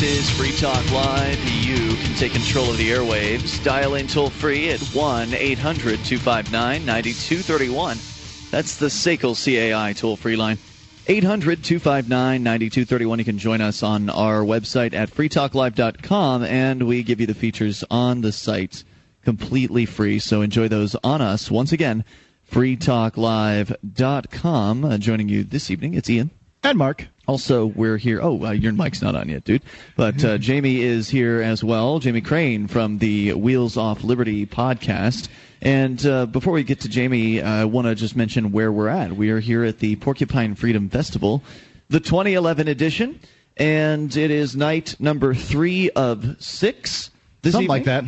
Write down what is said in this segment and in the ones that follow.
This is Free Talk Live. You can take control of the airwaves. Dial in toll free at 1 800 259 9231. That's the SACL CAI toll free line. 800 259 9231. You can join us on our website at freetalklive.com, and we give you the features on the site completely free. So enjoy those on us. Once again, freetalklive.com. Uh, joining you this evening, it's Ian. And Mark. Also, we're here. Oh, uh, your mic's not on yet, dude. But uh, Jamie is here as well. Jamie Crane from the Wheels Off Liberty podcast. And uh, before we get to Jamie, I want to just mention where we're at. We are here at the Porcupine Freedom Festival, the 2011 edition, and it is night number three of six. This Something evening. like that.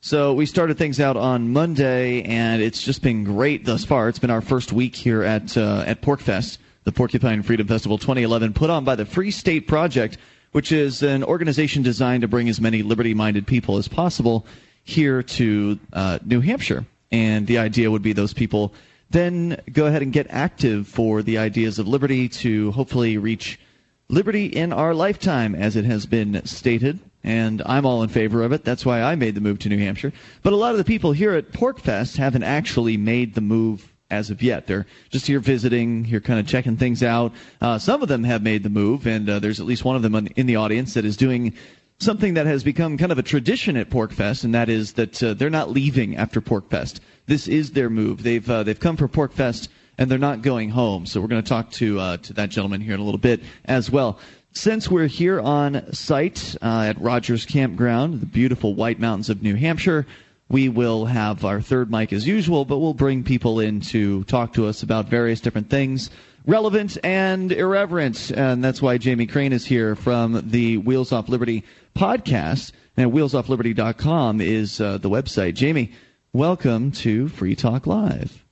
So we started things out on Monday, and it's just been great thus far. It's been our first week here at uh, at PorcFest, the Porcupine Freedom Festival 2011, put on by the Free State Project, which is an organization designed to bring as many liberty-minded people as possible here to uh, New Hampshire. And the idea would be those people then go ahead and get active for the ideas of liberty to hopefully reach liberty in our lifetime, as it has been stated. And I'm all in favor of it. That's why I made the move to New Hampshire. But a lot of the people here at PorcFest haven't actually made the move as of yet. They're just here visiting, here kind of checking things out. Uh, some of them have made the move, and uh, there's at least one of them in the audience that is doing something that has become kind of a tradition at PorcFest, and that is that uh, they're not leaving after PorcFest. This is their move. They've uh, they've come for PorcFest and they're not going home. So we're going to talk to uh, to that gentleman here in a little bit as well. Since we're here on site uh, at Rogers Campground, the beautiful White Mountains of New Hampshire, we will have our third mic as usual, but we'll bring people in to talk to us about various different things, relevant and irreverent. And that's why Jamie Crane is here from the Wheels Off Liberty podcast. And wheelsoffliberty.com is uh, the website. Jamie, welcome to Free Talk Live.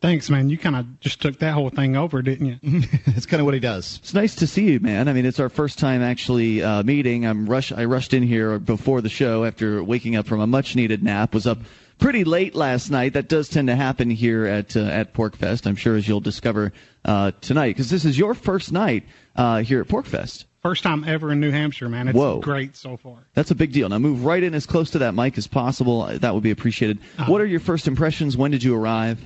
Thanks, man. You kind of just took that whole thing over, didn't you? That's kind of what he does. It's nice to see you, man. I mean, it's our first time actually uh, meeting. I'm rush. I rushed in here before the show after waking up from a much-needed nap. Was up pretty late last night. That does tend to happen here at uh, at PorcFest. I'm sure as you'll discover uh, tonight, because this is your first night uh, here at PorcFest. First time ever in New Hampshire, man. It's Whoa. great so far. That's a big deal. Now move right in as close to that mic as possible. That would be appreciated. What are your first impressions? When did you arrive?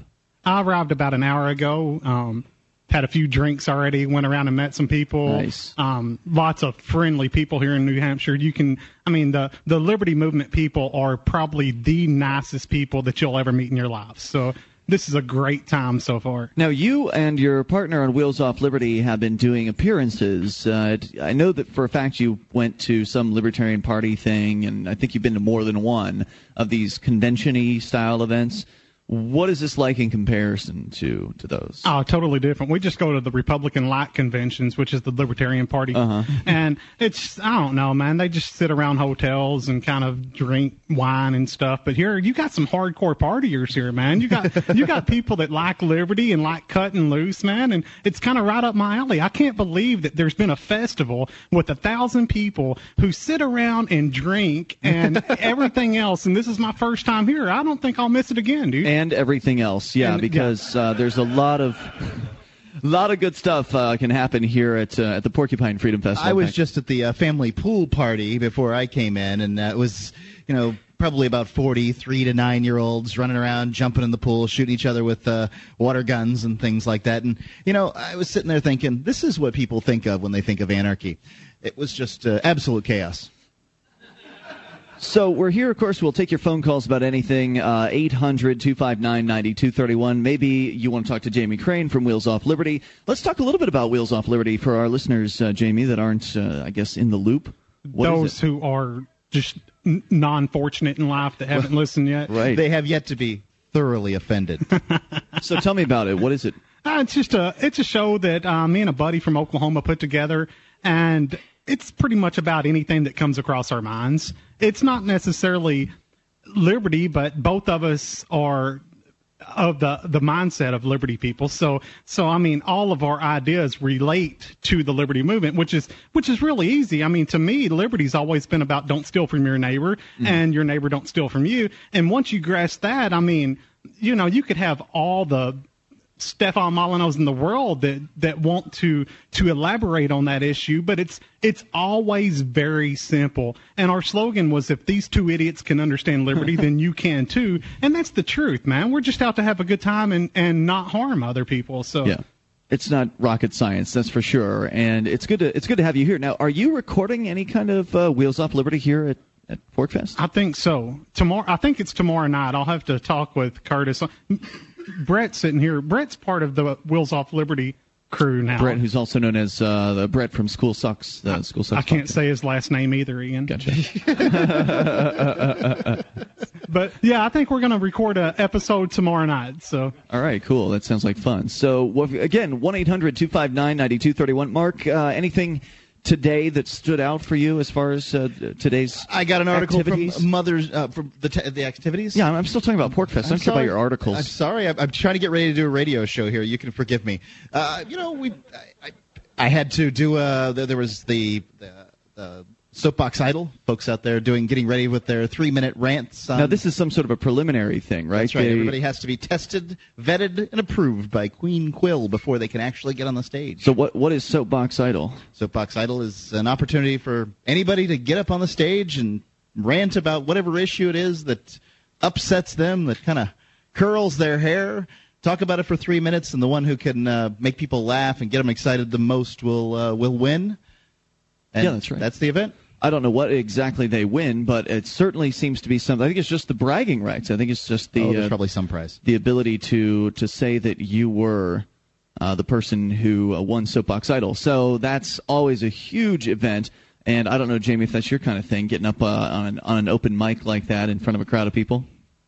I arrived about an hour ago. Um, had a few drinks already. Went around and met some people. Nice. Um, lots of friendly people here in New Hampshire. You can, I mean, the the Liberty Movement people are probably the nicest people that you'll ever meet in your life. So this is a great time so far. Now, you and your partner on Wheels Off Liberty have been doing appearances. Uh, I know that for a fact you went to some Libertarian Party thing, and I think you've been to more than one of these convention-y style events. What is this like in comparison to to those? Oh, totally different. We just go to the Republican Light conventions, which is the Libertarian Party, Uh-huh. and it's I don't know, man. They just sit around hotels and kind of drink wine and stuff. But here, you got some hardcore partiers here, man. You got you got people that like liberty and like cutting loose, man. And it's kind of right up my alley. I can't believe that there's been a festival with a thousand people who sit around and drink and everything else. And this is my first time here. I don't think I'll miss it again, dude. and everything else, yeah, And- because uh, there's a lot of. A lot of good stuff uh, can happen here at uh, at the Porcupine Freedom Festival. I was Thank- just at the uh, family pool party before I came in, and that was, you know, probably about 40 three to nine year olds running around, jumping in the pool, shooting each other with uh, water guns and things like that. And, you know, I was sitting there thinking, this is what people think of when they think of anarchy. It was just uh, absolute chaos. So we're here, of course. We'll take your phone calls about anything. Uh, 800 259 9231. Maybe you want to talk to Jamie Crane from Wheels Off Liberty. Let's talk a little bit about Wheels Off Liberty for our listeners, uh, Jamie, that aren't, uh, I guess, in the loop. What is those who are just n- non-fortunate in life that haven't listened yet. Right. They have yet to be thoroughly offended. so tell me about it. What is it? Uh, it's just a it's a show that uh, me and a buddy from Oklahoma put together, and it's pretty much about anything that comes across our minds. It's not necessarily liberty, but both of us are of the the mindset of liberty people. So so I mean all of our ideas relate to the liberty movement, which is which is really easy. I mean to me liberty's always been about don't steal from your neighbor mm-hmm. and your neighbor don't steal from you. And once you grasp that, I mean, you know, you could have all the Stefan Molyneux in the world that that want to to elaborate on that issue, but it's it's always very simple. And our slogan was, "If these two idiots can understand liberty, then you can too." And that's the truth, man. We're just out to have a good time and and not harm other people. So yeah. It's not rocket science, that's for sure, and it's good to it's good to have you here. Now, are you recording any kind of uh, Wheels Off Liberty here at at PorcFest? I think so. Tomorrow, I think it's tomorrow night. I'll have to talk with Curtis. Brett sitting here. Brett's part of the Wheels Off Liberty crew now. Brett, who's also known as uh, the Brett from School Sucks. The School Sucks. I can't say his last name either, Ian. Gotcha. but yeah, I think we're going to record an episode tomorrow night. So. All right, cool. That sounds like fun. So again, one 259 9231 Mark, uh, anything today that stood out for you as far as uh, today's I got an article activities? from Mother's uh, from the t- the activities. Yeah, I'm still talking about PorcFest. I don't care about your articles. I'm sorry. I'm, I'm, trying to get ready to do a radio show here. You can forgive me. Uh, you know, we I, I, I, had to do. Uh, there, there was the, the, the Soapbox Idol, folks out there doing getting ready with their three minute rants. On, now this is some sort of a preliminary thing, right? That's right. They, Everybody has to be tested, vetted, and approved by Queen Quill before they can actually get on the stage. So what what is Soapbox Idol? Soapbox Idol is an opportunity for anybody to get up on the stage and rant about whatever issue it is that upsets them, that kind of curls their hair. Talk about it for three minutes, and the one who can uh, make people laugh and get them excited the most will uh, will win. And yeah, that's right. That's the event. I don't know what exactly they win, but it certainly seems to be something. I think it's just the bragging rights. I think it's just the oh, there's uh, probably some prize. The ability to to say that you were uh, the person who uh, won Soapbox Idol. So that's always a huge event. And I don't know, Jamie, if that's your kind of thing, getting up uh, on on an open mic like that in front of a crowd of people.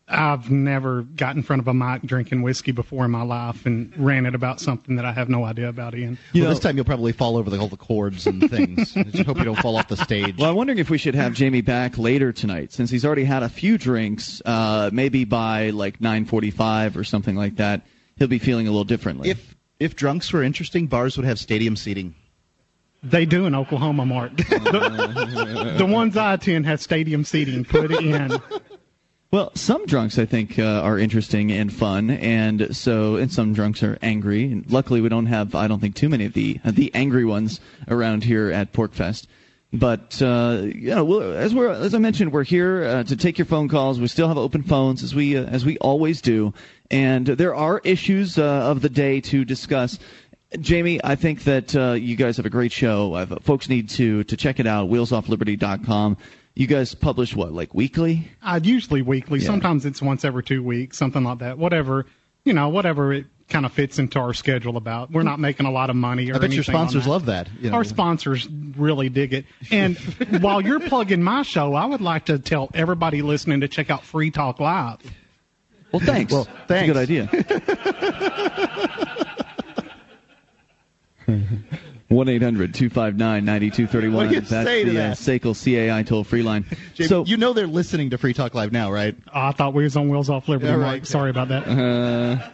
I've never got in front of a mic drinking whiskey before in my life and ranted about something that I have no idea about, Ian. You well, know, this time you'll probably fall over the, all the cords and things. I just hope you don't fall off the stage. Well, I'm wondering if we should have Jamie back later tonight, since he's already had a few drinks. Uh, maybe by like 9:45 or something like that, he'll be feeling a little differently. If if drunks were interesting, bars would have stadium seating. They do in Oklahoma, Mark. the, the ones I attend have stadium seating. Put in. Well, some drunks I think uh, are interesting and fun, and so and some drunks are angry. And luckily, we don't have I don't think too many of the uh, the angry ones around here at PorcFest. But uh, you know, we'll, as we're as I mentioned, we're here uh, to take your phone calls. We still have open phones as we uh, as we always do, and there are issues uh, of the day to discuss. Jamie, I think that you guys have a great show. folks need to to check it out. WheelsOffLiberty.com. You guys publish what, like weekly? Uh, usually weekly. Yeah. Sometimes it's once every two weeks, something like that. Whatever, you know, whatever it kind of fits into our schedule about. We're not making a lot of money or I bet your sponsors that. love that. You know. Our sponsors really dig it. And while you're plugging my show, I would like to tell everybody listening to check out Free Talk Live. Well, thanks. Well, thanks. good idea. One 259 9231 That's the that? uh, SACL CAI toll free line. Jamie, so you know they're listening to Free Talk Live now, right? I thought we was on Wheels Off Liberty. Yeah, right. Sorry about that. Uh,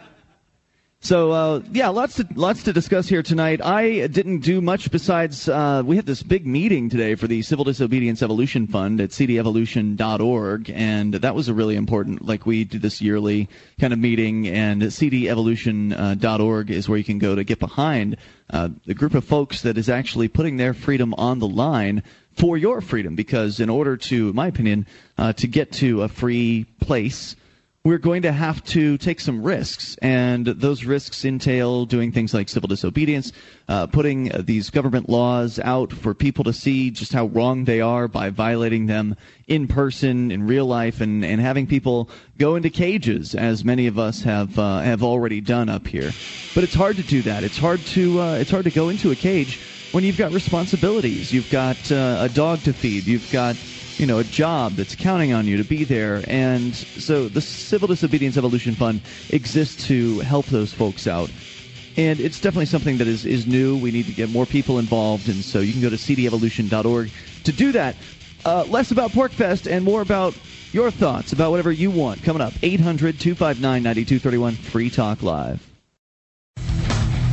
so uh, yeah, lots to lots to discuss here tonight. I didn't do much besides uh, we had this big meeting today for the Civil Disobedience Evolution Fund at cdevolution.org, and that was a really important. Like we do this yearly kind of meeting, and cdevolution.org is where you can go to get behind uh, the group of folks that is actually putting their freedom on the line for your freedom. Because in order to, in my opinion, uh, to get to a free place we're going to have to take some risks, and those risks entail doing things like civil disobedience, uh, putting these government laws out for people to see just how wrong they are by violating them in person, in real life, and, and having people go into cages, as many of us have uh, have already done up here. But it's hard to do that. It's hard to uh, it's hard to go into a cage when you've got responsibilities. You've got uh, a dog to feed. You've got you know, a job that's counting on you to be there. And so the Civil Disobedience Evolution Fund exists to help those folks out. And it's definitely something that is, is new. We need to get more people involved. And so you can go to cdevolution.org to do that. Uh, less about PorcFest and more about your thoughts about whatever you want. Coming up, 800 259 9231, Free Talk Live.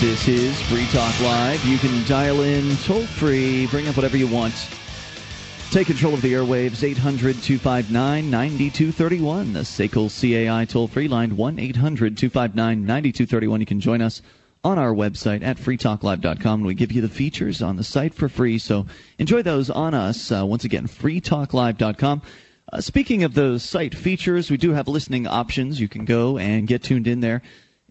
This is Free Talk Live. You can dial in toll free, bring up whatever you want. Take control of the airwaves, 800 259 9231. The SACL CAI toll free line, 1 800 259 9231. You can join us on our website at freetalklive.com. We give you the features on the site for free, so enjoy those on us. Uh, once again, freetalklive.com. Uh, speaking of those site features, we do have listening options. You can go and get tuned in there.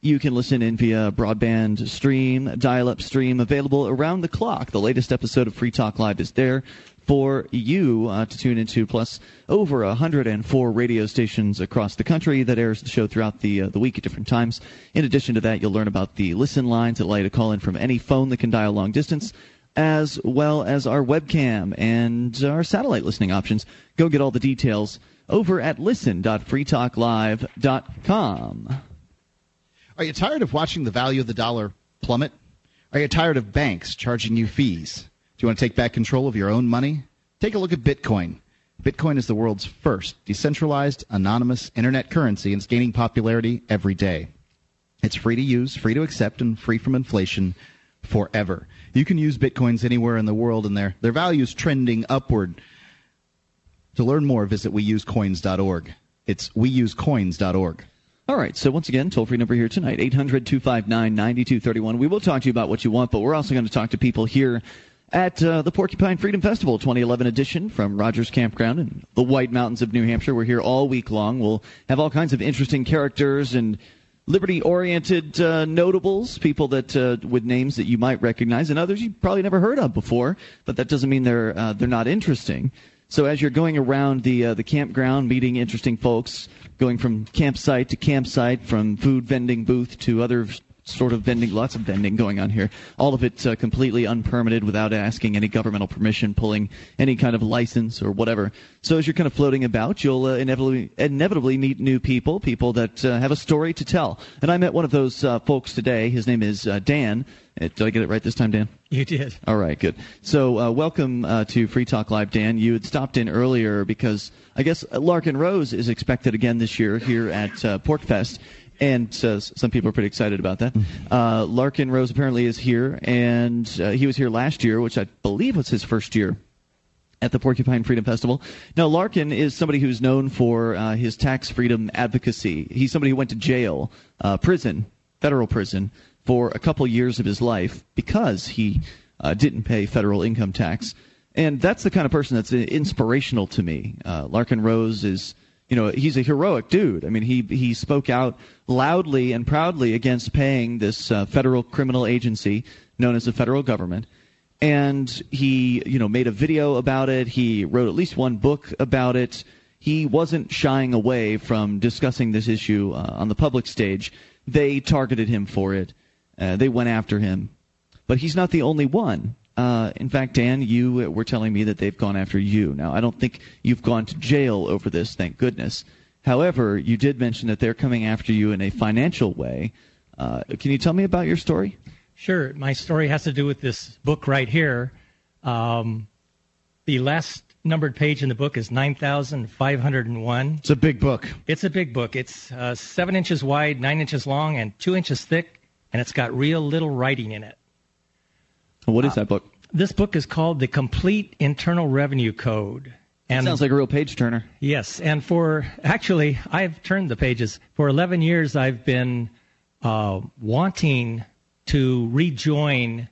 You can listen in via broadband stream, dial up stream, available around the clock. The latest episode of Free Talk Live is there for you uh, to tune into, plus over 104 radio stations across the country that airs the show throughout the, uh, the week at different times. In addition to that, you'll learn about the listen lines that allow you to call in from any phone that can dial long distance, as well as our webcam and our satellite listening options. Go get all the details over at listen.freetalklive.com. Are you tired of watching the value of the dollar plummet? Are you tired of banks charging you fees? Do you want to take back control of your own money? Take a look at Bitcoin. Bitcoin is the world's first decentralized, anonymous internet currency and it's gaining popularity every day. It's free to use, free to accept, and free from inflation forever. You can use Bitcoins anywhere in the world and their, their value is trending upward. To learn more, visit weusecoins.org. It's weusecoins.org. All right. So once again, toll free number here tonight, 800 259 9231. We will talk to you about what you want, but we're also going to talk to people here at uh, the Porcupine Freedom Festival 2011 edition from Rogers Campground in the White Mountains of New Hampshire. We're here all week long. We'll have all kinds of interesting characters and liberty oriented uh, notables, people that uh, with names that you might recognize and others you probably never heard of before, but that doesn't mean they're uh, they're not interesting. So as you're going around the uh, the campground, meeting interesting folks, going from campsite to campsite, from food vending booth to other sort of vending, lots of vending going on here. All of it uh, completely unpermitted without asking any governmental permission, pulling any kind of license or whatever. So as you're kind of floating about, you'll uh, inevitably, inevitably meet new people, people that uh, have a story to tell. And I met one of those uh, folks today. His name is uh, Dan. Uh, did I get it right this time, Dan? You did. All right, good. So, uh, welcome uh, to Free Talk Live, Dan. You had stopped in earlier because I guess Larken Rose is expected again this year here at uh, PorcFest, and uh, some people are pretty excited about that. Uh, Larken Rose apparently is here, and uh, he was here last year, which I believe was his first year at the Porcupine Freedom Festival. Now, Larken is somebody who's known for uh, his tax freedom advocacy. He's somebody who went to jail, uh, prison, federal prison, for a couple years of his life because he uh, didn't pay federal income tax. And that's the kind of person that's inspirational to me. Uh, Larkin Rose is, you know, he's a heroic dude. I mean, he he spoke out loudly and proudly against paying this uh, federal criminal agency known as the federal government. And he you know made a video about it. He wrote at least one book about it. He wasn't shying away from discussing this issue uh, on the public stage. They targeted him for it. Uh, they went after him. But he's not the only one uh, in fact dan you were telling me that they've gone after you now i don't think you've gone to jail over this thank goodness however you did mention that they're coming after you in a financial way uh, can you tell me about your story Sure. My story has to do with this book right here. Um, the last numbered page in the book is 9,501. It's a big book. It's a big book. It's uh, seven inches wide, nine inches long, and two inches thick, and it's got real little writing in it. what is that book This book is called The Complete Internal Revenue Code. And sounds like a real page turner Yes, and for actually, I've turned the pages. For 11 years, I've been uh, wanting to rejoin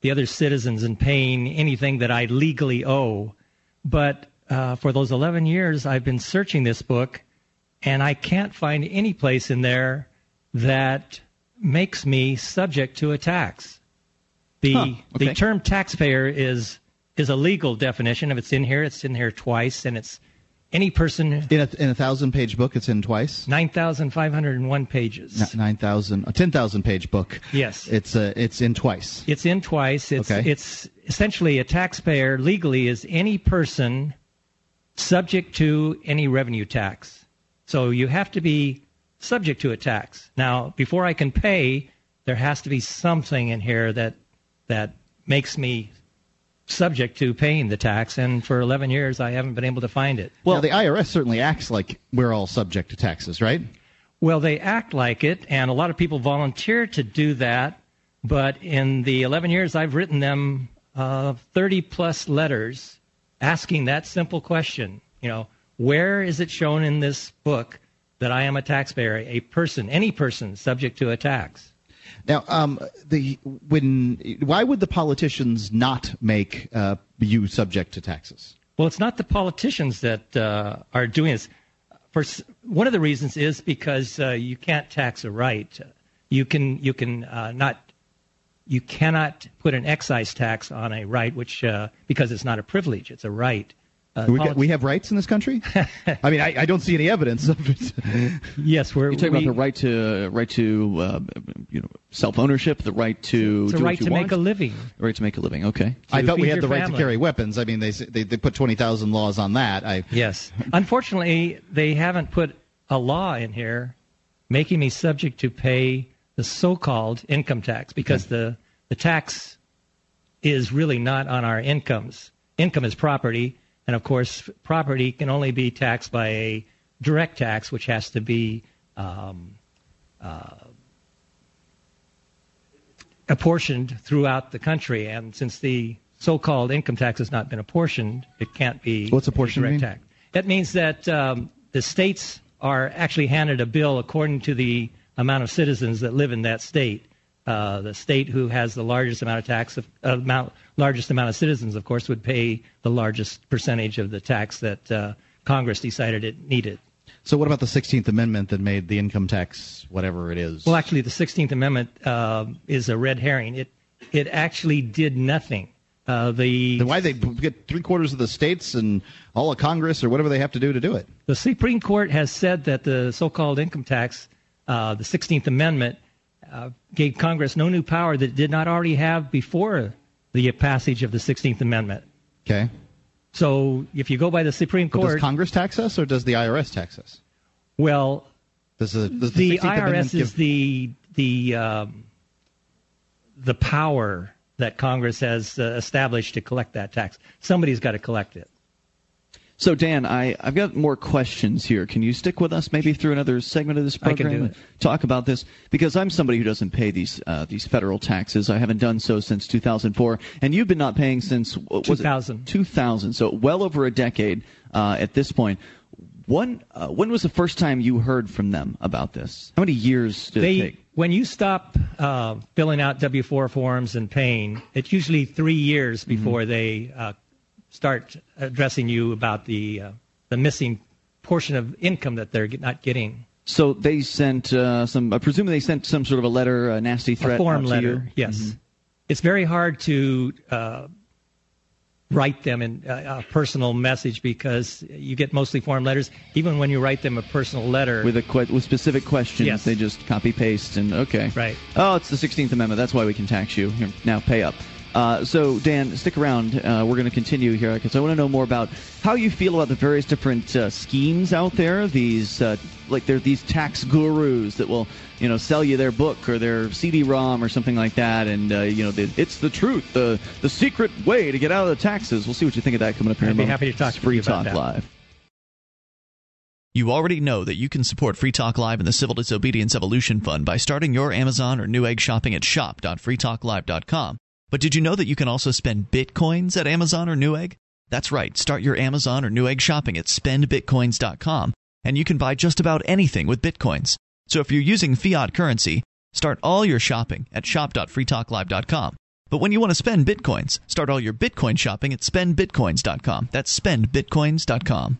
the other citizens in paying anything that I legally owe. But uh, for those 11 years, I've been searching this book, and I can't find any place in there that makes me subject to a tax. The Huh, okay. the term taxpayer is is a legal definition. If it's in here, it's in here twice, and it's any person. In a, in a thousand page book, it's in twice. 9,501 pages. N- Nine thousand, a ten thousand page book. Yes. It's uh, it's in twice. It's in twice. It's Okay. it's essentially a taxpayer legally is any person subject to any revenue tax. So you have to be subject to a tax. Now, before I can pay, there has to be something in here that that makes me subject to paying the tax and for 11 years I haven't been able to find it. Well, the IRS certainly acts like we're all subject to taxes, right? Well, they act like it, and a lot of people volunteer to do that. But in the 11 years I've written them uh, 30 plus letters asking that simple question. You know, where is it shown in this book that I am a taxpayer, a person, any person subject to a tax? Now, um, the when why would the politicians not make uh, you subject to taxes? Well, it's not the politicians that uh, are doing this. For one of the reasons is because uh, you can't tax a right. You can you can uh, not you cannot put an excise tax on a right, which uh, because it's not a privilege, it's a right. Uh, We, got, politi- we have rights in this country. I mean, I, I don't see any evidence of it. yes, we're You talk we, about the right to right to uh, you know self ownership, the right to it's a right what you to want. make a living. the right to make a living. Okay. I thought we had the your right to carry weapons. I mean, they they, they put twenty thousand laws on that. I Yes. Unfortunately, they haven't put a law in here making me subject to pay the so-called income tax because the the tax is really not on our incomes. Income is property, and of course, property can only be taxed by a direct tax, which has to be um, uh, apportioned throughout the country. And since the so-called income tax has not been apportioned, it can't be What's a apportioned direct mean? tax. That means that um, the states are actually handed a bill according to the amount of citizens that live in that state. Uh, the state who has the largest amount of tax, uh, amount, largest amount of citizens, of course, would pay the largest percentage of the tax that uh, Congress decided it needed. So what about the Sixteenth Amendment that made the income tax whatever it is? Well, actually, the Sixteenth Amendment uh, is a red herring. It it actually did nothing. Uh, the then why they get three quarters of the states and all of Congress or whatever they have to do to do it? The Supreme Court has said that the so-called income tax, uh, the 16th Amendment, uh, gave Congress no new power that it did not already have before the passage of the 16th Amendment. Okay. So if you go by the Supreme But does Court, Congress tax us or does the IRS tax us? well, Does the, does the, the 16th Amendment IRS give- is the the um, the power that Congress has uh, established to collect that tax. Somebody's got to collect it. So Dan, I, I've got more questions here. Can you stick with us maybe through another segment of this program? I can do it. Talk about this because I'm somebody who doesn't pay these uh, these federal taxes. I haven't done so since 2004, and you've been not paying since what was it? 2000. 2000. So well over a decade uh, at this point. When uh, when was the first time you heard from them about this? How many years did it take? when you stop uh, filling out W-4 forms and paying, it's usually three years Mm-hmm. before they uh, start addressing you about the uh, the missing portion of income that they're not getting. So they sent uh, some. I presume they sent some sort of a letter, a nasty threat, a form letter. you? Mm-hmm. Yes, it's very hard to uh, write them in uh, a personal message because you get mostly form letters. Even when you write them a personal letter, with a que- with specific questions. Yes. They just copy paste and okay. Right. Oh, it's the Sixteenth Amendment. That's why we can tax you. Here, now pay up. Uh, so Dan, stick around. Uh, we're going to continue here because I want to know more about how you feel about the various different uh, schemes out there. These uh, like there are these tax gurus that will you know sell you their book or their CD-ROM or something like that, and uh, you know the, it's the truth, the the secret way to get out of the taxes. We'll see what you think of that coming up here. I'd be happy to talk It's to Free you about Talk that. Live. You already know that you can support Free Talk Live and the Civil Disobedience Evolution Fund by starting your Amazon or Newegg shopping at shop.freetalklive.com. But did you know that you can also spend bitcoins at Amazon or Newegg? That's right. Start your Amazon or Newegg shopping at spendbitcoins.com and you can buy just about anything with bitcoins. So if you're using fiat currency, start all your shopping at shop.freetalklive.com. But when you want to spend bitcoins, start all your bitcoin shopping at spendbitcoins.com. That's spendbitcoins.com.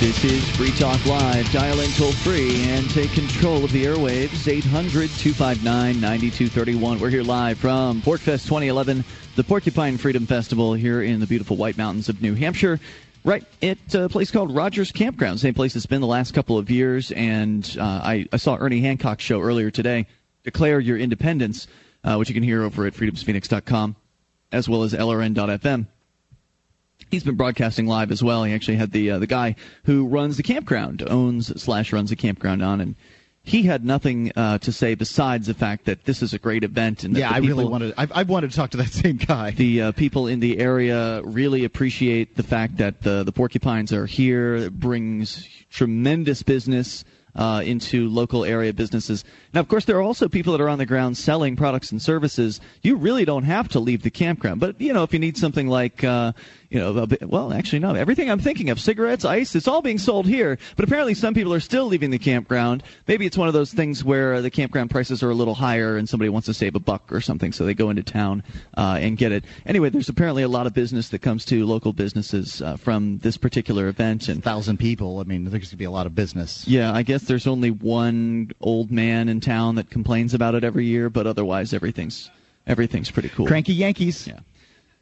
This is Free Talk Live. Dial in toll free and take control of the airwaves. 800 259 9231. We're here live from PorcFest 2011, the Porcupine Freedom Festival here in the beautiful White Mountains of New Hampshire. Right at a place called Rogers Campground, same place it's been the last couple of years. And uh, I, I, saw Ernie Hancock's show earlier today, Declare Your Independence, uh, which you can hear over at freedomsphoenix.com as well as LRN.FM he's been broadcasting live as well. He actually had the uh, the guy who runs the campground, owns slash runs the campground on, and he had nothing uh, to say besides the fact that this is a great event. And yeah, I people, really wanted. I've, I've, wanted to talk to that same guy. The uh, people in the area really appreciate the fact that the the porcupines are here. It brings tremendous business uh, into local area businesses. Now, of course, there are also people that are on the ground selling products and services. You really don't have to leave the campground, but you know, if you need something like, uh, you know, bit, well, actually, no, everything I'm thinking of, cigarettes, ice, it's all being sold here. But apparently, some people are still leaving the campground. Maybe it's one of those things where the campground prices are a little higher, and somebody wants to save a buck or something, so they go into town uh, and get it. Anyway, there's apparently a lot of business that comes to local businesses uh, from this particular event, and thousand people. I mean, there's going to be a lot of business. Yeah, I guess there's only one old man in town that complains about it every year, but otherwise everything's everything's pretty cool. Cranky Yankees. Yeah.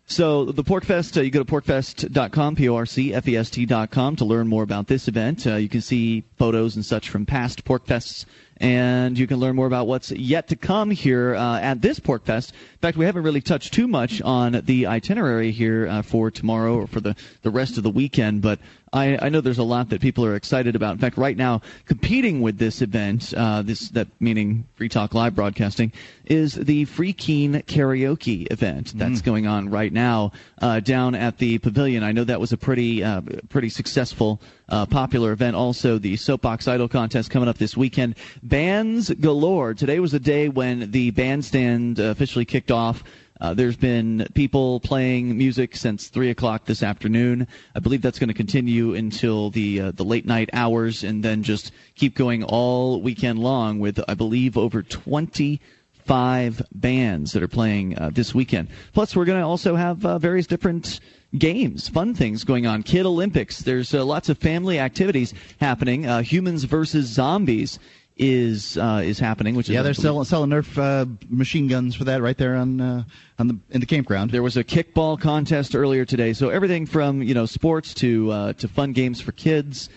So the PorcFest, uh, you go to porcfest.com, P-O-R-C-F-E-S-T.com to learn more about this event. Uh, you can see photos and such from past PorcFests and you can learn more about what's yet to come here uh, at this PorcFest. In fact, we haven't really touched too much on the itinerary here uh, for tomorrow or for the, the rest of the weekend, but I, I, know there's a lot that people are excited about. In fact, right now, competing with this event, uh, this that meaning Free Talk Live broadcasting, is the Free Keene karaoke event that's mm. going on right now uh, down at the pavilion. I know that was a pretty uh, pretty successful, uh, popular event. Also, the Soapbox Idol contest coming up this weekend. Bands galore. Today was the day when the bandstand officially kicked off. Uh, there's been people playing music since three o'clock this afternoon. I believe that's going to continue until the uh, the late night hours, and then just keep going all weekend long with I believe over 25 bands that are playing uh, this weekend. Plus, we're going to also have uh, various different games, fun things going on. Kid Olympics. There's uh, lots of family activities happening. Uh, humans versus zombies is uh, is happening. Which yeah, they're selling selling Nerf uh, machine guns for that right there on uh, on the in the campground. There was a kickball contest earlier today, so everything from you know sports to uh, to fun games for kids.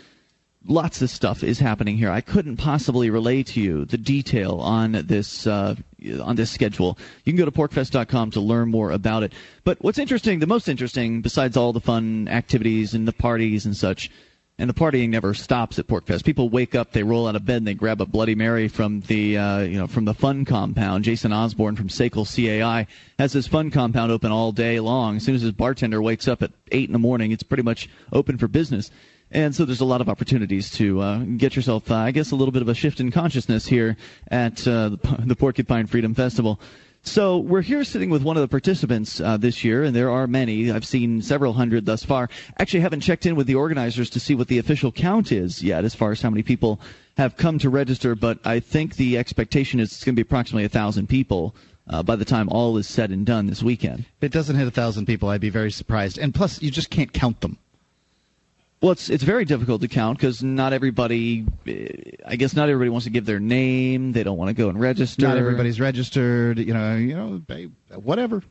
Lots of stuff is happening here. I couldn't possibly relay to you the detail on this uh, on this schedule. You can go to porcfest.com to learn more about it. But what's interesting, the most interesting, besides all the fun activities and the parties and such, and the partying never stops at PorcFest. People wake up, they roll out of bed, and they grab a Bloody Mary from the uh, you know from the fun compound. Jason Osborne from SACL CAI has his fun compound open all day long. As soon as his bartender wakes up at eight in the morning, it's pretty much open for business. And so there's a lot of opportunities to uh, get yourself, uh, I guess, a little bit of a shift in consciousness here at uh, the Porcupine Freedom Festival. So we're here sitting with one of the participants uh, this year, and there are many. I've seen several hundred thus far. Actually, haven't checked in with the organizers to see what the official count is yet, as far as how many people have come to register. But I think the expectation is it's going to be approximately a thousand people. Uh, by the time all is said and done this weekend, if it doesn't hit a thousand people, I'd be very surprised. And plus, you just can't count them. Well, it's it's very difficult to count because not everybody, I guess, not everybody wants to give their name. They don't want to go and register. Not everybody's registered. You know, you know, whatever.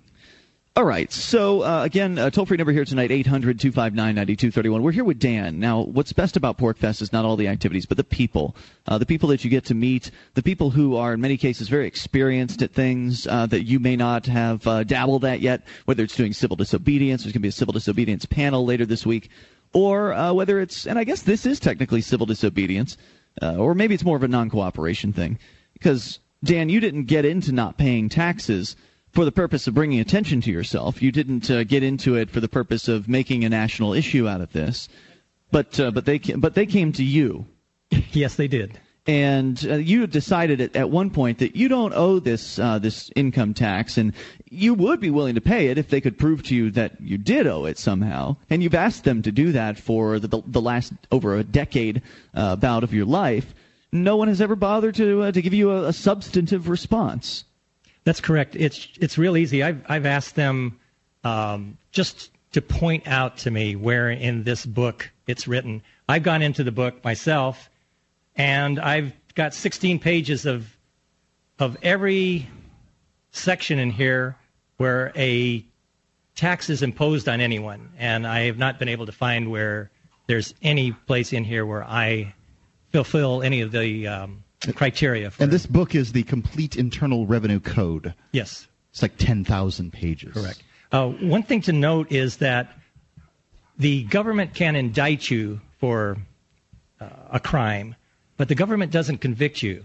All right. So uh, again, uh, toll free number here tonight 800-259-9231. We're here with Dan. Now, what's best about PorcFest is not all the activities, but the people, uh, the people that you get to meet, the people who are in many cases very experienced at things uh, that you may not have uh, dabbled at yet. Whether it's doing civil disobedience, there's going to be a civil disobedience panel later this week or uh, whether it's, and I guess this is technically civil disobedience, uh, or maybe it's more of a non cooperation thing. Because, Dan, you didn't get into not paying taxes for the purpose of bringing attention to yourself. You didn't uh, get into it for the purpose of making a national issue out of this. But, uh, but, they, but they came to you. yes, they did and uh, you decided at, at one point that you don't owe this uh, this income tax, and you would be willing to pay it if they could prove to you that you did owe it somehow. And you've asked them to do that for the, the last over a decade uh, bout of your life. No one has ever bothered to uh, to give you a, a, substantive response. That's correct. It's it's real easy. I've I've asked them um, just to point out to me where in this book it's written I've gone into the book myself, and I've got 16 pages of of every section in here where a tax is imposed on anyone, and I have not been able to find where there's any place in here where I fulfill any of the um, criteria. For And this book is the complete Internal Revenue Code. yes, It's like 10,000 pages. correct. Uh, one thing to note is that the government can indict you for uh, a crime, but the government doesn't convict you.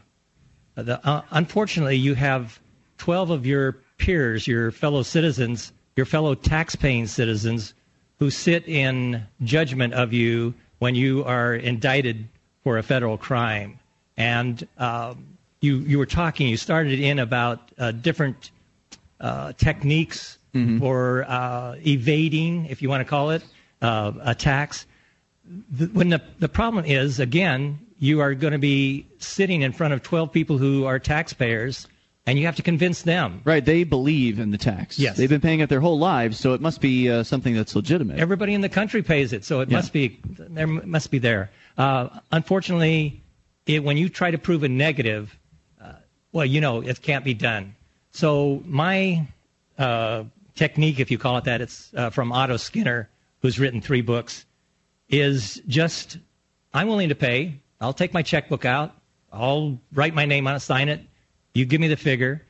Uh, the, uh, unfortunately, you have 12 of your peers, your fellow citizens, your fellow tax-paying citizens, who sit in judgment of you when you are indicted for a federal crime. And um, you you were talking, you started in about uh, different uh, techniques for uh, evading, if you want to call it, uh, a tax. The, when the, the problem is, again, you are going to be sitting in front of 12 people who are taxpayers, and you have to convince them. Right, they believe in the tax. Yes. They've been paying it their whole lives, so it must be uh, something that's legitimate. Everybody in the country pays it, so it Yeah. must be there. Must be there. Uh, unfortunately, it, when you try to prove a negative, uh, well, you know it can't be done. So my uh, technique, if you call it that, it's uh, from Otto Skinner, who's written three books, is just I'm willing to pay. I'll take my checkbook out. I'll write my name on it, sign it. You give me the figure.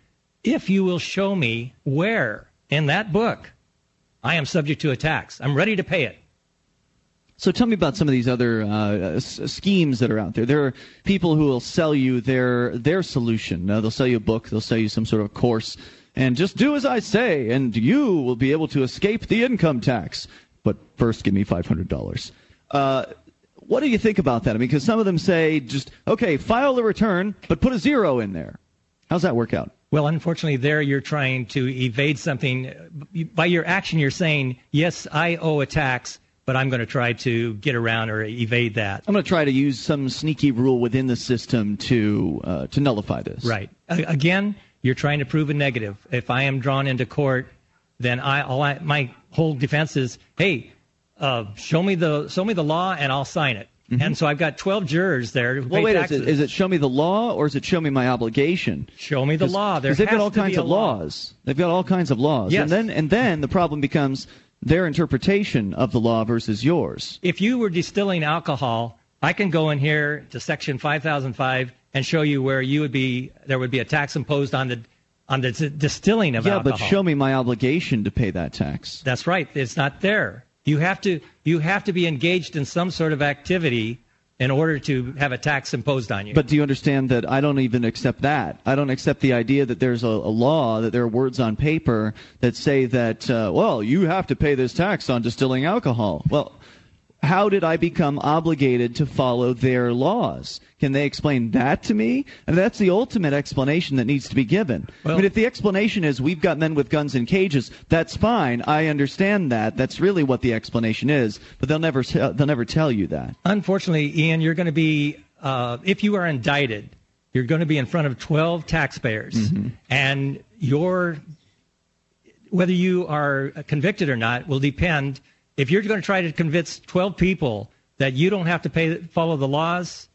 If you will show me where in that book I am subject to a tax, I'm ready to pay it. So tell me about some of these other uh, s- schemes that are out there. There are people who will sell you their their solution. Uh, they'll sell you a book. They'll sell you some sort of course, and just do as I say, and you will be able to escape the income tax. But first, give me five hundred dollars. Uh, what do you think about that? I mean, because some of them say just okay, file the return, but put a zero in there. How's that work out? Well, unfortunately, there you're trying to evade something. By your action, you're saying, yes, I owe a tax, but I'm going to try to get around or evade that. I'm going to try to use some sneaky rule within the system to uh, to nullify this. Right. Again, you're trying to prove a negative. If I am drawn into court, then I, all I my whole defense is, hey, uh, show me the show me the law and I'll sign it. And so I've got 12 jurors there. Well, wait, is it, is it show me the law or is it show me my obligation? Show me the law. There Because they've got all kinds of law. laws. They've got all kinds of laws. Yes. And then and then the problem becomes their interpretation of the law versus yours. if you were distilling alcohol, I can go in here to section 5005 and show you where you would be there would be a tax imposed on the on the d- distilling of yeah, alcohol. Yeah, but show me my obligation to pay that tax. That's right. It's not there. You have to you have to be engaged in some sort of activity in order to have a tax imposed on you. But do you understand that I don't even accept that? I don't accept the idea that there's a, a law, that there are words on paper that say that, uh, well, you have to pay this tax on distilling alcohol. Well, how did I become obligated to follow their laws? Can they explain that to me? And that's the ultimate explanation that needs to be given. I mean, if the explanation is we've got men with guns in cages, that's fine. I understand that. That's really what the explanation is. But they'll never tell, they'll never tell you that. Unfortunately, Ian, you're going to be, uh, if you are indicted, you're going to be in front of 12 taxpayers. Mm-hmm. And your, whether you are convicted or not will depend. If you're going to try to convince 12 people that you don't have to pay, follow the laws,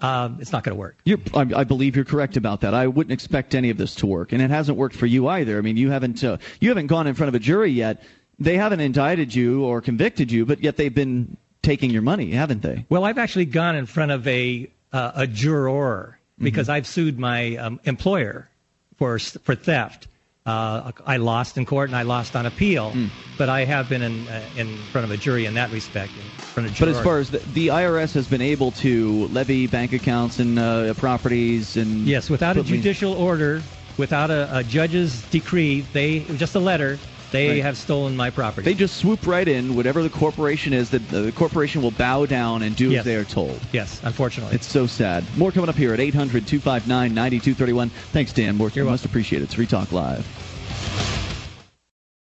um, it's not going to work. You're, I, I believe you're correct about that. I wouldn't expect any of this to work, and it hasn't worked for you either. I mean, you haven't uh, you haven't gone in front of a jury yet. They haven't indicted you or convicted you, but yet they've been taking your money, haven't they? Well, I've actually gone in front of a uh, a juror because I've sued my um, employer for for theft. Uh, I lost in court and I lost on appeal, but I have been in uh, in front of a jury in that respect. In front of But as far as the, the IRS has been able to levy bank accounts and uh, properties and yes, without a judicial order, without a, a judge's decree, they just a letter, they Right. have stolen my property. they just swoop right in. Whatever the corporation is, that uh, the corporation will bow down and do Yes. as they are told. yes, unfortunately. It's so sad. More coming up here at 800 259 9231. Thanks, Dan. More You're most appreciated. It's Free Talk Live.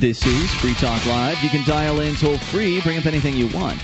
This is Free Talk Live. You can dial in toll free, bring up anything you want.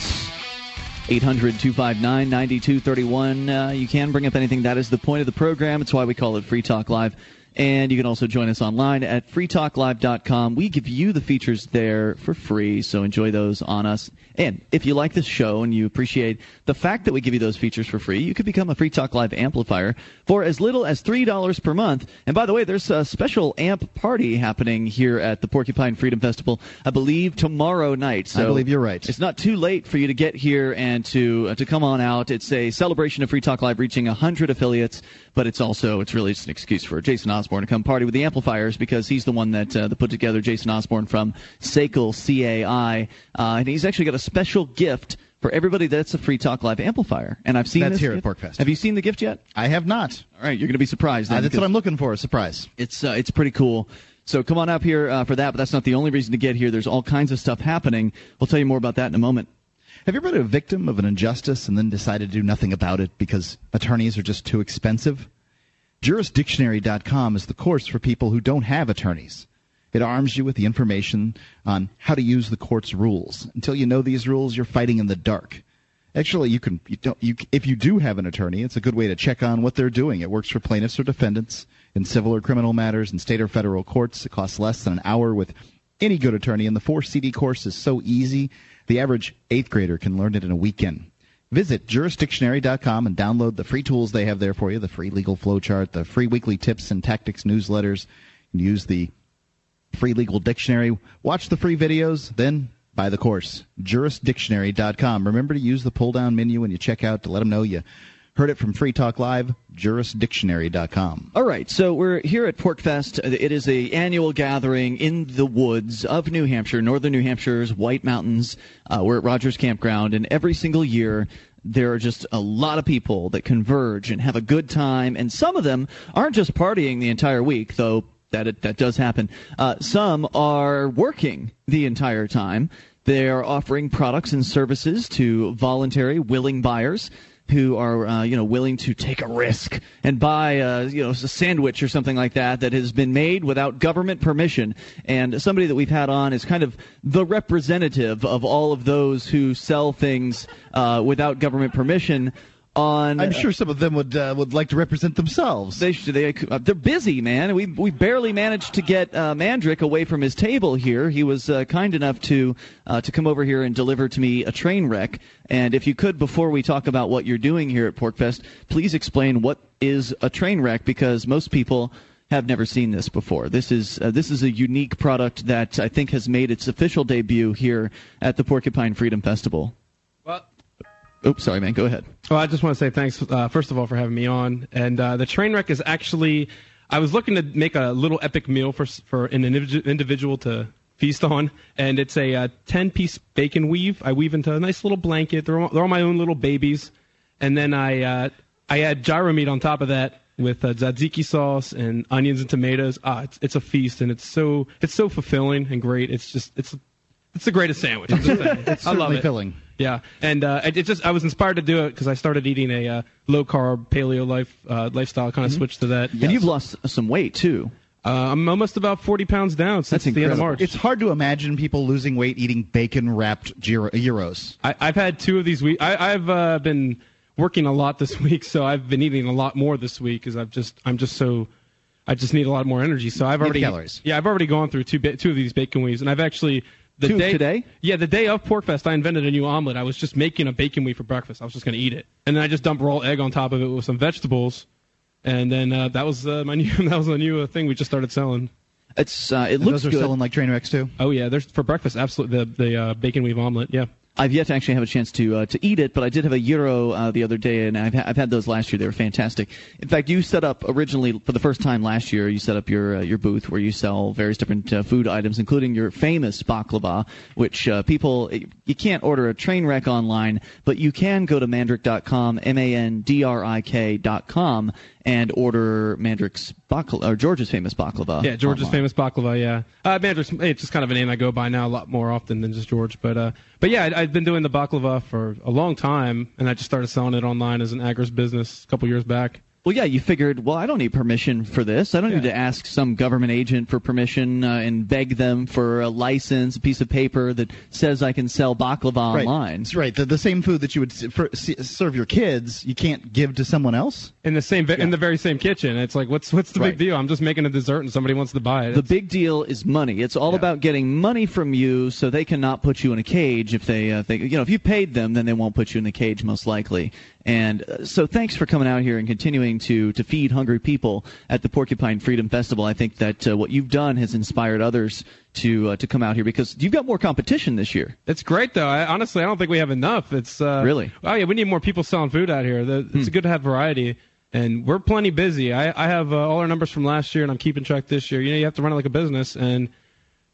800 259 9231. Uh, you can bring up anything. That is the point of the program. It's why we call it Free Talk Live. And you can also join us online at freetalklive.com. We give you the features there for free, so enjoy those on us. And if you like this show and you appreciate the fact that we give you those features for free, you could become a Free Talk Live amplifier for as little as $3 per month. And by the way, there's a special amp party happening here at the Porcupine Freedom Festival, I believe tomorrow night. So I believe you're right. It's not too late for you to get here and to uh, to come on out. It's a celebration of Free Talk Live reaching 100 affiliates, but it's also it's really just an excuse for Jason Osborne to come party with the amplifiers because he's the one that, uh, that put together Jason Osborne from SACL CAI, uh, and he's actually got a special gift for everybody that's a Free Talk Live amplifier. And I've seen That's this here at gift. PorcFest. Have you seen the gift yet? I have not. All right, you're going to be surprised. Uh, that's what I'm looking for. A surprise. It's uh, it's pretty cool. So come on up here uh, for that, but that's not the only reason to get here. There's all kinds of stuff happening. We'll tell you more about that in a moment. Have you ever been a victim of an injustice and then decided to do nothing about it because attorneys are just too expensive? Jurisdictionary.com is the course for people who don't have attorneys. It arms you with the information on how to use the court's rules. Until you know these rules, you're fighting in the dark. Actually, you can you don't you if you do have an attorney, it's a good way to check on what they're doing. It works for plaintiffs or defendants in civil or criminal matters in state or federal courts. It costs less than an hour with any good attorney, and the four CD course is so easy. The average eighth grader can learn it in a weekend. Visit jurisdictionary.com and download the free tools they have there for you the free legal flowchart, the free weekly tips and tactics newsletters. Use the free legal dictionary, watch the free videos, then buy the course. Jurisdictionary.com. Remember to use the pull down menu when you check out to let them know you heard it from Free Talk Live. Jurisdictionary.com. All right, so we're here at PorcFest. It is a annual gathering in the woods of New Hampshire, northern New Hampshire's White Mountains. Uh, we're at Rogers Campground, and every single year there are just a lot of people that converge and have a good time, and some of them aren't just partying the entire week, though that that does happen. Uh, some are working the entire time. They are offering products and services to voluntary, willing buyers who are uh, you know willing to take a risk and buy uh, you know a sandwich or something like that that has been made without government permission. And somebody that we've had on is kind of the representative of all of those who sell things uh, without government permission. On I'm sure some of them would uh, would like to represent themselves. they should, they uh, they're busy, man. We we barely managed to get uh, Mandrik away from his table here. He was uh, kind enough to uh, to come over here and deliver to me a train wreck. And if you could, before we talk about what you're doing here at PorcFest, please explain what is a train wreck because most people have never seen this before. This is uh, this is a unique product that I think has made its official debut here at the Porcupine Freedom Festival. Oops, sorry, man. Go ahead. well, I just want to say thanks, uh, first of all, for having me on. And uh, the train wreck is actually, I was looking to make a little epic meal for for an individual to feast on, and it's a uh, ten piece bacon weave. I weave into a nice little blanket. They're all, they're all my own little babies, and then I uh, I add gyro meat on top of that with uh, tzatziki sauce and onions and tomatoes. Ah, it's it's a feast, and it's so it's so fulfilling and great. It's just it's it's the greatest sandwich. I'm just saying. It's I love it. filling. Yeah, and uh, it it just I was inspired to do it because I started eating a uh, low carb paleo life uh, lifestyle. Kind of switched to that. And you've lost some weight too. Uh, I'm almost about 40 pounds down since That's the end of incredible. March. It's hard to imagine people losing weight eating bacon wrapped gyro- gyros. I, I've had two of these weeks. I've uh, been working a lot this week, so I've been eating a lot more this week because I've just I'm just so I just need a lot more energy. So I've Need already calories. Yeah, I've already gone through two ba- two of these bacon weaves, and I've actually the Two day today? Yeah, the day of PorcFest, I invented a new omelet. I was just making a bacon weave for breakfast. I was just going to eat it, and then I just dumped raw egg on top of it with some vegetables, and then uh, that was uh, my new that was a new uh, thing we just started selling. It's uh, it And looks those are good. selling like train wrecks too. Oh yeah, there's for breakfast absolutely the the uh, bacon weave omelet. Yeah. I've yet to actually have a chance to uh, to eat it, but I did have a gyro uh, the other day, and I've ha- I've had those last year. They were fantastic. In fact, you set up originally for the first time last year. You set up your uh, your booth where you sell various different uh, food items, including your famous baklava, which uh, people you can't order a train wreck online, but you can go to mandrik.com, m a n d r i k.com, and order Mandrik's baklava, or George's famous baklava. Yeah, George's online. famous baklava. Yeah, uh, Mandrik's it's just kind of a name I go by now a lot more often than just George. But uh, but yeah, I, I've been doing the baklava for a long time, and I just started selling it online as an agorist business a couple years back. Well, yeah, you figured, well, I don't need permission for this. I don't need to ask some government agent for permission uh, and beg them for a license, a piece of paper that says I can sell baklava Right. online. That's right. The, the same food that you would for, serve your kids, you can't give to someone else. In the same in the very same kitchen. It's like what's what's the Right. big deal? I'm just making a dessert and somebody wants to buy it. The big deal is money. It's all Yeah. about getting money from you, so they cannot put you in a cage. If they, uh, they, you know, if you paid them, then they won't put you in the cage most likely. And uh, so, thanks for coming out here and continuing to to feed hungry people at the Porcupine Freedom Festival. I think that uh, what you've done has inspired others to uh, to come out here because you've got more competition this year. It's great though. I, honestly, I don't think we have enough. It's uh, Really? Oh yeah, we need more people selling food out here. The, Hmm. it's good to have variety, and we're plenty busy. I, I have uh, all our numbers from last year, and I'm keeping track this year. You know, you have to run it like a business, and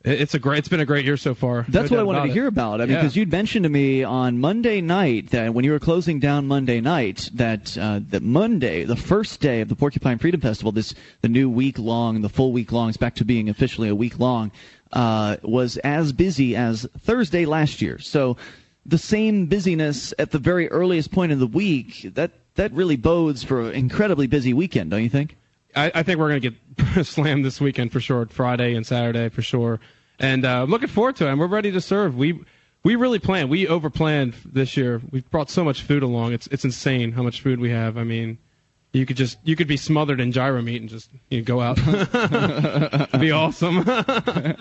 it's a great. It's been a great year so far. That's No what I wanted to it. hear about. I mean, Yeah. because you'd mentioned to me on Monday night that when you were closing down Monday night, that uh, that Monday, the first day of the Porcupine Freedom Festival, this the new week long, the full week long, is back to being officially a week long, uh, was as busy as Thursday last year. So the same busyness at the very earliest point in the week. That that really bodes for an incredibly busy weekend, don't you think? I, I think we're going to get slammed this weekend for sure, Friday and Saturday for sure. And uh, looking forward to it. And we're ready to serve. We we really planned. We overplanned this year. We've brought so much food along. It's it's insane how much food we have. I mean, you could just you could be smothered in gyro meat and just you know, go out. It'd be awesome.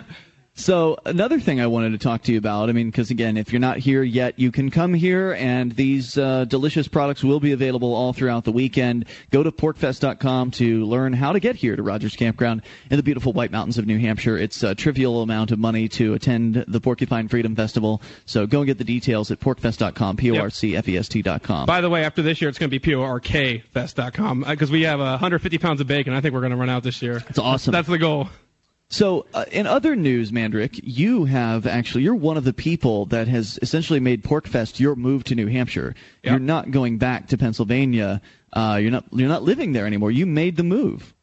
So another thing I wanted to talk to you about, I mean, because again, if you're not here yet, you can come here, and these uh, delicious products will be available all throughout the weekend. Go to porcfest.com to learn how to get here to Rogers Campground in the beautiful White Mountains of New Hampshire. It's a trivial amount of money to attend the Porcupine Freedom Festival, so go and get the details at porcfest.com, p-o-r-c-f-e-s-t.com. By the way, after this year, it's going to be p-o-r-k porkfest.com because we have uh, 150 pounds of bacon. I think we're going to run out this year. It's awesome. That's the goal. So, uh, in other news, Mandrik, you have actually, you're one of the people that has essentially made PorcFest your move to New Hampshire. Yeah. You're not going back to Pennsylvania. Uh, you're not, you're not living there anymore. You made the move.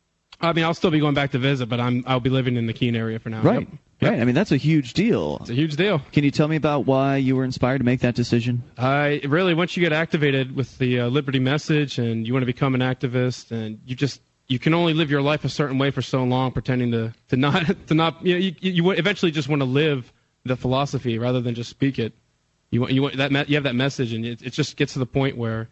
I mean, I'll still be going back to visit, but I'm I'll be living in the Keene area for now. Right. Yep. Yep. Right. I mean, that's a huge deal. It's a huge deal. Can you tell me about why you were inspired to make that decision? I really, once you get activated with the uh, Liberty message and you want to become an activist, and you just you can only live your life a certain way for so long, pretending to to not to not you know you, you eventually just want to live the philosophy rather than just speak it. You want you want that me- you have that message, and it, it just gets to the point where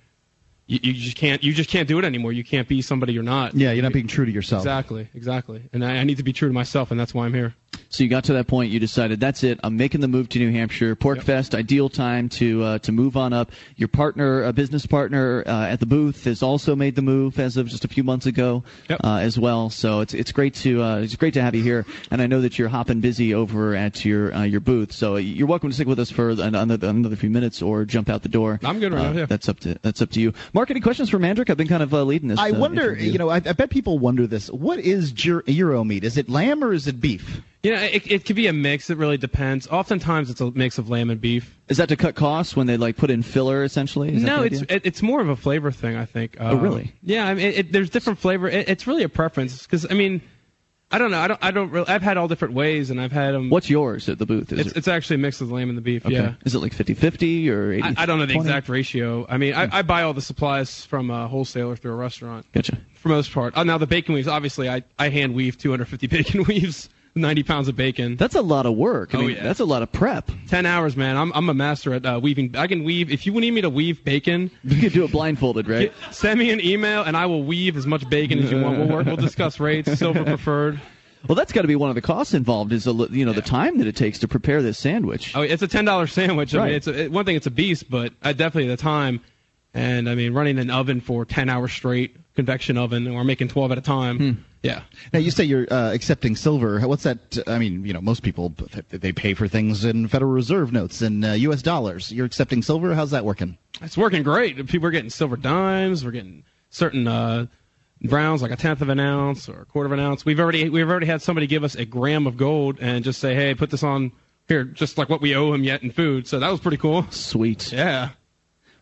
you, you just can't you just can't do it anymore. You can't be somebody you're not. Yeah, you're not being true to yourself. Exactly, exactly. And I, I need to be true to myself, and that's why I'm here. So you got to that point, you decided that's it. I'm making the move to New Hampshire. PorcFest, ideal time to uh, to move on up. Your partner, a business partner uh, at the booth, has also made the move as of just a few months ago Yep. uh, as well. So it's it's great to uh, it's great to have you here. And I know that you're hopping busy over at your uh, your booth. So you're welcome to stick with us for another, another few minutes or jump out the door. I'm good right Uh, now, yeah. That's up to that's up to you. Mark, any questions for Mandrik? I've been kind of uh, leading this. I wonder, interview. you know, I, I bet people wonder this. What is gyro, gyro meat? Is it lamb or is it beef? You know, it, it could be a mix. It really depends. Oftentimes, it's a mix of lamb and beef. is that to cut costs when they like put in filler essentially? Is no, it's it, it's more of a flavor thing, I think. Uh, Oh, really? Yeah, I mean, it, there's different flavor. It, it's really a preference because I mean, I don't know. I don't. I don't. Really, I've had all different ways, and I've had them. What's yours at the booth? Is It's, it, it's actually a mix of the lamb and the beef. okay. Yeah. Is it like 50-50 or 80 I, I don't know the exact ratio. I mean, I, I buy all the supplies from a wholesaler through a restaurant Gotcha. for most part. Oh, now the bacon weaves. Obviously, I, I hand weave 250 bacon weaves, 90 pounds of bacon. That's a lot of work. I Oh, mean, yeah. that's a lot of prep. 10 hours, man. I'm I'm a master at uh, weaving. I can weave. If you need me to weave bacon, You can do it blindfolded, right? Get- send me an email and I will weave as much bacon as you want. We'll work. We'll discuss rates, silver preferred. Well, that's got to be one of the costs involved. Is a, you know the time that it takes to prepare this sandwich. Oh, it's a ten dollar sandwich. I Right. mean, it's a, one thing. It's a beast, but uh, definitely the time. And I mean, running an oven for ten hours straight, convection oven, or making twelve at a time. Hmm. Yeah. Now you say you're uh, accepting silver. What's that? I mean, you know, most people they pay for things in Federal Reserve notes and uh, U.S. dollars. You're accepting silver. How's that working? It's working great. People are getting silver dimes. We're getting certain uh, browns, like a tenth of an ounce or a quarter of an ounce. We've already we've already had somebody give us a gram of gold and just say, "Hey, put this on here," just like what we owe him yet in food. So that was pretty cool. Sweet. Yeah.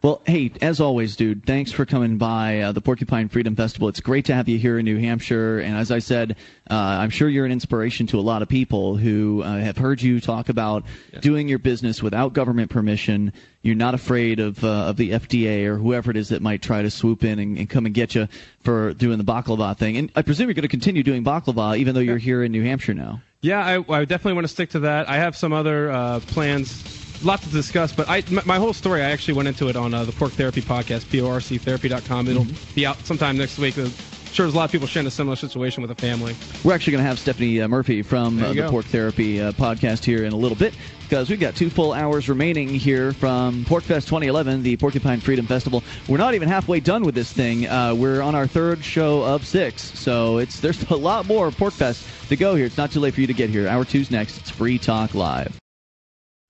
Well, hey, as always, dude, thanks for coming by uh, the Porcupine Freedom Festival. It's great to have you here in New Hampshire. And as I said, uh, I'm sure you're an inspiration to a lot of people who uh, have heard you talk about yeah. doing your business without government permission. You're not afraid of uh, of the FDA or whoever it is that might try to swoop in and, and come and get you for doing the baklava thing. And I presume you're going to continue doing baklava even though you're here in New Hampshire now. Yeah, I, I definitely want to stick to that. I have some other uh, plans lot to discuss, but I, my, my, whole story, I actually went into it on uh, the Porc Therapy podcast, porctherapy.com. It'll mm-hmm. be out sometime next week. I'm sure there's a lot of people sharing a similar situation with a family. We're actually going to have Stephanie uh, Murphy from uh, the go. Porc Therapy uh, podcast here in a little bit because we've got two full hours remaining here from PorcFest 2011, the Porcupine Freedom Festival. We're not even halfway done with this thing. Uh, we're on our third show of six, so it's there's a lot more PorcFest to go here. It's not too late for you to get here. Hour two's next. It's Free Talk Live.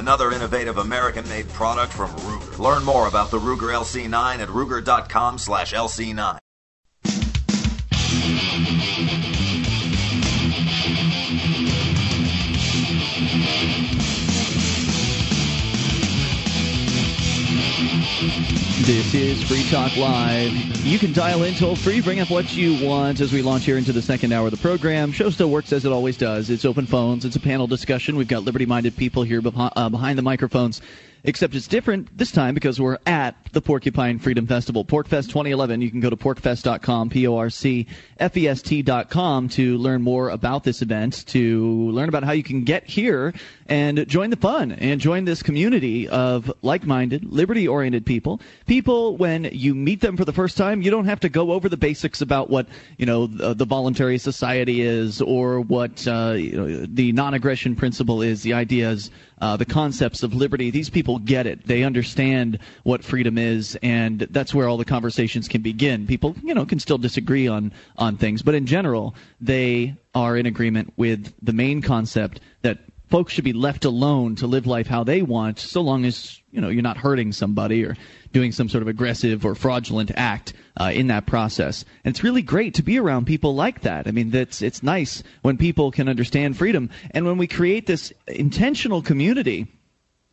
another innovative American-made product from Ruger. Learn more about the Ruger LC9 at ruger.com/lc9. This is Free Talk Live. You can dial in toll free, bring up what you want as we launch here into the second hour of the program. Show still works as it always does. It's open phones. It's a panel discussion. We've got liberty-minded people here uh, behind the microphones except it's different this time because we're at the Porcupine Freedom Festival, PorcFest 2011. You can go to porcfest.com, P-O-R-C-F-E-S-T.com to learn more about this event, to learn about how you can get here and join the fun and join this community of like-minded, liberty-oriented people. People, when you meet them for the first time, you don't have to go over the basics about what, you know, the, the voluntary society is or what, uh, you know, the non-aggression principle is, the ideas uh, the concepts of liberty. These people get it. They understand what freedom is, and that's where all the conversations can begin. People, you know, can still disagree on on things, but in general, they are in agreement with the main concept that folks should be left alone to live life how they want, so long as you know you're not hurting somebody or doing some sort of aggressive or fraudulent act uh, in that process. And it's really great to be around people like that. I mean, that's it's nice when people can understand freedom, and when we create this intentional community.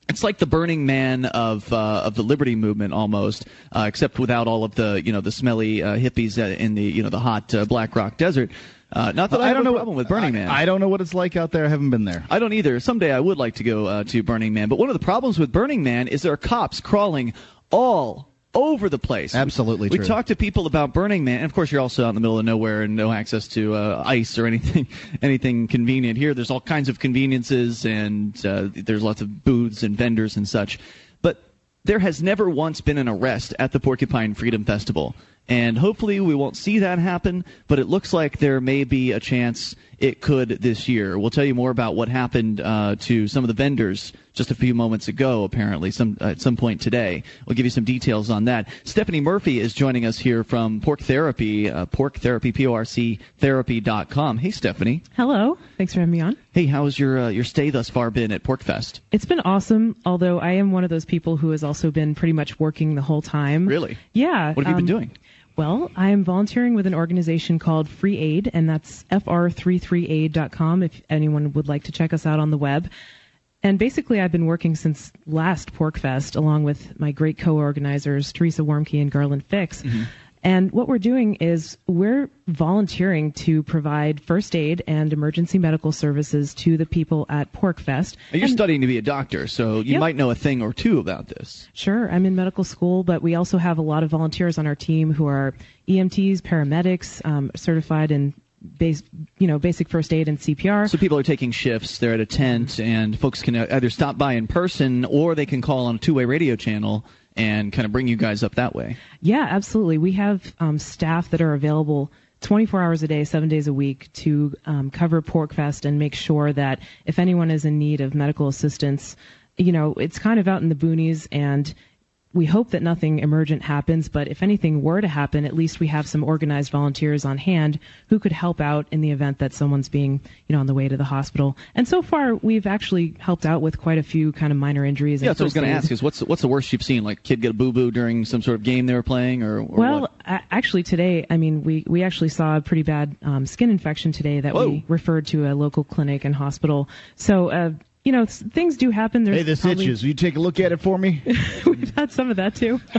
It's like the Burning Man of uh, of the Liberty movement almost, uh, except without all of the you know the smelly uh, hippies in the you know the hot uh, Black Rock desert. Uh, not that I, I don't know problem with Burning Man. I don't know what it's like out there. I haven't been there. I don't either. Someday I would like to go uh, to Burning Man. But one of the problems with Burning Man is there are cops crawling all over the place. Absolutely we, true. We talked to people about Burning Man, and of course, you're also out in the middle of nowhere and no access to uh, ice or anything, anything convenient. Here, there's all kinds of conveniences, and uh, there's lots of booths and vendors and such. But there has never once been an arrest at the Porcupine Freedom Festival. And hopefully we won't see that happen, but it looks like there may be a chance it could this year. We'll tell you more about what happened uh, to some of the vendors just a few moments ago, apparently, some uh, at some point today. We'll give you some details on that. Stephanie Murphy is joining us here from Porc Therapy, uh, Porc Therapy, P-O-R-C Therapy.com. Hey, Stephanie. Hello. Thanks for having me on. Hey, how's your uh, your stay thus far been at PorcFest? It's been awesome, although I am one of those people who has also been pretty much working the whole time. Really? Yeah. What have um, you been um, doing? Well, I am volunteering with an organization called Free Aid, and that's fr33aid.com if anyone would like to check us out on the web. And basically, I've been working since last PorcFest along with my great co-organizers, Teresa Warmke and Garland Fix. Mm-hmm. And what we're doing is we're volunteering to provide first aid and emergency medical services to the people at PorcFest. You're and, studying to be a doctor, so you yep. might know a thing or two about this. Sure, I'm in medical school, but we also have a lot of volunteers on our team who are EMTs, paramedics, um, certified in base, you know, basic first aid and CPR. So people are taking shifts. They're at a tent, and folks can either stop by in person or they can call on a two-way radio channel and kind of bring you guys up that way. Yeah, absolutely. We have um, staff that are available 24 hours a day, seven days a week to um, cover PorcFest and make sure that if anyone is in need of medical assistance, you know, it's kind of out in the boonies and we hope that nothing emergent happens, but if anything were to happen, at least we have some organized volunteers on hand who could help out in the event that someone's being, you know, on the way to the hospital. And so far, we've actually helped out with quite a few kind of minor injuries. Yeah, that's what I was going to ask. Is what's what's the worst you've seen? Like kid get a boo boo during some sort of game they were playing, or, or well, what? actually today, I mean, we we actually saw a pretty bad um, skin infection today that Whoa. we referred to a local clinic and hospital. So. Uh, you know, things do happen. There's Hey, this probably- itches. Will you take a look at it for me? We've had some of that too.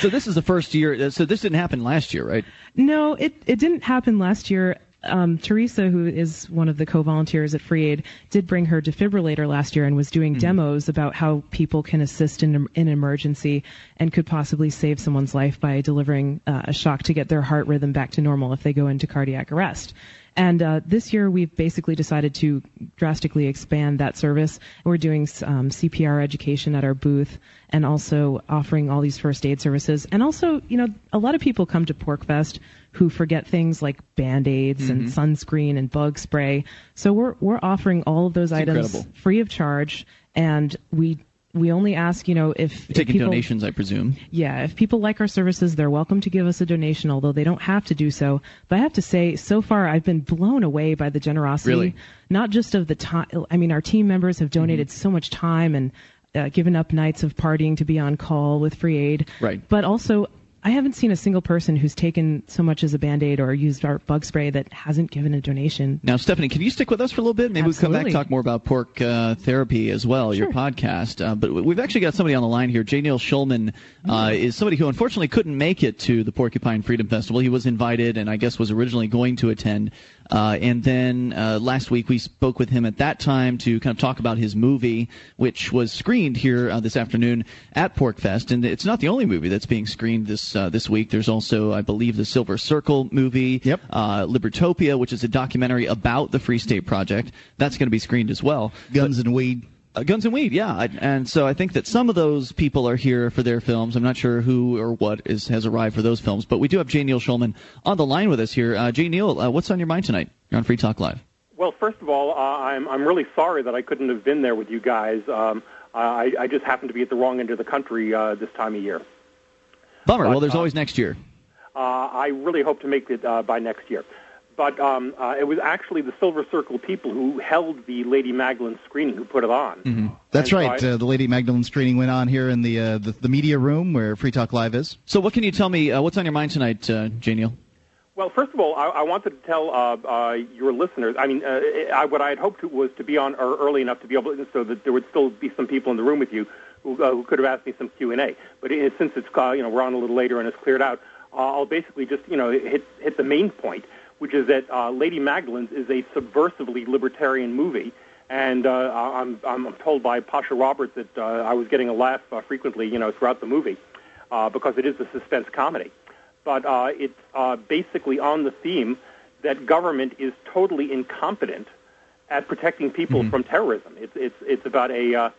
So this is the first year. So this didn't happen last year, right? No, it, it didn't happen last year. Um, Teresa, who is one of the co-volunteers at Free Aid, did bring her defibrillator last year and was doing demos about how people can assist in in emergency and could possibly save someone's life by delivering uh, a shock to get their heart rhythm back to normal if they go into cardiac arrest. And uh, this year, we've basically decided to drastically expand that service. We're doing um, CPR education at our booth and also offering all these first aid services. And also, you know, a lot of people come to PorcFest who forget things like band-aids and sunscreen and bug spray. So we're we're offering all of those items incredible. free of charge, and we we only ask, you know, if, taking people, donations, I presume. yeah, if people like our services, they're welcome to give us a donation, although they don't have to do so. But I have to say, so far, I've been blown away by the generosity, Really? not just of the time. I mean, our team members have donated Mm-hmm. so much time and uh, given up nights of partying to be on call with free aid. Right. But also, I haven't seen a single person who's taken so much as a band aid or used our bug spray that hasn't given a donation. Now, Stephanie, can you stick with us for a little bit? Maybe we'll come back and talk more about pork uh, therapy as well, your podcast. Uh, but we've actually got somebody on the line here. J. Neil Schulman uh, is somebody who unfortunately couldn't make it to the Porcupine Freedom Festival. He was invited and I guess was originally going to attend. Uh, and then uh, last week we spoke with him at that time to kind of talk about his movie, which was screened here uh, this afternoon at PorcFest. And it's not the only movie that's being screened this uh, this week. There's also, I believe, the Silver Circle movie, Yep. uh, Libertopia, which is a documentary about the Free State Project. That's going to be screened as well. Guns and weed. Uh, Guns and Weed, yeah. I, and so I think that some of those people are here for their films. I'm not sure who or what is has arrived for those films, but we do have J. Neil Schulman on the line with us here. Uh, J. Neil, uh, what's on your mind tonight? You're on Free Talk Live. Well, first of all, uh, I'm I'm really sorry that I couldn't have been there with you guys. Um, I I just happened to be at the wrong end of the country uh, this time of year. Bummer. But, well, there's uh, always next year. Uh, I really hope to make it uh, by next year. But um, uh, it was actually the Silver Circle people who held the Lady Magdalene screening who put it on. Mm-hmm. That's And so right. I- Uh, the Lady Magdalene screening went on here in the, uh, the the media room where Free Talk Live is. So, what can you tell me? Uh, what's on your mind tonight, uh, J. Neil? Well, first of all, I, I wanted to tell uh, uh, your listeners. I mean, uh, I, what I had hoped was to be on er- early enough to be able, to, so that there would still be some people in the room with you who, uh, who could have asked me some Q and A. But it, since it's uh, you know we're on a little later and it's cleared out, uh, I'll basically just you know hit hit the main point, which is that uh, Lady Magdalene's is a subversively libertarian movie. And uh, I'm, I'm told by Pasha Roberts that uh, I was getting a laugh uh, frequently, you know, throughout the movie, uh, because it is a suspense comedy but uh, it's uh, basically on the theme that government is totally incompetent at protecting people from terrorism. It's it's it's about a, uh,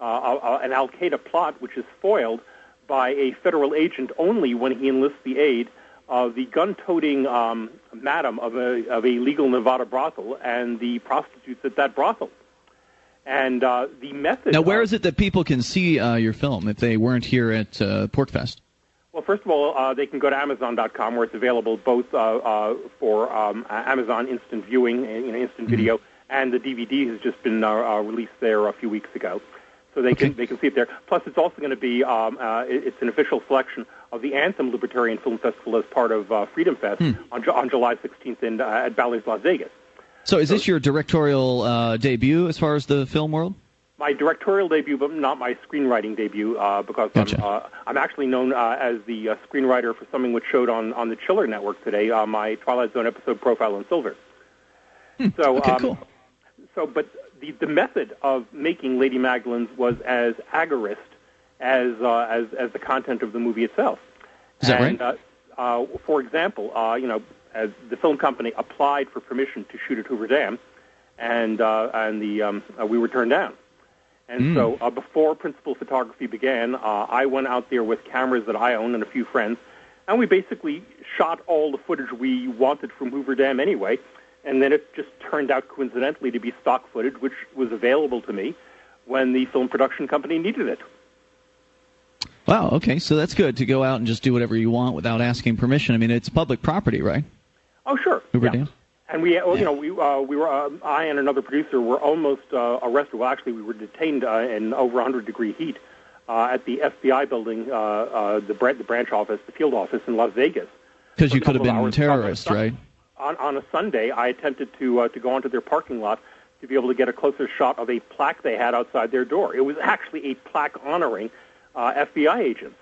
uh, uh, an Al Qaeda plot which is foiled by a federal agent only when he enlists the aid of the gun-toting um, madam of a of a legal Nevada brothel and the prostitutes at that brothel. And uh, the method. Now, where of- is it that people can see uh, your film if they weren't here at uh, PorcFest? Well, first of all, uh, they can go to Amazon.com where it's available both uh, uh, for um, Amazon Instant Viewing, uh, you know, instant video, and the DVD has just been uh, uh, released there a few weeks ago. So they Okay. can they can see it there. Plus, it's also going to be um, uh, it's an official selection of the Anthem Libertarian Film Festival as part of uh, Freedom Fest on, Ju- on July 16th in, uh, at Bally's Las Vegas. So, is this your directorial uh, debut as far as the film world? my directorial debut, but not my screenwriting debut, uh, because Gotcha. I'm, uh, I'm actually known uh, as the uh, screenwriter for something which showed on, on the Chiller Network today, uh, my Twilight Zone episode, Profile in Silver. so, Hmm. Okay, um, cool. so, but the, the method of making Lady Magdalene's was as agorist as, uh, as, as the content of the movie itself. Is that and, Uh, uh, for example, uh, you know, uh, the film company applied for permission to shoot at Hoover Dam, and uh, and the um, uh, we were turned down. And Mm. so uh, before principal photography began, uh, I went out there with cameras that I own and a few friends, and we basically shot all the footage we wanted from Hoover Dam anyway. And then it just turned out coincidentally to be stock footage, which was available to me when the film production company needed it. Wow. Okay. So that's good to go out and just do whatever you want without asking permission. I mean, it's public property, right? Oh, sure. Hoover yeah. And we, well, you know, we uh, we were uh, I and another producer were almost uh, arrested. Well, actually, we were detained uh, in over 100 degree heat uh, at the FBI building, uh, uh, the, br- the branch office, the field office in Las Vegas. Because you could have been a terrorist, right? On, on a Sunday, I attempted to uh, to go onto their parking lot to be able to get a closer shot of a plaque they had outside their door. It was actually a plaque honoring uh, FBI agents.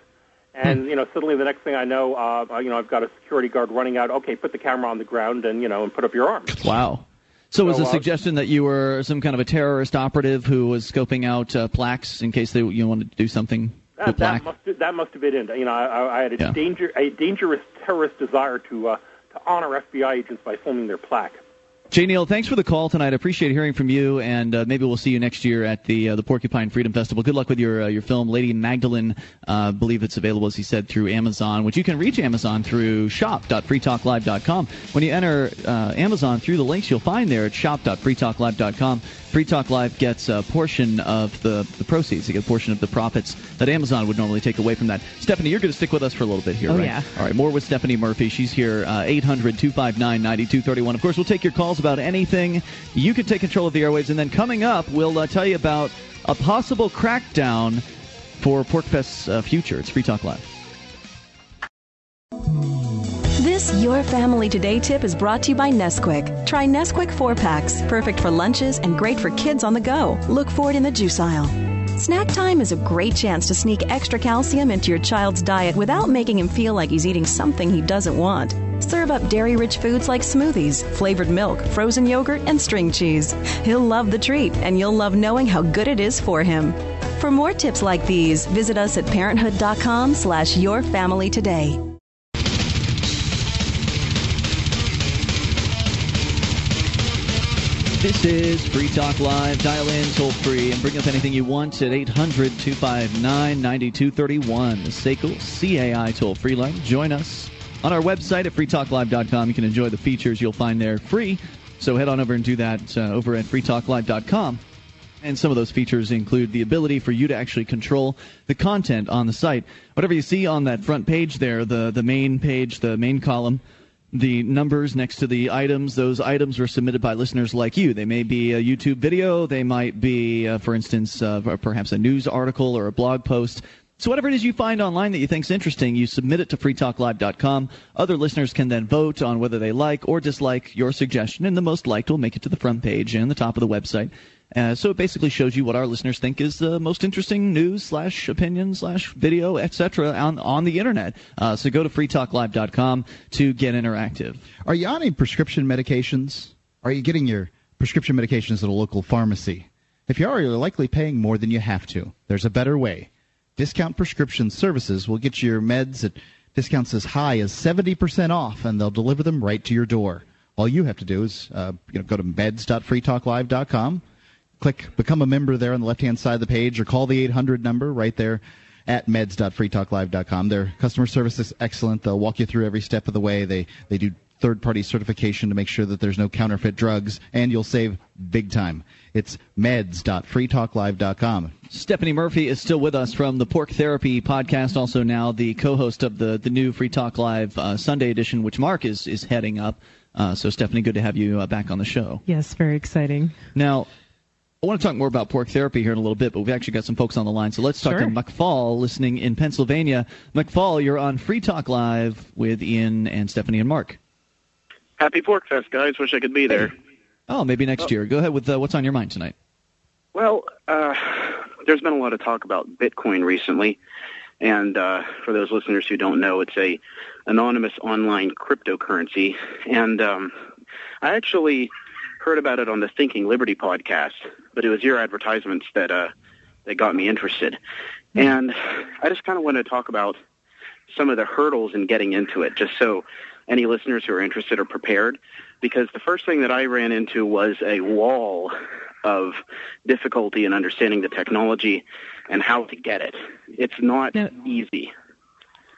And you know, suddenly the next thing I know, uh, uh, you know, I've got a security guard running out. Okay, put the camera on the ground and you know, and put up your arms. Wow. So was So, the uh, suggestion that you were some kind of a terrorist operative who was scoping out uh, plaques in case they you wanted to do something That, with that plaque? must that must have been it. You know, I, I had a Yeah. danger a dangerous terrorist desire to uh, to honor FBI agents by filming their plaque. J. Neil, thanks for the call tonight. I appreciate hearing from you, and uh, maybe we'll see you next year at the uh, the Porcupine Freedom Festival. Good luck with your uh, your film, Lady Magdalene. Uh, believe it's available, as he said, through Amazon, which you can reach Amazon through shop.freetalklive.com. When you enter uh, Amazon through the links you'll find there at shop.freetalklive.com, Free Talk Live gets a portion of the, the proceeds. They get a portion of the profits that Amazon would normally take away from that. Stephanie, you're going to stick with us for a little bit here, Oh, right? yeah. All right, more with Stephanie Murphy. She's here, uh, 800 259 9231. Of course, we'll take your calls about anything. You can take control of the airwaves. And then coming up, we'll uh, tell you about a possible crackdown for PorcFest's uh, future. It's Free Talk Live. This Your Family Today tip is brought to you by Nesquik. Try Nesquik 4 packs, perfect for lunches and great for kids on the go. Look for it in the juice aisle. Snack time is a great chance to sneak extra calcium into your child's diet without making him feel like he's eating something he doesn't want. Serve up dairy rich foods like smoothies, flavored milk, frozen yogurt, and string cheese. He'll love the treat, and you'll love knowing how good it is for him. For more tips like these, visit us at parenthood.com slash your family today. This is Free Talk Live. Dial in toll free and bring up anything you want at 800 259 9231. The SACL CAI toll free line. Join us on our website at freetalklive.com. You can enjoy the features you'll find there free. So head on over and do that uh, over at freetalklive.com. And some of those features include the ability for you to actually control the content on the site. Whatever you see on that front page there, the, the main page, the main column, the numbers next to the items, those items were submitted by listeners like you. They may be a YouTube video, they might be, uh, for instance, uh, perhaps a news article or a blog post. So whatever it is you find online that you think is interesting, you submit it to freetalklive.com. Other listeners can then vote on whether they like or dislike your suggestion, and the most liked will make it to the front page and the top of the website. Uh, so it basically shows you what our listeners think is the most interesting news slash opinion slash video, etc. on on the internet. Uh, so go to freetalklive.com to get interactive. Are you on any prescription medications? Are you getting your prescription medications at a local pharmacy? If you are, you're likely paying more than you have to. There's a better way. Discount Prescription Services will get you your meds at discounts as high as 70% off, and they'll deliver them right to your door. All you have to do is uh, you know, go to meds.freetalklive.com, click Become a Member there on the left-hand side of the page, or call the 800 number right there at meds.freetalklive.com. Their customer service is excellent. They'll walk you through every step of the way. They they do third party certification to make sure that there's no counterfeit drugs, and you'll save big time. It's meds.freetalklive.com. Stephanie Murphy is still with us from the Porc Therapy podcast, also now the co-host of the the new Free Talk Live uh, Sunday edition, which Mark is is heading up. Uh, so Stephanie, good to have you uh, back on the show. Yes, very exciting. Now, I want to talk more about porc therapy here in a little bit, but we've actually got some folks on the line. So let's talk to McFall, listening in Pennsylvania. McFall, you're on Free Talk Live with Ian and Stephanie and Mark. Happy PorcFest, guys. Wish I could be there. Oh, maybe next year. Go ahead with uh, what's on your mind tonight. Well, uh, there's been a lot of talk about Bitcoin recently, and uh, for those listeners who don't know, it's a anonymous online cryptocurrency. And um, I actually heard about it on the Thinking Liberty podcast, but it was your advertisements that uh, that got me interested. And I just kind of want to talk about some of the hurdles in getting into it, just so any listeners who are interested are prepared because the first thing that I ran into was a wall of difficulty in understanding the technology and how to get it. It's not Now- easy.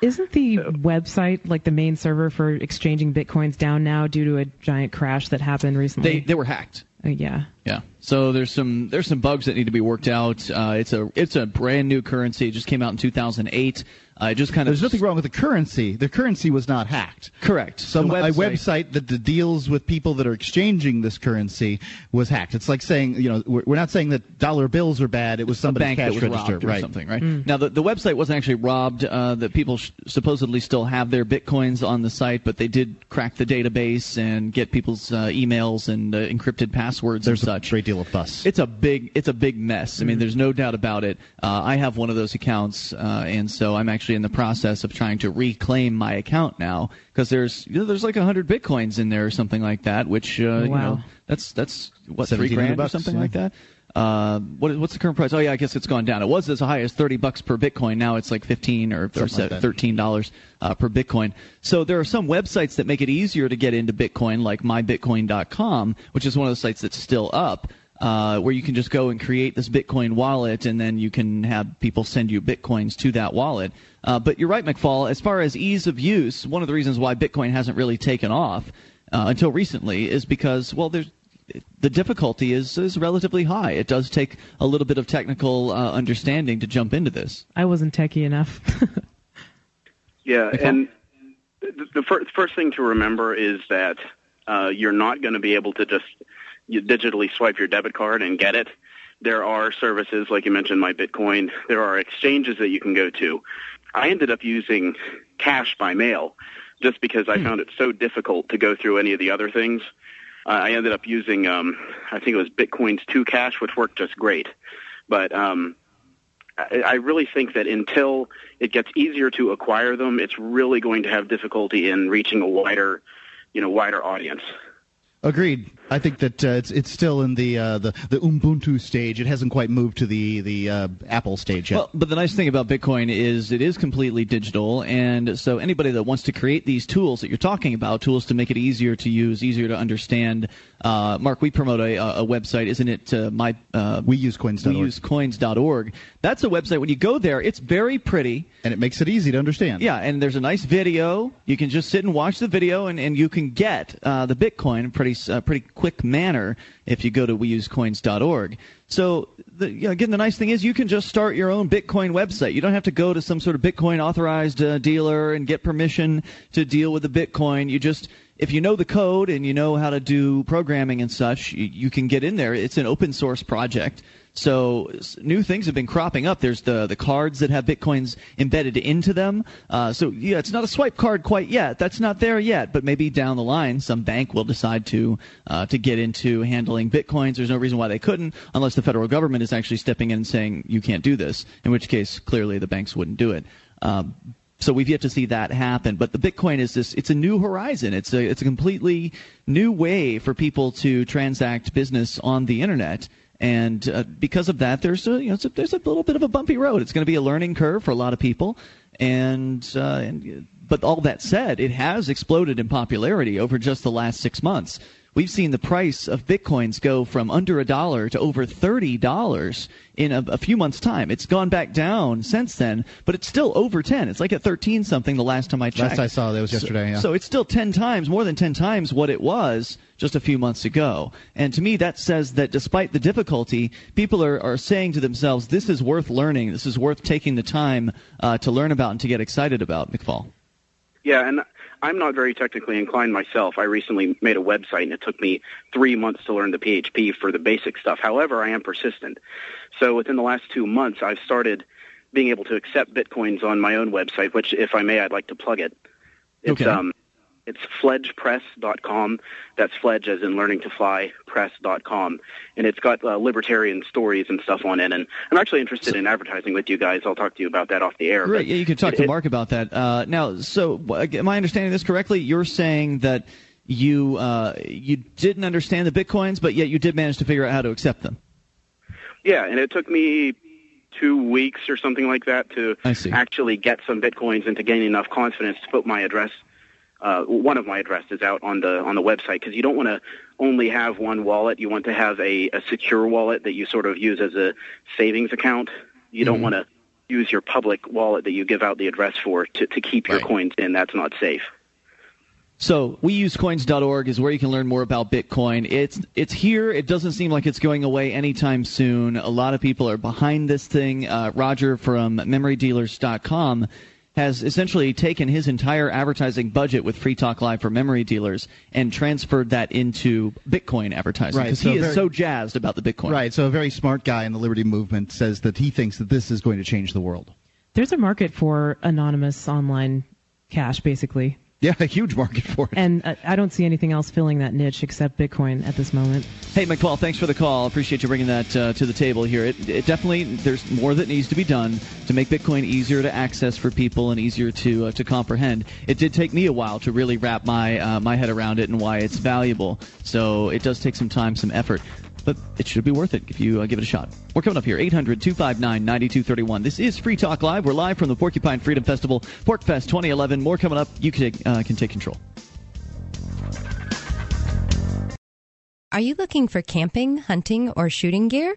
Isn't the website, like the main server for exchanging bitcoins, down now due to a giant crash that happened recently? They they were hacked. Uh, yeah. Yeah. So there's some there's some bugs that need to be worked out. Uh, it's a it's a brand new currency. It just came out in 2008. Uh, it just kind of There's nothing wrong with the currency. The currency was not hacked. correct. Some The a website that that deals with people that are exchanging this currency was hacked. It's like saying, you know, we're, we're not saying that dollar bills are bad. It was a somebody's bank cash that was register, robbed or right? something, right? Now the, the website wasn't actually robbed. Uh, that people sh- supposedly still have their bitcoins on the site, but they did crack the database and get people's uh, emails and uh, encrypted passwords There's such. great deal of fuss. It's a big it's a big mess. I mean, there's no doubt about it. Uh, I have one of those accounts, uh, and so I'm actually in the process of trying to reclaim my account now because there's you know, there's like hundred bitcoins in there or something like that, which uh, you Wow. know that's that's what three 1700 grand or something yeah. like that. Uh, what, what's the current price? Oh yeah, I guess it's gone down. It was as high as thirty bucks per Bitcoin. Now it's like fifteen or, or thirteen dollars uh, per Bitcoin. So there are some websites that make it easier to get into Bitcoin, like mybitcoin.com, which is one of the sites that's still up. Uh, where you can just go and create this Bitcoin wallet, and then you can have people send you Bitcoins to that wallet. Uh, but you're right, McFall. As far as ease of use, one of the reasons why Bitcoin hasn't really taken off uh, until recently is because, well, there's the difficulty is is relatively high. It does take a little bit of technical uh, understanding to jump into this. I wasn't techie enough. Yeah, Okay. and the, the fir- first thing to remember is that uh, you're not going to be able to just you digitally swipe your debit card and get it. There are services, like you mentioned, My Bitcoin. There are exchanges that you can go to. I ended up using cash by mail just because I found it so difficult to go through any of the other things. I ended up using, um, I think it was Bitcoin's 2 Cash, which worked just great. But um, I, I really think that until it gets easier to acquire them, it's really going to have difficulty in reaching a wider, you know, wider audience. Agreed. I think that uh, it's it's still in the uh, the the Ubuntu stage. It hasn't quite moved to the the uh, Apple stage yet. Well, but the nice thing about Bitcoin is it is completely digital, and so anybody that wants to create these tools that you're talking about, tools to make it easier to use, easier to understand. Uh, Mark, we promote a, a website, isn't it? Uh, my uh, weusecoins.org. we use coins.org. That's a website. When you go there, it's very pretty. and it makes it easy to understand. Yeah, and there's a nice video. You can just sit and watch the video, and, and you can get uh, the Bitcoin pretty uh, pretty quick manner if you go to weusecoins.org. So the, you know, again, the nice thing is you can just start your own Bitcoin website. You don't have to go to some sort of Bitcoin authorized uh, dealer and get permission to deal with the Bitcoin. You just if you know the code and you know how to do programming and such, you, you can get in there. It's an open source project. So new things have been cropping up. There's the the cards that have bitcoins embedded into them. Uh, so yeah, it's not a swipe card quite yet. That's not there yet. But maybe down the line, some bank will decide to uh, to get into handling bitcoins. There's no reason why they couldn't, unless the federal government is actually stepping in and saying you can't do this. In which case, clearly the banks wouldn't do it. Um, so we've yet to see that happen. But the Bitcoin is this, it's a new horizon. It's a, it's a completely new way for people to transact business on the internet. And uh, because of that, there's a, you know, a, there's a little bit of a bumpy road. It's going to be a learning curve for a lot of people. And, uh, and but all that said, it has exploded in popularity over just the last six months. We've seen the price of bitcoins go from under a dollar to over thirty dollars in a, a few months' time. It's gone back down since then, but it's still over ten. It's like at thirteen something the last time I checked. Last I saw, that was yesterday. So, yeah. so it's still 10 times, more than 10 times what it was just a few months ago. And to me, that says that despite the difficulty, people are, are saying to themselves, this is worth learning. This is worth taking the time uh, to learn about and to get excited about, McFall. Yeah, and I'm not very technically inclined myself. I recently made a website, and it took me three months to learn the PHP for the basic stuff. However, I am persistent. So within the last two months, I've started being able to accept bitcoins on my own website, which, if I may, I'd like to plug it. It's Okay. um, it's fledgepress.com. That's fledge as in learning to fly press.com, and it's got uh, libertarian stories and stuff on it. And I'm actually interested in advertising with you guys. I'll talk to you about that off the air. Right, yeah, you can talk it- to it- Mark about that. Uh, now, so uh, am I understanding this correctly? You're saying that you uh, you didn't understand the bitcoins, but yet you did manage to figure out how to accept them. Yeah, and it took me two weeks or something like that to actually get some bitcoins and to gain enough confidence to put my address uh, one of my addresses out on the on the website because you don't want to only have one wallet. You want to have a, a secure wallet that you sort of use as a savings account. You don't Mhm. want to use your public wallet that you give out the address for to, to keep your coins in. That's not safe. So weusecoins.org is where you can learn more about Bitcoin. It's it's here. It doesn't seem like it's going away anytime soon. A lot of people are behind this thing. Uh, Roger from MemoryDealers.com has essentially taken his entire advertising budget with Free Talk Live for memory dealers and transferred that into Bitcoin advertising Right, because so he is very- so jazzed about the Bitcoin. Right. So a very smart guy in the liberty movement says that he thinks that this is going to change the world. There's a market for anonymous online cash, basically. Yeah, a huge market for it. And uh, I don't see anything else filling that niche except Bitcoin at this moment. Hey, McPaul, thanks for the call. Appreciate you bringing that uh, to the table here. It, it definitely there's more that needs to be done to make Bitcoin easier to access for people and easier to uh, to comprehend. It did take me a while to really wrap my uh, my head around it and why it's valuable. So it does take some time, some effort. But it should be worth it if you uh, give it a shot. We're coming up here, 800 259 9231. This is Free Talk Live. We're live from the Porcupine Freedom Festival, PorcFest 2011. More coming up. You can, uh, can take control. Are you looking for camping, hunting, or shooting gear?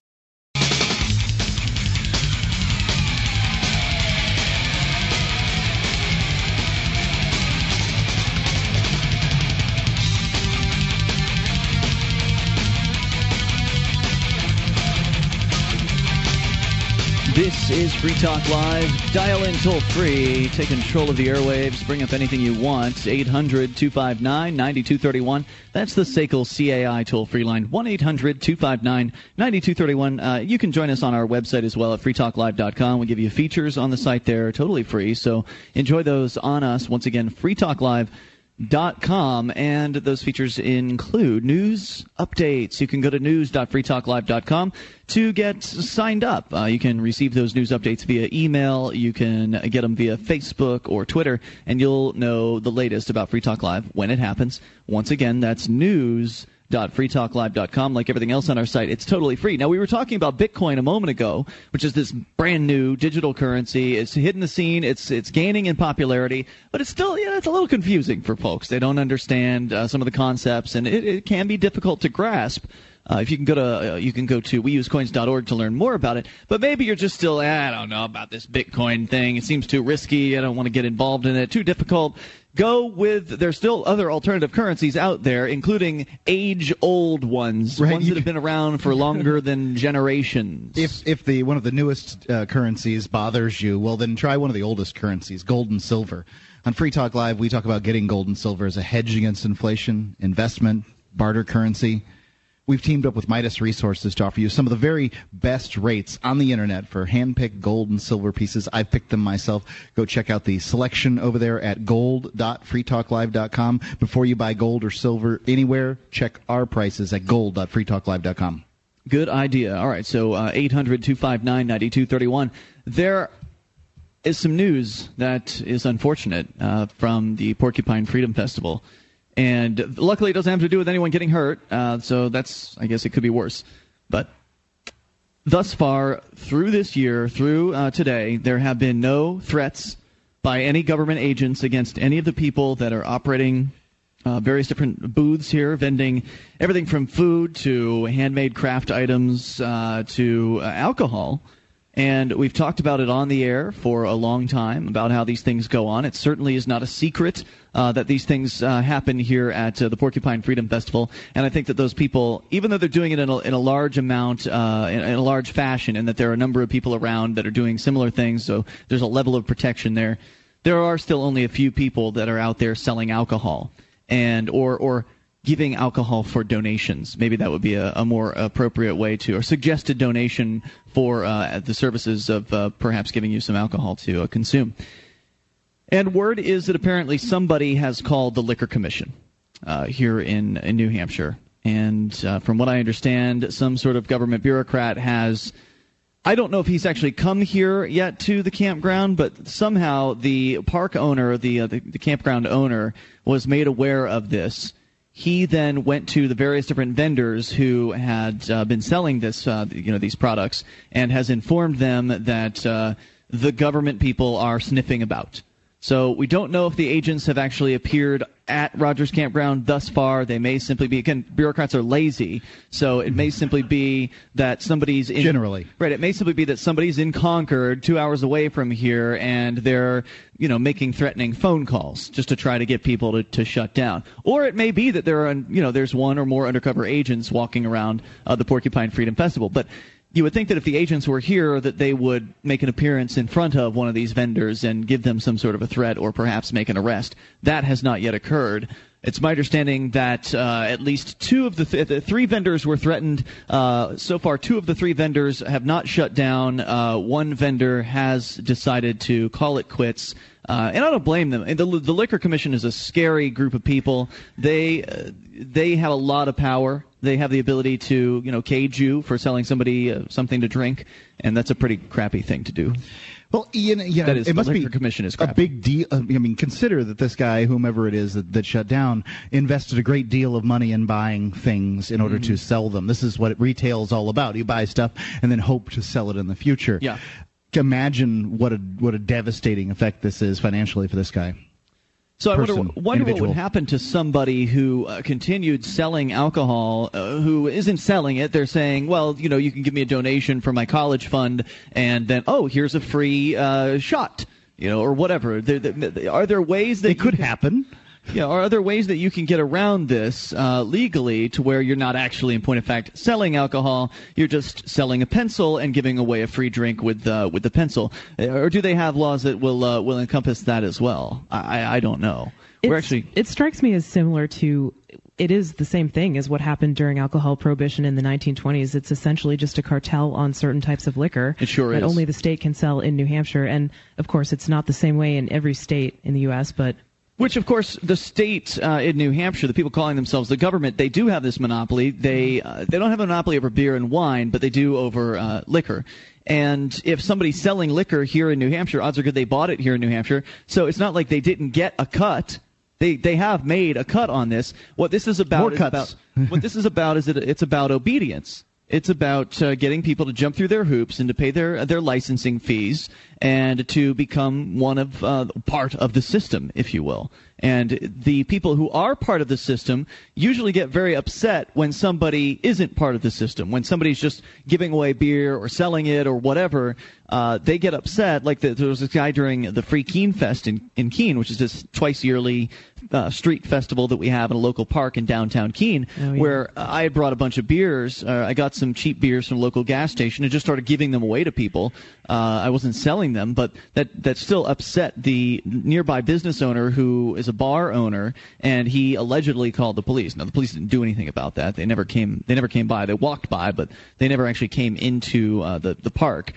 This is Free Talk Live. Dial in toll free. Take control of the airwaves. Bring up anything you want. 800 259 9231. That's the SACL CAI toll free line. 1 800 259 9231. Uh, You can join us on our website as well at freetalklive.com. We give you features on the site there, totally free. So enjoy those on us. Once again, Free Talk Live dot com and those features include news updates. You can go to news.freetalklive.com to get signed up. Uh, you can receive those news updates via email. You can get them via facebook or twitter and you'll know the latest about free talk live when it happens. Once again that's news freetalklive.com like everything else on our site it's totally free. Now we were talking about bitcoin a moment ago which is this brand new digital currency. It's hitting the scene it's it's gaining in popularity but it's still yeah it's a little confusing for folks. They don't understand uh, some of the concepts and it, it can be difficult to grasp. Uh, if you can go to uh, you can go to weusecoins.org to learn more about it but maybe you're just still eh, i don't know about this bitcoin thing. It seems too risky. I don't want to get involved in it. Too difficult go with there's still other alternative currencies out there including age old ones Right, ones that have been around for longer than generations If if the one of the newest uh, currencies bothers you, well then try one of the oldest currencies, gold and silver. On Free Talk Live, we talk about getting gold and silver as a hedge against inflation, investment, barter currency. We've teamed up with Midas Resources to offer you some of the very best rates on the internet for hand-picked gold and silver pieces. I've picked them myself. Go check out the selection over there at gold.freetalklive.com. Before you buy gold or silver anywhere, check our prices at gold.freetalklive.com. Good idea. All right, so uh, 800 259 9231. There is some news that is unfortunate uh, from the Porcupine Freedom Festival. And luckily, it doesn't have to do with anyone getting hurt, uh, so that's, I guess it could be worse. But thus far, through this year, through uh, today, there have been no threats by any government agents against any of the people that are operating uh, various different booths here, vending everything from food to handmade craft items uh, to uh, alcohol. And we've talked about it on the air for a long time about how these things go on. It certainly is not a secret uh, that these things uh, happen here at uh, the Porcupine Freedom Festival. And I think that those people, even though they're doing it in a, in a large amount, uh, in, in a large fashion, and that there are a number of people around that are doing similar things, so there's a level of protection there, there are still only a few people that are out there selling alcohol and or or giving alcohol for donations. Maybe that would be a, a more appropriate way to, or suggested donation for uh, the services of uh, perhaps giving you some alcohol to uh, consume. And word is that apparently somebody has called the liquor commission. uh, here in, in New Hampshire. And uh, from what I understand, some sort of government bureaucrat has. I don't know if he's actually come here yet to the campground, but somehow the park owner, the, uh, the, the campground owner, was made aware of this. He then went to the various different vendors who had uh, been selling this, uh, you know, these products, and has informed them that uh, the government people are sniffing about. So we don't know if the agents have actually appeared at Rogers Campground thus far. They may simply be again bureaucrats are lazy, so it may simply be that somebody's in, Generally. right. It may simply be that somebody's in Concord, two hours away from here, and they're you know making threatening phone calls just to try to get people to, to shut down. Or it may be that there are you know there's one or more undercover agents walking around uh, the Porcupine Freedom Festival, but you would think that if the agents were here, that they would make an appearance in front of one of these vendors and give them some sort of a threat or perhaps make an arrest. That has not yet occurred. It's my understanding that uh, at least two of the, th- the three vendors were threatened. Uh, so far, two of the three vendors have not shut down. Uh, one vendor has decided to call it quits. Uh, and I don't blame them. The, the liquor commission is a scary group of people. They uh, they have a lot of power. They have the ability to you know cage you for selling somebody uh, something to drink, and that's a pretty crappy thing to do. Well, know, yeah, That is, it must be commission is a big deal. I mean, consider that this guy, whomever it is that, that shut down, invested a great deal of money in buying things in order Mm-hmm. to sell them. This is what retail is all about. You buy stuff and then hope to sell it in the future. Yeah. Imagine what a what a devastating effect this is financially for this guy. So I wonder, person, wonder what individual. would happen to somebody who uh, continued selling alcohol, uh, who isn't selling it. They're saying, well, you know, you can give me a donation for my college fund, and then, oh, here's a free uh, shot, you know, or whatever. There, there, are there ways that It could can- happen. Yeah, are there ways that you can get around this uh, legally to where you're not actually, in point of fact, selling alcohol? You're just selling a pencil and giving away a free drink with uh, with the pencil, Uh, or do they have laws that will uh, will encompass that as well? I, I- I don't know. We're actually it strikes me as similar to it is the same thing as what happened during alcohol prohibition in the 1920s. It's essentially just a cartel on certain types of liquor It sure that is. only the state can sell in New Hampshire. And of course, it's not the same way in every state in the U.S., but Which, of course, the state uh, in New Hampshire, the people calling themselves the government, they do have this monopoly. They uh, they don't have a monopoly over beer and wine, but they do over uh, liquor. And if somebody's selling liquor here in New Hampshire, odds are good they bought it here in New Hampshire. So it's not like they didn't get a cut. They they have made a cut on this. What this is about More is cuts. about what this is about is that it's about obedience. It's about uh, getting people to jump through their hoops and to pay their their licensing fees and to become one of uh, part of the system, if you will. And the people who are part of the system usually get very upset when somebody isn't part of the system. When somebody's just giving away beer or selling it or whatever, uh, they get upset. Like the, there was this guy during the Free Keene Fest in, in Keene, which is this twice yearly uh, street festival that we have in a local park in downtown Keene, Oh, yeah. where uh, I had brought a bunch of beers. Uh, I got some cheap beers from a local gas station and just started giving them away to people. Uh, I wasn't selling them, but that that still upset the nearby business owner who is a bar owner, and he allegedly called the police. Now the police didn't do anything about that. They never came. They never came by. They walked by, but they never actually came into uh, the the park.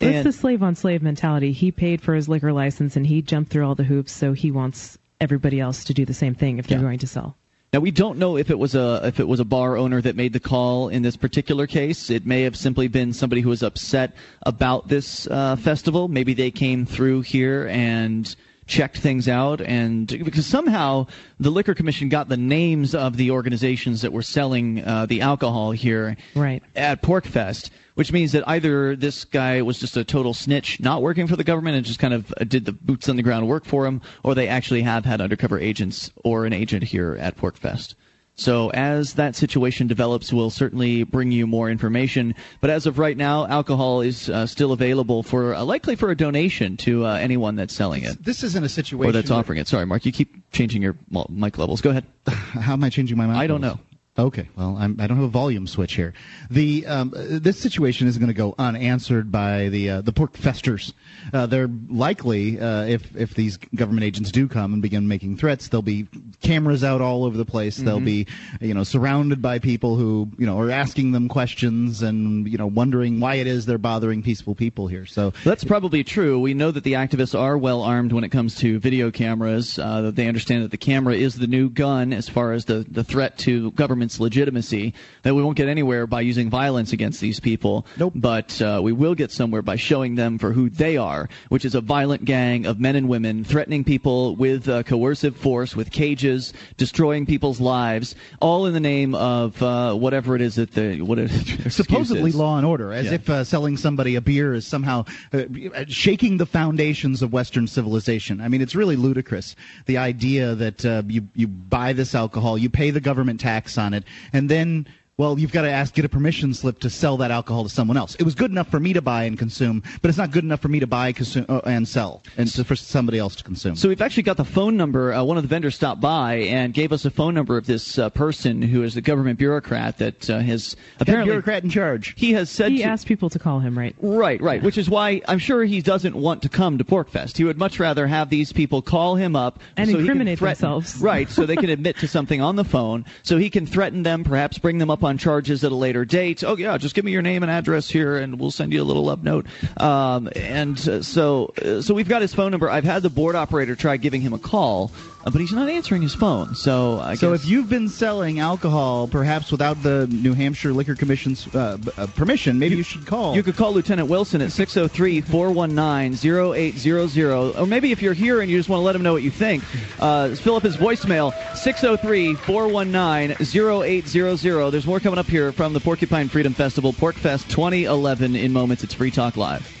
it's the slave on slave mentality. He paid for his liquor license and he jumped through all the hoops, so he wants everybody else to do the same thing if they're Yeah. going to sell. Now we don't know if it was a if it was a bar owner that made the call in this particular case. It may have simply been somebody who was upset about this uh, festival. Maybe they came through here and checked things out, and because somehow the liquor commission got the names of the organizations that were selling uh, the alcohol here Right. at PorcFest, which means that either this guy was just a total snitch, not working for the government, and just kind of uh, did the boots on the ground work for him, or they actually have had undercover agents or an agent here at PorcFest. So as that situation develops, we'll certainly bring you more information. But as of right now, alcohol is uh, still available for uh, likely for a donation to uh, anyone that's selling it This isn't a situation or that's offering it. Sorry, Mark, you keep changing your mic levels. Go ahead. How am I changing my mic? I don't know. Okay, well, I'm, I don't have a volume switch here. The um, this situation is going to go unanswered by the uh, the pork festers. Uh, they're likely, uh, if if these government agents do come and begin making threats, they'll be cameras out all over the place. They'll Mhm. be, you know, surrounded by people who, you know, are asking them questions and, you know, wondering why it is they're bothering peaceful people here. So That's probably true. We know that the activists are well armed when it comes to video cameras. Uh, that they understand that the camera is the new gun as far as the, the threat to government's legitimacy. That we won't get anywhere by using violence against these people. Nope. But uh, we will get somewhere by showing them for who they are, which is a violent gang of men and women threatening people with uh, coercive force, with cages, destroying people's lives, all in the name of uh, whatever it is that the what it, supposedly is. law and order, as Yeah. if uh, selling somebody a beer is somehow uh, shaking the foundations of Western civilization. I mean, it's really ludicrous. The idea that uh, you you buy this alcohol, you pay the government tax on it, and then. Well, you've got to ask, get a permission slip to sell that alcohol to someone else. It was good enough for me to buy and consume, but it's not good enough for me to buy consume, uh, and sell, and so for somebody else to consume. So we've actually got the phone number. Uh, one of the vendors stopped by and gave us a phone number of this uh, person who is the government bureaucrat that uh, has apparently bureaucrat in charge. He has said He to, asked people to call him, right? Right, right. Which is why I'm sure he doesn't want to come to PorcFest. He would much rather have these people call him up And so he can incriminate threaten- themselves. Right, so they can admit to something on the phone, so he can threaten them, perhaps bring them up on charges at a later date. Oh yeah, just give me your name and address here, and we'll send you a little love note. Um, and uh, so, uh, so we've got his phone number. I've had the board operator try giving him a call, uh, but he's not answering his phone. So I so guess if you've been selling alcohol, perhaps without the New Hampshire Liquor Commission's uh, b- uh, permission, maybe you, should call. You could call Lieutenant Wilson at 603 419 0800. Or maybe if you're here and you just want to let him know what you think, uh, fill up his voicemail 603 419 0800. There's more coming up here from the Porcupine Freedom Festival, PorcFest 2011 in moments. It's Free Talk Live.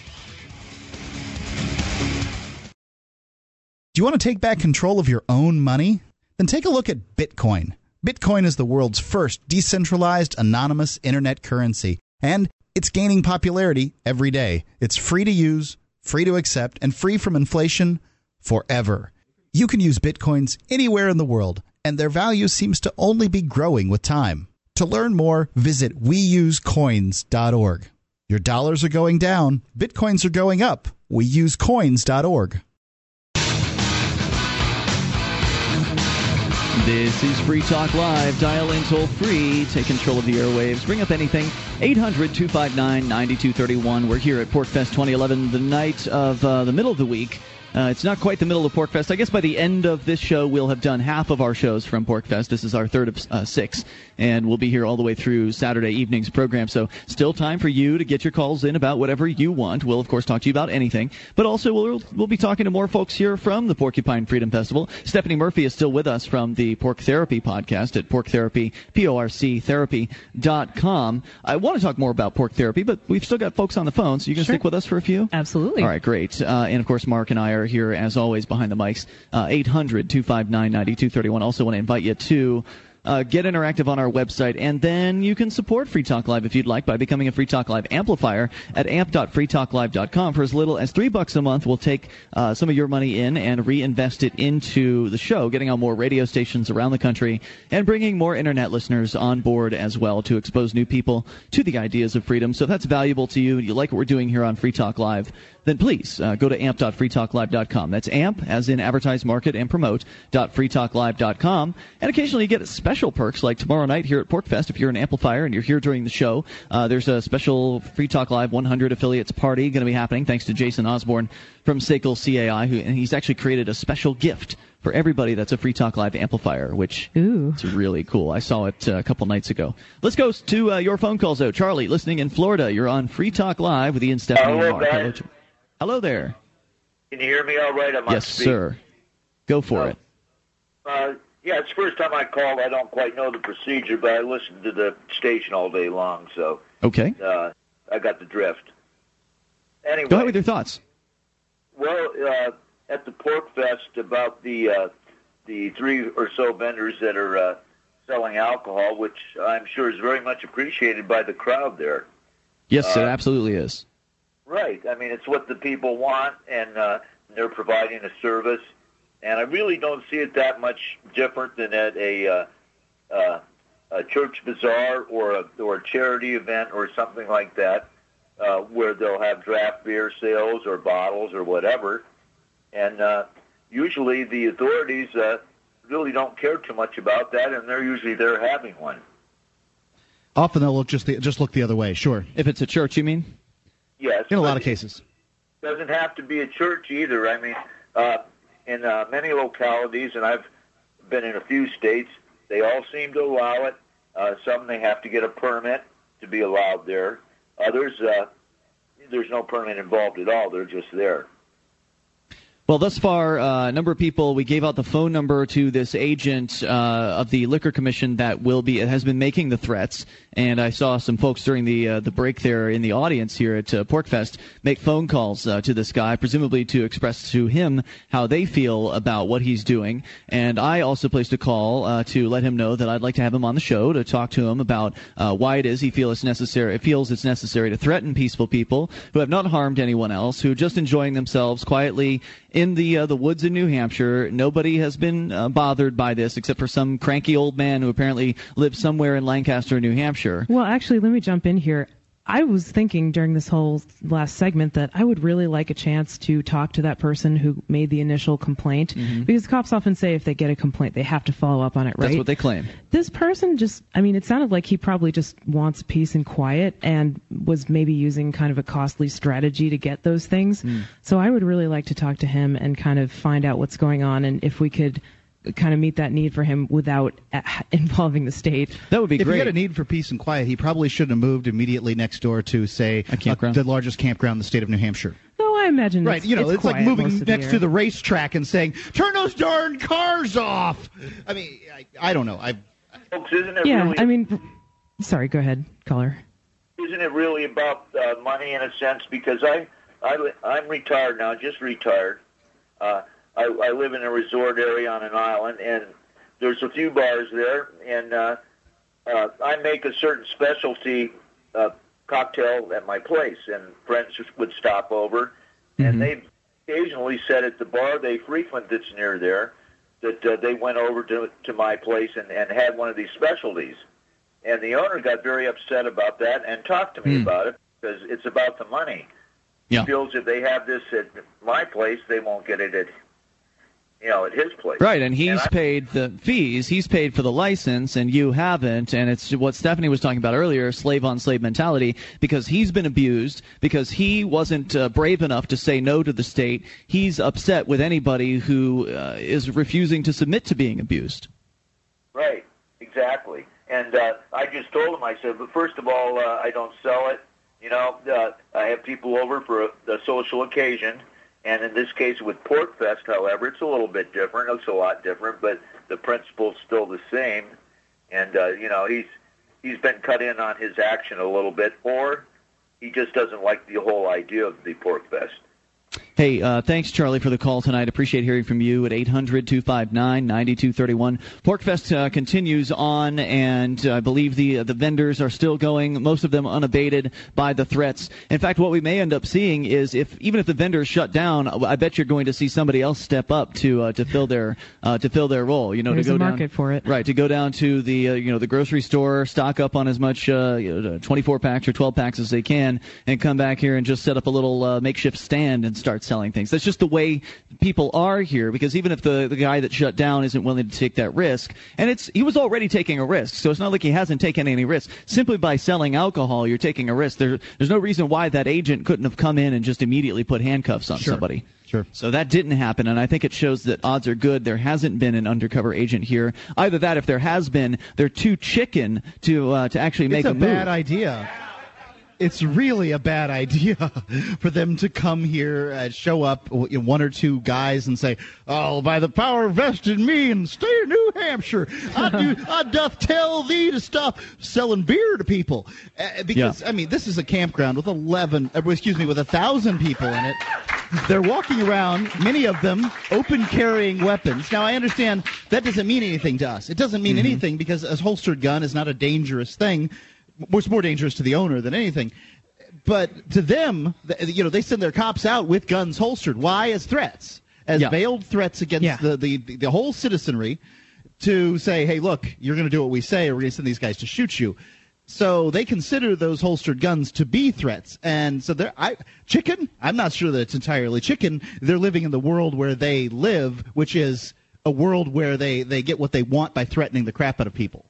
Do you want to take back control of your own money? Then take a look at Bitcoin. Bitcoin is the world's first decentralized, anonymous internet currency, and it's gaining popularity every day. It's free to use, free to accept, and free from inflation forever. You can use Bitcoins anywhere in the world, and their value seems to only be growing with time. To learn more, visit weusecoins.org. Your dollars are going down, Bitcoins are going up. Weusecoins.org. This is Free Talk Live. Dial in toll free. Take control of the airwaves. Bring up anything. 800 259 9231. We're here at PorcFest 2011, the night of uh, the middle of the week. Uh, it's not quite the middle of PorcFest. I guess by the end of this show, we'll have done half of our shows from PorcFest. This is our third of uh, six, and we'll be here all the way through Saturday evening's program. So, still time for you to get your calls in about whatever you want. We'll, of course, talk to you about anything, but also we'll, we'll be talking to more folks here from the Porcupine Freedom Festival. Stephanie Murphy is still with us from the Porc Therapy podcast at Porc Therapy, P-O-R-C Therapy.com. I want to talk more about porc therapy, but we've still got folks on the phone, so you can Sure. stick with us for a few? Absolutely. All right, great. Uh, and of course, Mark and I are here as always behind the mics. Uh, 800 259 9231. Also, want to invite you to. Uh, get interactive on our website, and then you can support Free Talk Live if you'd like by becoming a Free Talk Live amplifier at amp.freetalklive.com. For as little as three bucks a month, we'll take uh, some of your money in and reinvest it into the show, getting on more radio stations around the country and bringing more internet listeners on board as well to expose new people to the ideas of freedom. So if that's valuable to you, and you like what we're doing here on Free Talk Live, then please uh, go to amp.freetalklive.com. That's amp, as in advertise, market, and promote, .freetalklive.com. And occasionally you get special perks like tomorrow night here at PorcFest. If you're an amplifier and you're here during the show, uh, there's a special Free Talk Live 100 affiliates party going to be happening thanks to Jason Osborne from Sekel CAI, who, and he's actually created a special gift for everybody that's a Free Talk Live amplifier, which is really cool. I saw it uh, a couple nights ago. Let's go to uh, your phone calls, though. Charlie, listening in Florida, you're on Free Talk Live with Ian Stephanie and Hello, Mark. Hello. Ch- Hello there. Can you hear me all right? I'm on Yes, speak. sir. Go for it. Uh, yeah, it's the first time I called. I don't quite know the procedure, but I listened to the station all day long, so Okay. uh, I got the drift. Anyway, Go ahead with your thoughts. well, uh, at the PorcFest, about the uh, the three or so vendors that are uh, selling alcohol, which I'm sure is very much appreciated by the crowd there. Yes, it Uh, absolutely is. Right. I mean, it's what the people want, and uh, they're providing a service. And I really don't see it that much different than at a, uh, uh, a church bazaar or a, or a charity event or something like that, uh, where they'll have draft beer sales or bottles or whatever. And uh, usually the authorities uh, really don't care too much about that, and they're usually there having one. Often they'll look just the, just look the other way. Sure. If it's a church, you mean? Yes. In a lot of cases. Doesn't have to be a church either. I mean, uh, in uh, many localities, and I've been in a few states, they all seem to allow it. Uh, some they have to get a permit to be allowed there. Others, uh, there's no permit involved at all. They're just there. Well, thus far, uh, a number of people. We gave out the phone number to this agent uh, of the liquor commission that will be has been making the threats, and I saw some folks during the uh, the break there in the audience here at uh, PorcFest make phone calls uh, to this guy, presumably to express to him how they feel about what he's doing. And I also placed a call uh, to let him know that I'd like to have him on the show to talk to him about uh, why it is he feels it's necessary feels it's necessary to threaten peaceful people who have not harmed anyone else, who are just enjoying themselves quietly in the uh, the woods in New Hampshire. Nobody has been uh, bothered by this except for some cranky old man who apparently lives somewhere in Lancaster, New Hampshire. Well, actually, let me jump in here. I was thinking during this whole last segment that I would really like a chance to talk to that person who made the initial complaint Mhm. because cops often say if they get a complaint, they have to follow up on it, right? That's what they claim. this person just i mean it sounded like he probably just wants peace and quiet and was maybe using kind of a costly strategy to get those things Hmm. so i would really like to talk to him and kind of find out what's going on and if we could kind of meet that need for him without involving the state that would be great. if he had a need for peace and quiet, he probably shouldn't have moved immediately next door to, say, uh, the largest campground in the state of New Hampshire. though i imagine Right, it's, you know, it's, like moving most the next to the racetrack and saying, "Turn those darn cars off." I mean, I, I don't know. I Folks, isn't it yeah really i mean sorry go ahead caller isn't it really about uh, money in a sense? Because I, I, I'm retired now, just retired. Uh, I, I live in a resort area on an island, and there's a few bars there, and uh, uh, I make a certain specialty uh, cocktail at my place, and friends would stop over, and they occasionally said at the bar they frequent that's near there that uh, they went over to to my place and, and had one of these specialties. And the owner got very upset about that and talked to me Hmm. about it because it's about the money. Yeah. He feels if they have this at my place, they won't get it at you know at his place. Right, and he's I- paid the fees. He's paid for the license, and you haven't. And it's what Stephanie was talking about earlier: slave on slave mentality. Because he's been abused, because he wasn't uh, brave enough to say no to the state. He's upset with anybody who uh, is refusing to submit to being abused. Right, exactly. And uh, I just told him, I said, but first of all, uh, I don't sell it. You know, uh, I have people over for a, a social occasion. And in this case with PorcFest, however, it's a little bit different. It's a lot different, but the principle's still the same. And, uh, you know, he's he's been cut in on his action a little bit, or he just doesn't like the whole idea of the PorcFest. Hey, uh, thanks, Charlie, for the call tonight. Appreciate hearing from you at 800 259 9231. PorcFest uh, continues on, and uh, I believe the uh, the vendors are still going, most of them unabated by the threats. In fact, what we may end up seeing is if even if the vendors shut down, I bet you're going to see somebody else step up to uh, to fill their uh, to fill their role. You know, There's to go a down, market for it. Right, to go down to the uh, you know the grocery store, stock up on as much uh, you know, 24 packs or 12 packs as they can, and come back here and just set up a little uh, makeshift stand and start selling things. That's just the way people are here. Because even if the the guy that shut down isn't willing to take that risk, and it's he was already taking a risk, so it's not like he hasn't taken any risk. Simply by selling alcohol, you're taking a risk. There, there's no reason why that agent couldn't have come in and just immediately put handcuffs on Sure. somebody. Sure. So that didn't happen, and I think it shows that odds are good. There hasn't been an undercover agent here. Either that, if there has been, they're too chicken to uh, to actually make it's a, move. bad idea. It's really a bad idea for them to come here, uh, show up, one or two guys, and say, "Oh, by the power vested in me in the state of New Hampshire, I do, I doth tell thee to stop selling beer to people." Uh, because I mean, this is a campground with eleven, uh, excuse me, with a thousand people in it. They're walking around, many of them open carrying weapons. Now, I understand that doesn't mean anything to us. It doesn't mean anything because a holstered gun is not a dangerous thing. It's more dangerous to the owner than anything. But to them, you know, they send their cops out with guns holstered. Why? As threats, as veiled threats against the, the, the whole citizenry to say, hey, look, you're going to do what we say, or we're going to send these guys to shoot you. So they consider those holstered guns to be threats, and so they're I, chicken. I'm not sure that it's entirely chicken. They're living in the world where they live, which is a world where they they get what they want by threatening the crap out of people.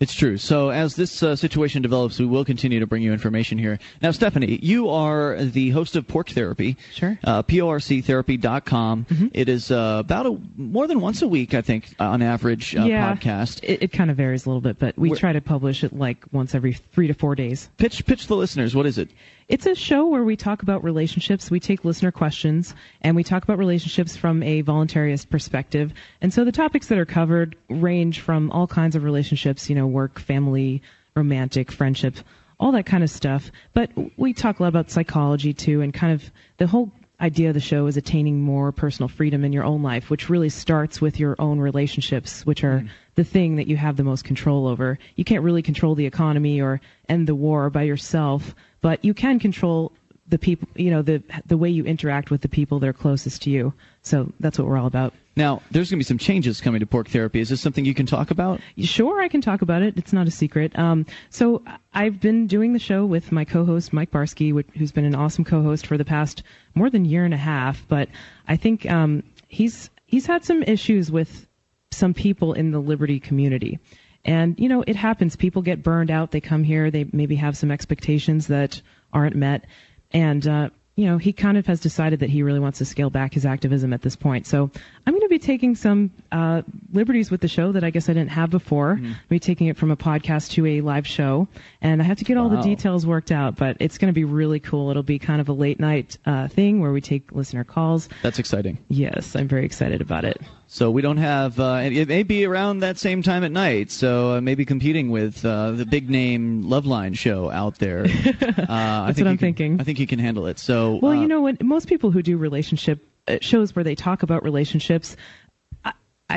It's true. So as this uh, situation develops, we will continue to bring you information here. Now, Stephanie, you are the host of Porc Therapy. Sure. Uh, PORCtherapy.com. Mm-hmm. It is uh, about a, more than once a week, I think, on average, uh, yeah, podcast. It, it kind of varies a little bit, but we Where- try to publish it like once every three to four days. Pitch, pitch the listeners. What is it? It's a show where we talk about relationships. We take listener questions and we talk about relationships from a voluntarist perspective. And so the topics that are covered range from all kinds of relationships, you know, work, family, romantic, friendship, all that kind of stuff. But we talk a lot about psychology too and kind of the whole idea of the show is attaining more personal freedom in your own life, which really starts with your own relationships, which are mm-hmm. the thing that you have the most control over. You can't really control the economy or end the war by yourself, but you can control the people, you know, the the way you interact with the people that are closest to you. So that's what we're all about. Now, there's going to be some changes coming to Porc Therapy. Is this something you can talk about? Sure, I can talk about it. It's not a secret. Um, so I've been doing the show with my co-host Mike Barsky, wh- who's been an awesome co-host for the past more than year and a half. But I think um, he's he's had some issues with some people in the Liberty community. And, you know, it happens. People get burned out. They come here. They maybe have some expectations that aren't met. And, uh, you know, he kind of has decided that he really wants to scale back his activism at this point. So I'm going to be taking some uh, liberties with the show that I guess I didn't have before. Mm-hmm. I'm going to be taking it from a podcast to a live show. And I have to get all the details worked out, but it's going to be really cool. It'll be kind of a late night uh, thing where we take listener calls. That's exciting. Yes, I'm very excited about it. So we don't have. Uh, it may be around that same time at night. So uh, maybe competing with uh, the big name Loveline show out there. Uh, I That's think what I'm can- thinking. I think you can handle it. So Well, you know what? Most people who do relationship shows where they talk about relationships,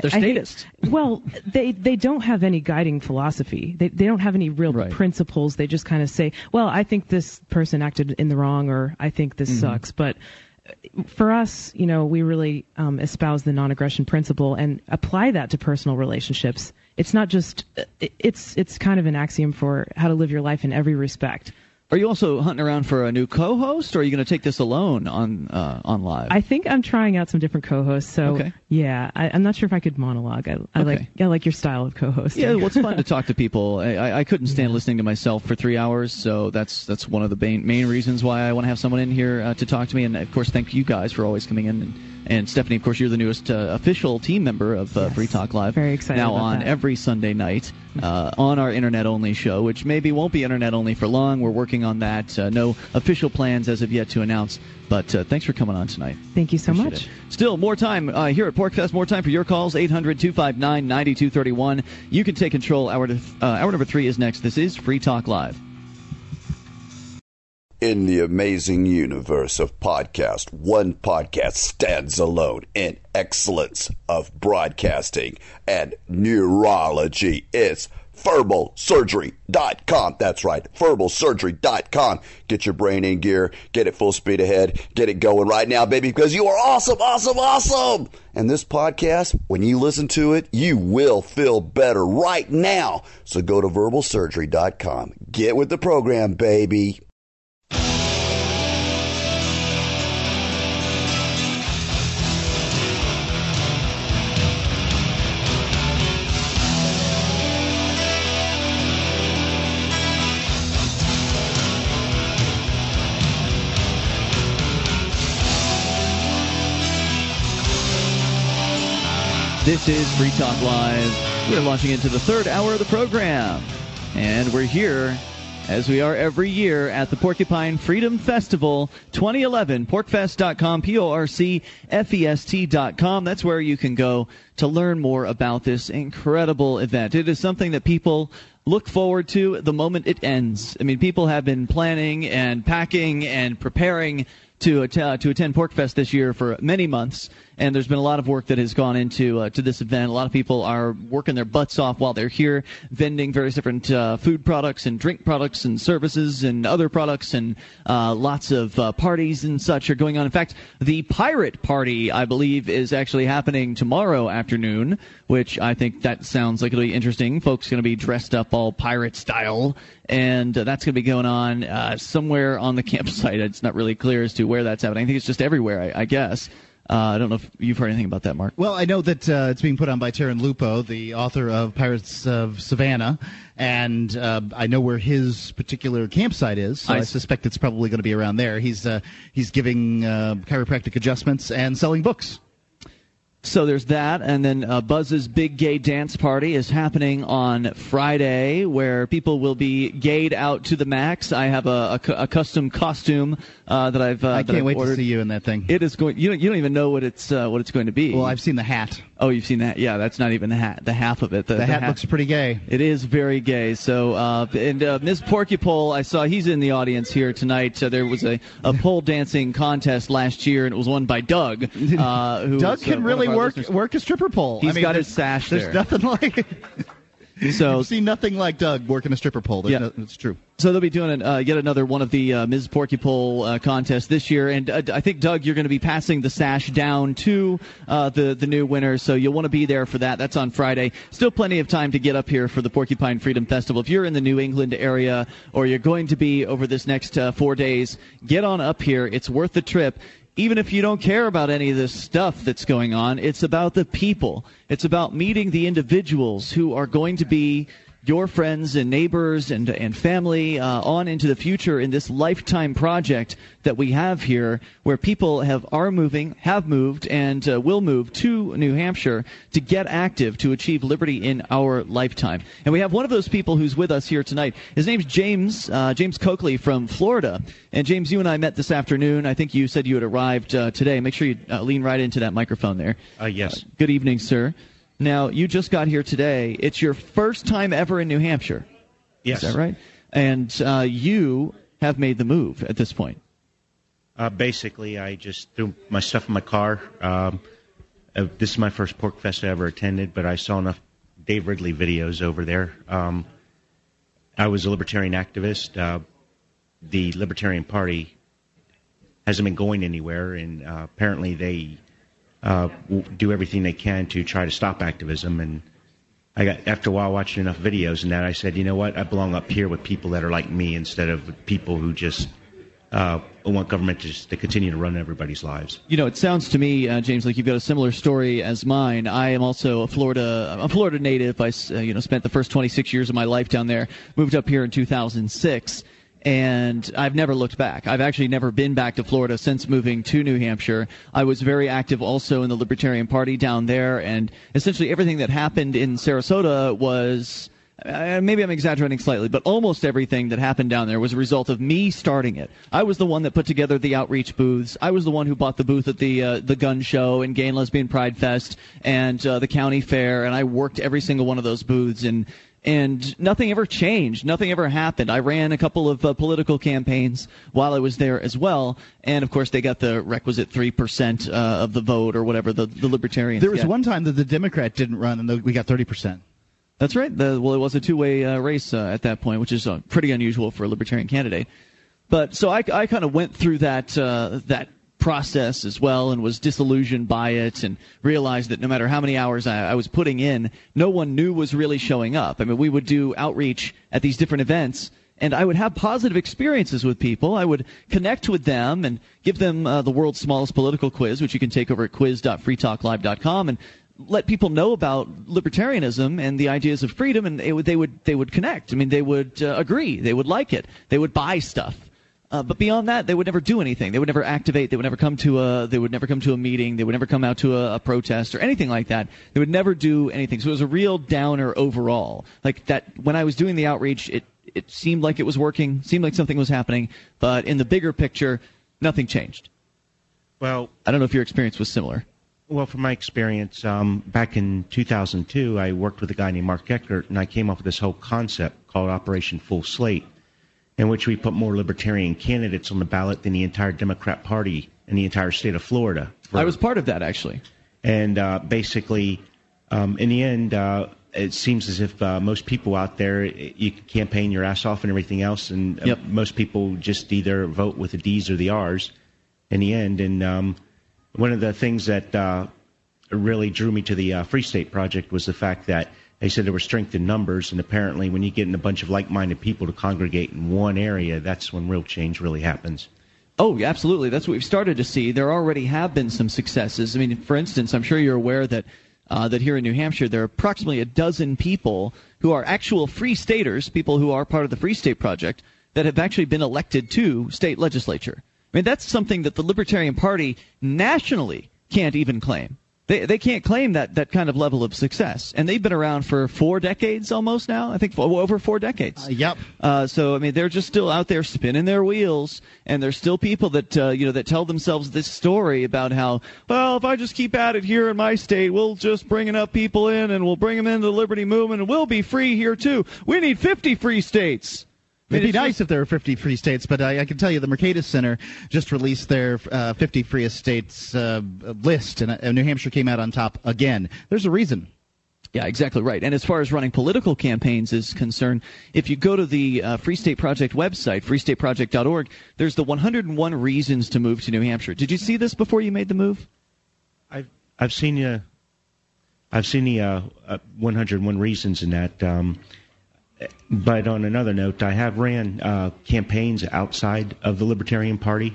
They're think- well, they they don't have any guiding philosophy. They they don't have any real principles. They just kind of say, "Well, I think this person acted in the wrong," or "I think this Mm-hmm. Mhm. sucks." But for us, you know, we really um, espouse the non-aggression principle and apply that to personal relationships. It's not just it's it's kind of an axiom for how to live your life in every respect. Are you also hunting around for a new co-host, or are you going to take this alone on uh, on live? I think I'm trying out some different co-hosts. So Okay. yeah, I, I'm not sure if I could monologue. I, I like I like your style of co-host. Yeah, well, it's fun to talk to people. I, I, couldn't stand listening to myself for three hours, so that's that's one of the main, main reasons why I want to have someone in here uh, to talk to me. And of course, thank you guys for always coming in. And, and Stephanie, of course, you're the newest uh, official team member of uh, Free Talk Live. Very excited Now on that. every Sunday night uh, on our internet only show, which maybe won't be internet only for long. We're working on that. Uh, no official plans as of yet to announce. But uh, thanks for coming on tonight. Thank you so Appreciate much. it. Still, more time uh, here at PorcFest. More time for your calls. 800 259 9231. You can take control. Hour, to, uh, hour number three is next. This is Free Talk Live. In the amazing universe of podcast, one podcast stands alone in excellence of broadcasting and neurology. It's verbalsurgery.com. That's right, verbalsurgery.com. Get your brain in gear, get it full speed ahead, get it going right now, baby, because you are awesome, awesome, awesome. And this podcast, when you listen to it, you will feel better right now. So go to verbalsurgery.com. Get with the program, baby. This is Free Talk Live. We're launching into the third hour of the program. And we're here, as we are every year, at the Porcupine Freedom Festival 2011. porcfest.com, P O R C F E S T.com. That's where you can go to learn more about this incredible event. It is something that people look forward to the moment it ends. I mean, people have been planning and packing and preparing to att- to attend PorcFest this year for many months, and there's been a lot of work that has gone into uh, to this event. A lot of people are working their butts off while they're here, vending various different uh, food products and drink products and services and other products, and uh, lots of uh, parties and such are going on. In fact, the pirate party, I believe, is actually happening tomorrow afternoon, which I think that sounds like it'll be interesting. Folks going to be dressed up all pirate style, and uh, that's going to be going on uh, somewhere on the campsite. It's not really clear as to where that's happening. I think it's just everywhere, I, I guess. Uh, I don't know if you've heard anything about that, Mark. Well, I know that uh, it's being put on by Tarrin Lupo, the author of Pirates of Savannah, and uh, I know where his particular campsite is. So I, I suspect it's probably going to be around there. He's uh, he's giving uh, chiropractic adjustments and selling books. So there's that, and then uh, Buzz's Big Gay Dance Party is happening on Friday, where people will be gayed out to the max. I have a, a a custom costume uh, that I've. Uh, I can't I've wait ordered. to see you in that thing. It is going. You don't, you don't even know what it's uh, what it's going to be. Well, I've seen the hat. Oh, you've seen that? Yeah, that's not even the hat. The half of it. The, hat looks pretty gay. It is very gay. So, uh, and uh, Ms. Porcupole, I saw he's in the audience here tonight. Uh, there was a, a pole dancing contest last year, and it was won by Doug. Uh, who Doug was, uh, can one really work listeners. work a stripper pole. He's I mean, got his sash There's there. nothing like. So seen nothing like Doug working a stripper pole. There's Yeah. no- it's true. So they'll be doing an, uh, yet another one of the uh, Ms. Porcupole uh, contests this year, and uh, I think Doug, you're going to be passing the sash down to uh, the the new winner, so you'll want to be there for that. That's on Friday. Still plenty of time to get up here for the Porcupine Freedom Festival. If you're in the New England area or you're going to be over this next uh, four days, get on up here. It's worth the trip even if you don't care about any of this stuff that's going on, it's about the people. It's about meeting the individuals who are going to be your friends and neighbors and and family uh, on into the future in this lifetime project that we have here, where people have are moving, have moved, and uh, will move to New Hampshire to get active to achieve liberty in our lifetime. And we have one of those people who's with us here tonight. His name's James uh, James Coakley from Florida. And James, you and I met this afternoon. I think you said you had arrived uh, today. Make sure you uh, lean right into that microphone there. Uh, yes. Good evening, sir. Now, you just got here today. It's your first time ever in New Hampshire. Yes. Is that right? And uh, you have made the move at this point. Uh, basically, I just threw my stuff in my car. Um, uh, this is my first PorcFest I ever attended, but I saw enough Dave Ridley videos over there. Um, I was a libertarian activist. Uh, the Libertarian Party hasn't been going anywhere, and uh, apparently they uh, do everything they can to try to stop activism. And I got after a while watching enough videos and that, I said, you know what, I belong up here with people that are like me instead of people who just uh, want government to, just, to continue to run everybody's lives. You know, it sounds to me, uh, James, like you've got a similar story as mine. I am also a Florida, a Florida native. I uh, you know, spent the first 26 years of my life down there. Moved up here in 2006, and I've never looked back. I've actually never been back to Florida since moving to New Hampshire. I was very active also in the Libertarian Party down there, and essentially everything that happened in Sarasota was. Uh, maybe I'm exaggerating slightly, but almost everything that happened down there was a result of me starting it. I was the one that put together the outreach booths. I was the one who bought the booth at the uh, the gun show and Gay and Lesbian Pride Fest and uh, the county fair, and I worked every single one of those booths and. And nothing ever changed. Nothing ever happened. I ran a couple of uh, political campaigns while I was there as well. And of course, they got the requisite 3% uh, of the vote or whatever the, the libertarians There was one time that the Democrat didn't run, and the, we got thirty percent. That's right. The, well, it was a two-way uh, race uh, at that point, which is uh, pretty unusual for a libertarian candidate. But so I, I kind of went through that uh, that process as well, and was disillusioned by it, and realized that no matter how many hours I, I was putting in, no one knew was really showing up. I mean, we would do outreach at these different events. And I would have positive experiences with people. I would connect with them and give them uh, the world's smallest political quiz, which you can take over at quiz.freetalklive.com, and let people know about libertarianism and the ideas of freedom, and they would they would they would connect. I mean, they would uh, agree. They would like it. They would buy stuff. Uh, but beyond that, they would never do anything. They would never activate. They would never come to a. They would never come to a meeting. They would never come out to a, a protest or anything like that. They would never do anything. So it was a real downer overall. Like that when I was doing the outreach, it it seemed like it was working. Seemed like something was happening. But in the bigger picture, nothing changed. Well, I don't know if your experience was similar. Well, from my experience, um, back in 2002, I worked with a guy named Mark Eckert, and I came up with this whole concept called Operation Full Slate, in which we put more libertarian candidates on the ballot than the entire Democrat Party in the entire state of Florida. I was part of that actually. And uh, basically, um, in the end, uh, it seems as if uh, most people out there, you can campaign your ass off and everything else, and uh, most people just either vote with the D's or the R's in the end. And um, one of the things that uh, really drew me to the uh, Free State Project was the fact that they said there were strength in numbers, and apparently, when you get in a bunch of like-minded people to congregate in one area, that's when real change really happens. Oh, absolutely. That's what we've started to see. There already have been some successes. I mean, for instance, I'm sure you're aware that uh, that here in New Hampshire there are approximately a dozen people who are actual free staters, people who are part of the Free State Project, that have actually been elected to state legislature. I mean, that's something that the Libertarian Party nationally can't even claim. They, they can't claim that, that kind of level of success. And they've been around for four decades almost now. I think for, over four decades. Uh, yep. Uh, so I mean, they're just still out there spinning their wheels, and there's still people that uh, you know that tell themselves this story about how, well, if I just keep at it here in my state, we'll just bring enough people in, and we'll bring them into the liberty movement, and we'll be free here too. We need 50 free states. It'd be It's nice if there were 50 free states, but I, I can tell you the Mercatus Center just released their uh, 50 freest states uh, list, and uh, New Hampshire came out on top again. There's a reason. Yeah, exactly right. And as far as running political campaigns is concerned, if you go to the uh, Free State Project website, freestateproject.org, there's the 101 reasons to move to New Hampshire. Did you see this before you made the move? I've I've seen uh, I've seen the uh, uh, 101 reasons in that. Um, but on another note, I have ran uh, campaigns outside of the Libertarian Party.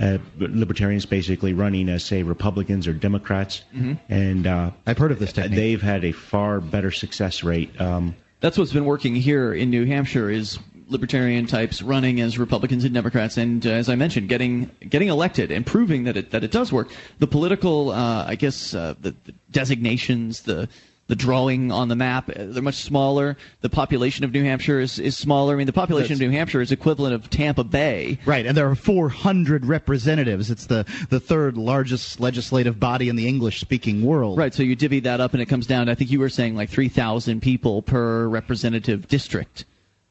Uh, libertarians basically running as say Republicans or Democrats, Mhm. and uh, I've heard of this technique. They've had a far better success rate. Um, That's what's been working here in New Hampshire is libertarian types running as Republicans and Democrats, and uh, as I mentioned, getting getting elected and proving that it that it does work. The political, uh, I guess, uh, the, the designations, the the drawing on the map, uh, they're much smaller. The population of New Hampshire is, is smaller. I mean, the population of New Hampshire is equivalent of Tampa Bay. Right, and there are 400 representatives. It's the, the third largest legislative body in the English speaking world. Right, so you divvy that up, and it comes down. I think you were saying like three thousand people per representative district,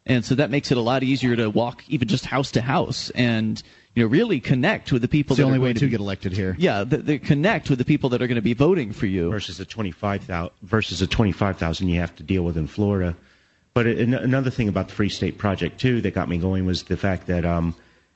and so that makes it a lot easier to walk even just house to house and you know really connect with the people. It's the that only are way going to be- get elected here. Yeah, the, the connect with the people that are going to be voting for you. versus the 25,000 versus the 25,000 you have to deal with in Florida. But an- another thing about the Free State Project too that got me going was the fact that um,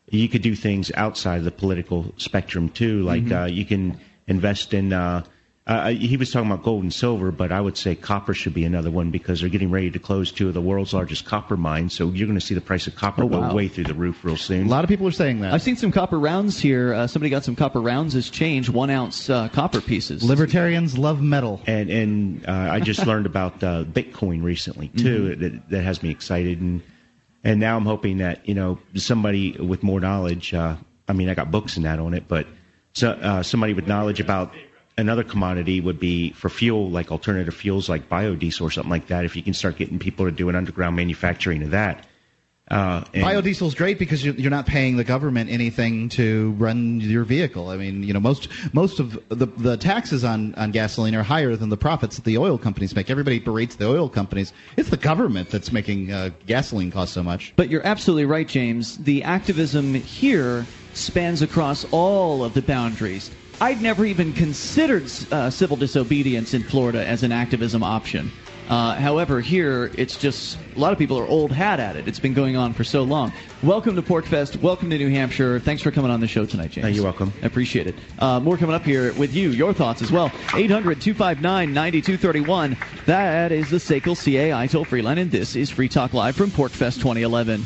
you could do things outside of the political spectrum too. Like Mm-hmm. Mhm. uh, you can invest in. Uh, uh, he was talking about gold and silver, but I would say copper should be another one because they're getting ready to close two of the world's largest copper mines. So you're going to see the price of copper Oh, go way through the roof real soon. A lot of people are saying that. I've seen some copper rounds here. Uh, somebody got some copper rounds as change, one ounce uh, copper pieces. Libertarians love metal. And and uh, I just learned about uh, Bitcoin recently too. Mm-hmm. That that has me excited, and and now I'm hoping that you know somebody with more knowledge. Uh, I mean, I got books and that on it, but so, uh, somebody with knowledge about another commodity would be for fuel, like alternative fuels, like biodiesel or something like that. If you can start getting people to do an underground manufacturing of that. Uh, and- Biodiesel's great because you- you're not paying the government anything to run your vehicle. I mean, you know, most most of the the taxes on, on gasoline are higher than the profits that the oil companies make. Everybody berates the oil companies. It's the government that's making uh, gasoline cost so much. But you're absolutely right, James. The activism here spans across all of the boundaries. I'd never even considered uh, civil disobedience in Florida as an activism option. Uh, however, here it's just a lot of people are old hat at it. It's been going on for so long. Welcome to PorcFest. Welcome to New Hampshire. Thanks for coming on the show tonight, James. you're welcome. I appreciate it. Uh, more coming up here with you. Your thoughts as well. 800 259 9231. That is the SACL CAI toll free line, and this is Free Talk Live from PorcFest 2011.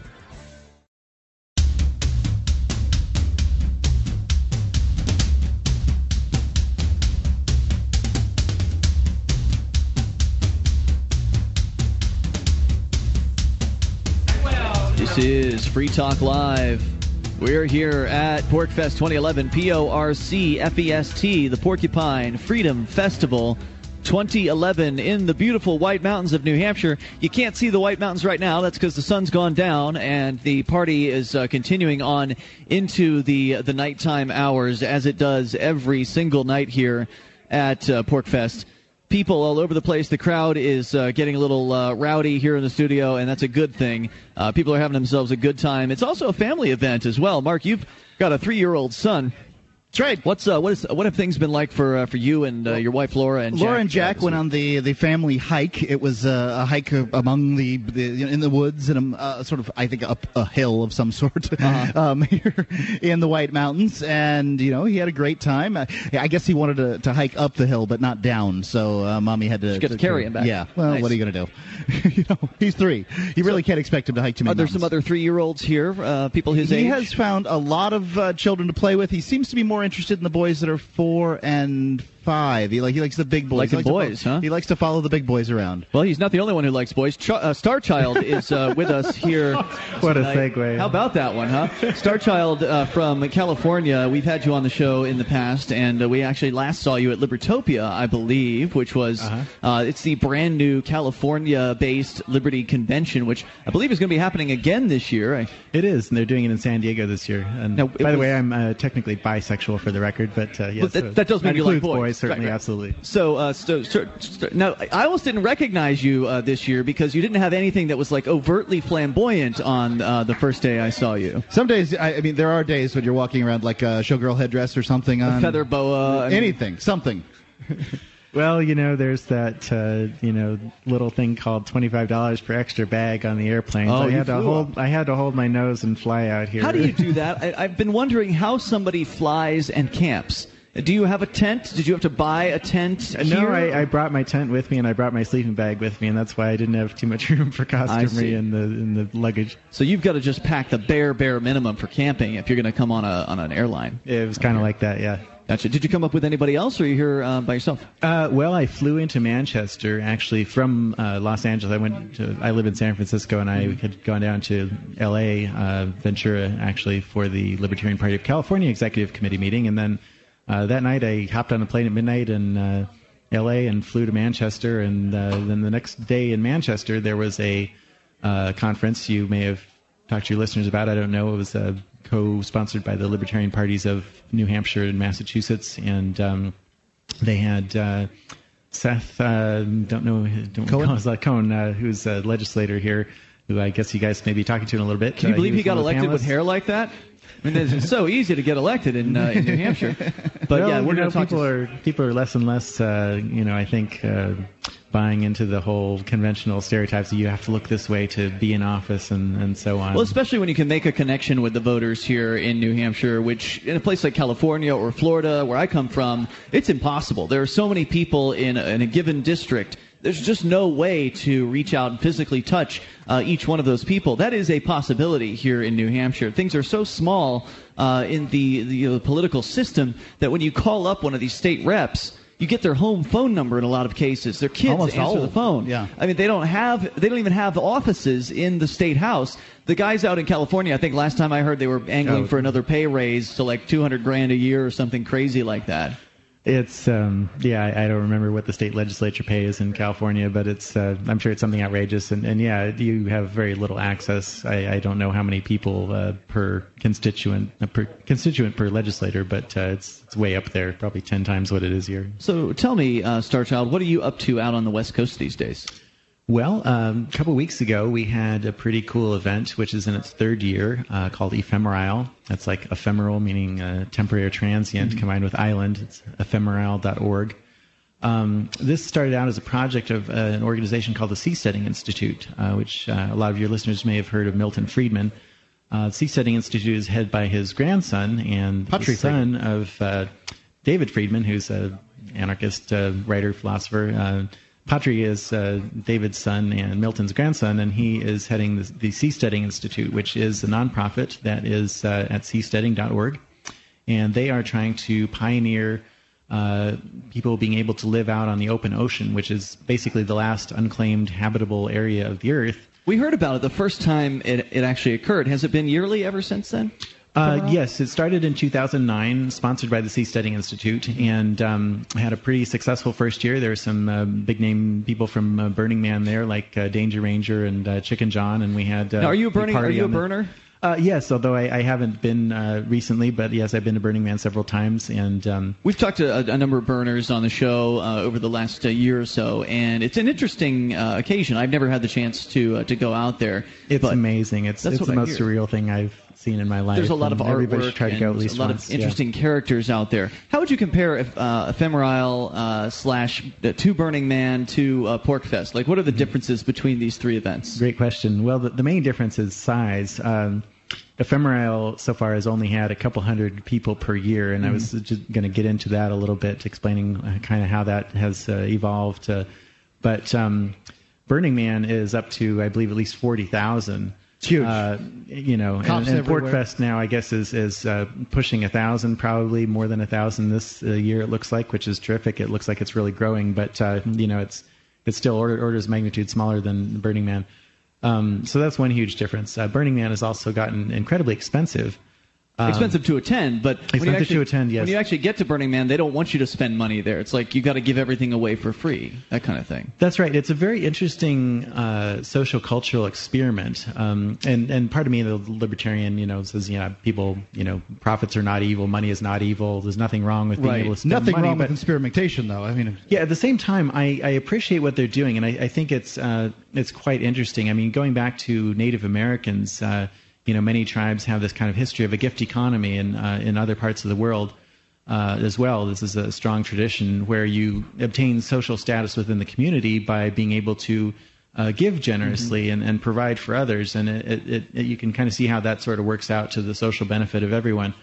This is Free Talk Live. We're here at PorcFest 2011, P O R C F E S T, the Porcupine Freedom Festival 2011 in the beautiful White Mountains of New Hampshire. You can't see the White Mountains right now. That's because the sun's gone down, and the party is uh, continuing on into the the nighttime hours as it does every single night here at uh, PorcFest. People all over the place. The crowd is uh, getting a little uh, rowdy here in the studio, and that's a good thing. Uh, people are having themselves a good time. It's also a family event as well. Mark, you've got a three-year-old son. That's right. What's uh, what is what have things been like for uh, for you and uh, your wife Laura and Laura Jack, and Jack went on the, the family hike. It was uh, a hike among the, the in the woods and uh, sort of I think up a hill of some sort Uh-huh. um, here in the White Mountains. And you know he had a great time. Uh, I guess he wanted to, to hike up the hill but not down. So uh, mommy had to, to carry him back. Yeah. Well, Nice. what are you going to do? you know, he's three. You really can't expect him to hike too many. Are there mountains. some other three-year-olds here? Uh, people his he age? has found a lot of uh, children to play with. He seems to be more interested in the boys that are four and five. He like he likes the big boys. Liking he likes boys, to, huh? He likes to follow the big boys around. Well, he's not the only one who likes boys. Ch- uh, Starchild is uh, with us here. What a segue. How about that one, huh? Starchild uh, from California. We've had you on the show in the past, and uh, we actually last saw you at Libertopia, I believe, which was Uh-huh. uh, it's the brand new California-based Liberty Convention, which I believe is going to be happening again this year. I, It is, and they're doing it in San Diego this year. And Now, it by the way, I'm uh, technically bisexual for the record, but uh, yes, But that- that does mean you like includes boys. Certainly, Right, right. absolutely. So, uh, so, so, so- now I almost didn't recognize you uh, this year because you didn't have anything that was like overtly flamboyant on uh, the first day I saw you. Some days, I, I mean, there are days when you're walking around like a showgirl headdress or something on a feather boa, I mean- anything, something. Well, you know, there's that uh, you know little thing called twenty five dollars per extra bag on the airplanes. Oh, I had to flew hold I had to hold my nose and fly out here. How do you do that? I, I've been wondering how somebody flies and camps. Do you have a tent? Did you have to buy a tent? Uh, No? I, I brought my tent with me and I brought my sleeping bag with me, and that's why I didn't have too much room for costumery in the in the luggage. So you've got to just pack the bare bare minimum for camping if you're going to come on a on an airline. It was kind of like that, yeah. Gotcha. Did you come up with anybody else, or are you here uh, by yourself? Uh, well, I flew into Manchester actually from uh, Los Angeles. I went to I live in San Francisco, and I had gone down to L.A. Uh, Ventura actually for the Libertarian Party of California Executive Committee meeting, and then uh, that night I hopped on a plane at midnight in uh, L.A. and flew to Manchester, and uh, then the next day in Manchester there was a uh, conference you may have talked to your listeners about. I don't know. It was uh, co-sponsored by the Libertarian parties of New Hampshire and Massachusetts, and um, they had uh, Seth. Uh, don't know. Don't Cohn? Uh, Cohn, uh, who's a legislator here, who I guess you guys may be talking to in a little bit. Can you believe he, was got elected with hair like that? I mean, it's so easy to get elected in, uh, in New Hampshire. But Well, yeah, we're going to talk people are people are less and less. Uh, you know, I think uh, buying into the whole conventional stereotypes that you have to look this way to be in office and, and so on. Well, especially when you can make a connection with the voters here in New Hampshire, which in a place like California or Florida, where I come from, it's impossible. There are so many people in a, in a given district. There's just no way to reach out and physically touch uh, each one of those people. That is a possibility here in New Hampshire. Things are so small uh, in the, the, uh, political system that when you call up one of these state reps, you get their home phone number in a lot of cases. Their kids Almost answer all. the phone. Yeah. I mean, they don't have, they don't even have offices in the state house. The guys out in California, I think last time I heard they were angling Oh. for another pay raise to like 200 grand a year or something crazy like that. It's um, yeah, I, I don't remember what the state legislature pays in California, but it's uh, I'm sure it's something outrageous, and, and yeah, you have very little access. I, I don't know how many people uh, per constituent uh, per constituent per legislator, but uh, it's it's way up there, probably ten times what it is here. So tell me, uh, Starchild, what are you up to out on the West Coast these days? Well, um, a couple weeks ago, we had a pretty cool event, which is in its third year, uh, called Ephemerisle. That's like ephemeral, meaning uh, temporary or transient, Mhm. combined with island. It's ephemerisle.org. Um, this started out as a project of uh, an organization called the Seasteading Institute, uh, which uh, a lot of your listeners may have heard of Milton Friedman. Uh, Seasteading Institute is headed by his grandson and the son of uh, David Friedman, who's an anarchist uh, writer, philosopher. Patri is uh, David's son and Milton's grandson, and he is heading the, the Seasteading Institute, which is a nonprofit that is uh, at seasteading.org. And they are trying to pioneer uh, people being able to live out on the open ocean, which is basically the last unclaimed habitable area of the earth. We heard about it the first time it, it actually occurred. Has it been yearly ever since then? Uh, yes, it started in 2009, sponsored by the Seasteading Institute, and um, had a pretty successful first year. There were some uh, big name people from uh, Burning Man there, like uh, Danger Ranger and uh, Chicken John, and we had. Uh, Now, are you a the burning? Are you a the- burner? Uh, yes, although I, I haven't been uh, recently, but yes, I've been to Burning Man several times, and um, We've talked to a, a number of burners on the show uh, over the last uh, year or so, and it's an interesting uh, occasion. I've never had the chance to uh, to go out there. it's amazing. It's that's it's the most surreal thing I've seen in my life. There's a lot of everybody artwork should try to go at least a lot once. of yeah. interesting characters out there. How would you compare if, uh, Ephemerisle uh, slash uh, to Burning Man to uh, PorcFest? Like, what are the differences between these three events? Great question. Well, the, the main difference is size. Um, Ephemerisle so far has only had a couple hundred people per year, and I was just going to get into that a little bit, explaining uh, kind of how that has uh, evolved. Uh, but um, Burning Man is up to, I believe, at least forty thousand. It's huge. Uh, you know, and, Cops and everywhere. PorcFest now, I guess, is is uh, pushing a thousand, probably more than a thousand this uh, year. It looks like, which is terrific. It looks like it's really growing, but uh, you know, it's it's still order, orders of magnitude smaller than Burning Man. Um, so that's one huge difference. Uh, Burning Man has also gotten incredibly expensive. Um, expensive to attend, but when you actually, to attend, yes. When you actually get to Burning Man, they don't want you to spend money there. It's like you got to give everything away for free, that kind of thing. That's right. It's a very interesting uh, social cultural experiment. Um, and and part of me, the libertarian, you know, says you know people, you know, profits are not evil, money is not evil. There's nothing wrong with being able to spend Nothing money. wrong but with experimentation, though. I mean, yeah, at the same time, I, I appreciate what they're doing, and I, I think it's uh, it's quite interesting. I mean, going back to Native Americans, uh, you know, many tribes have this kind of history of a gift economy in uh, in other parts of the world uh, as well. This is a strong tradition where you obtain social status within the community by being able to uh, give generously and, and provide for others, and it, it, it, you can kind of see how that sort of works out to the social benefit of everyone.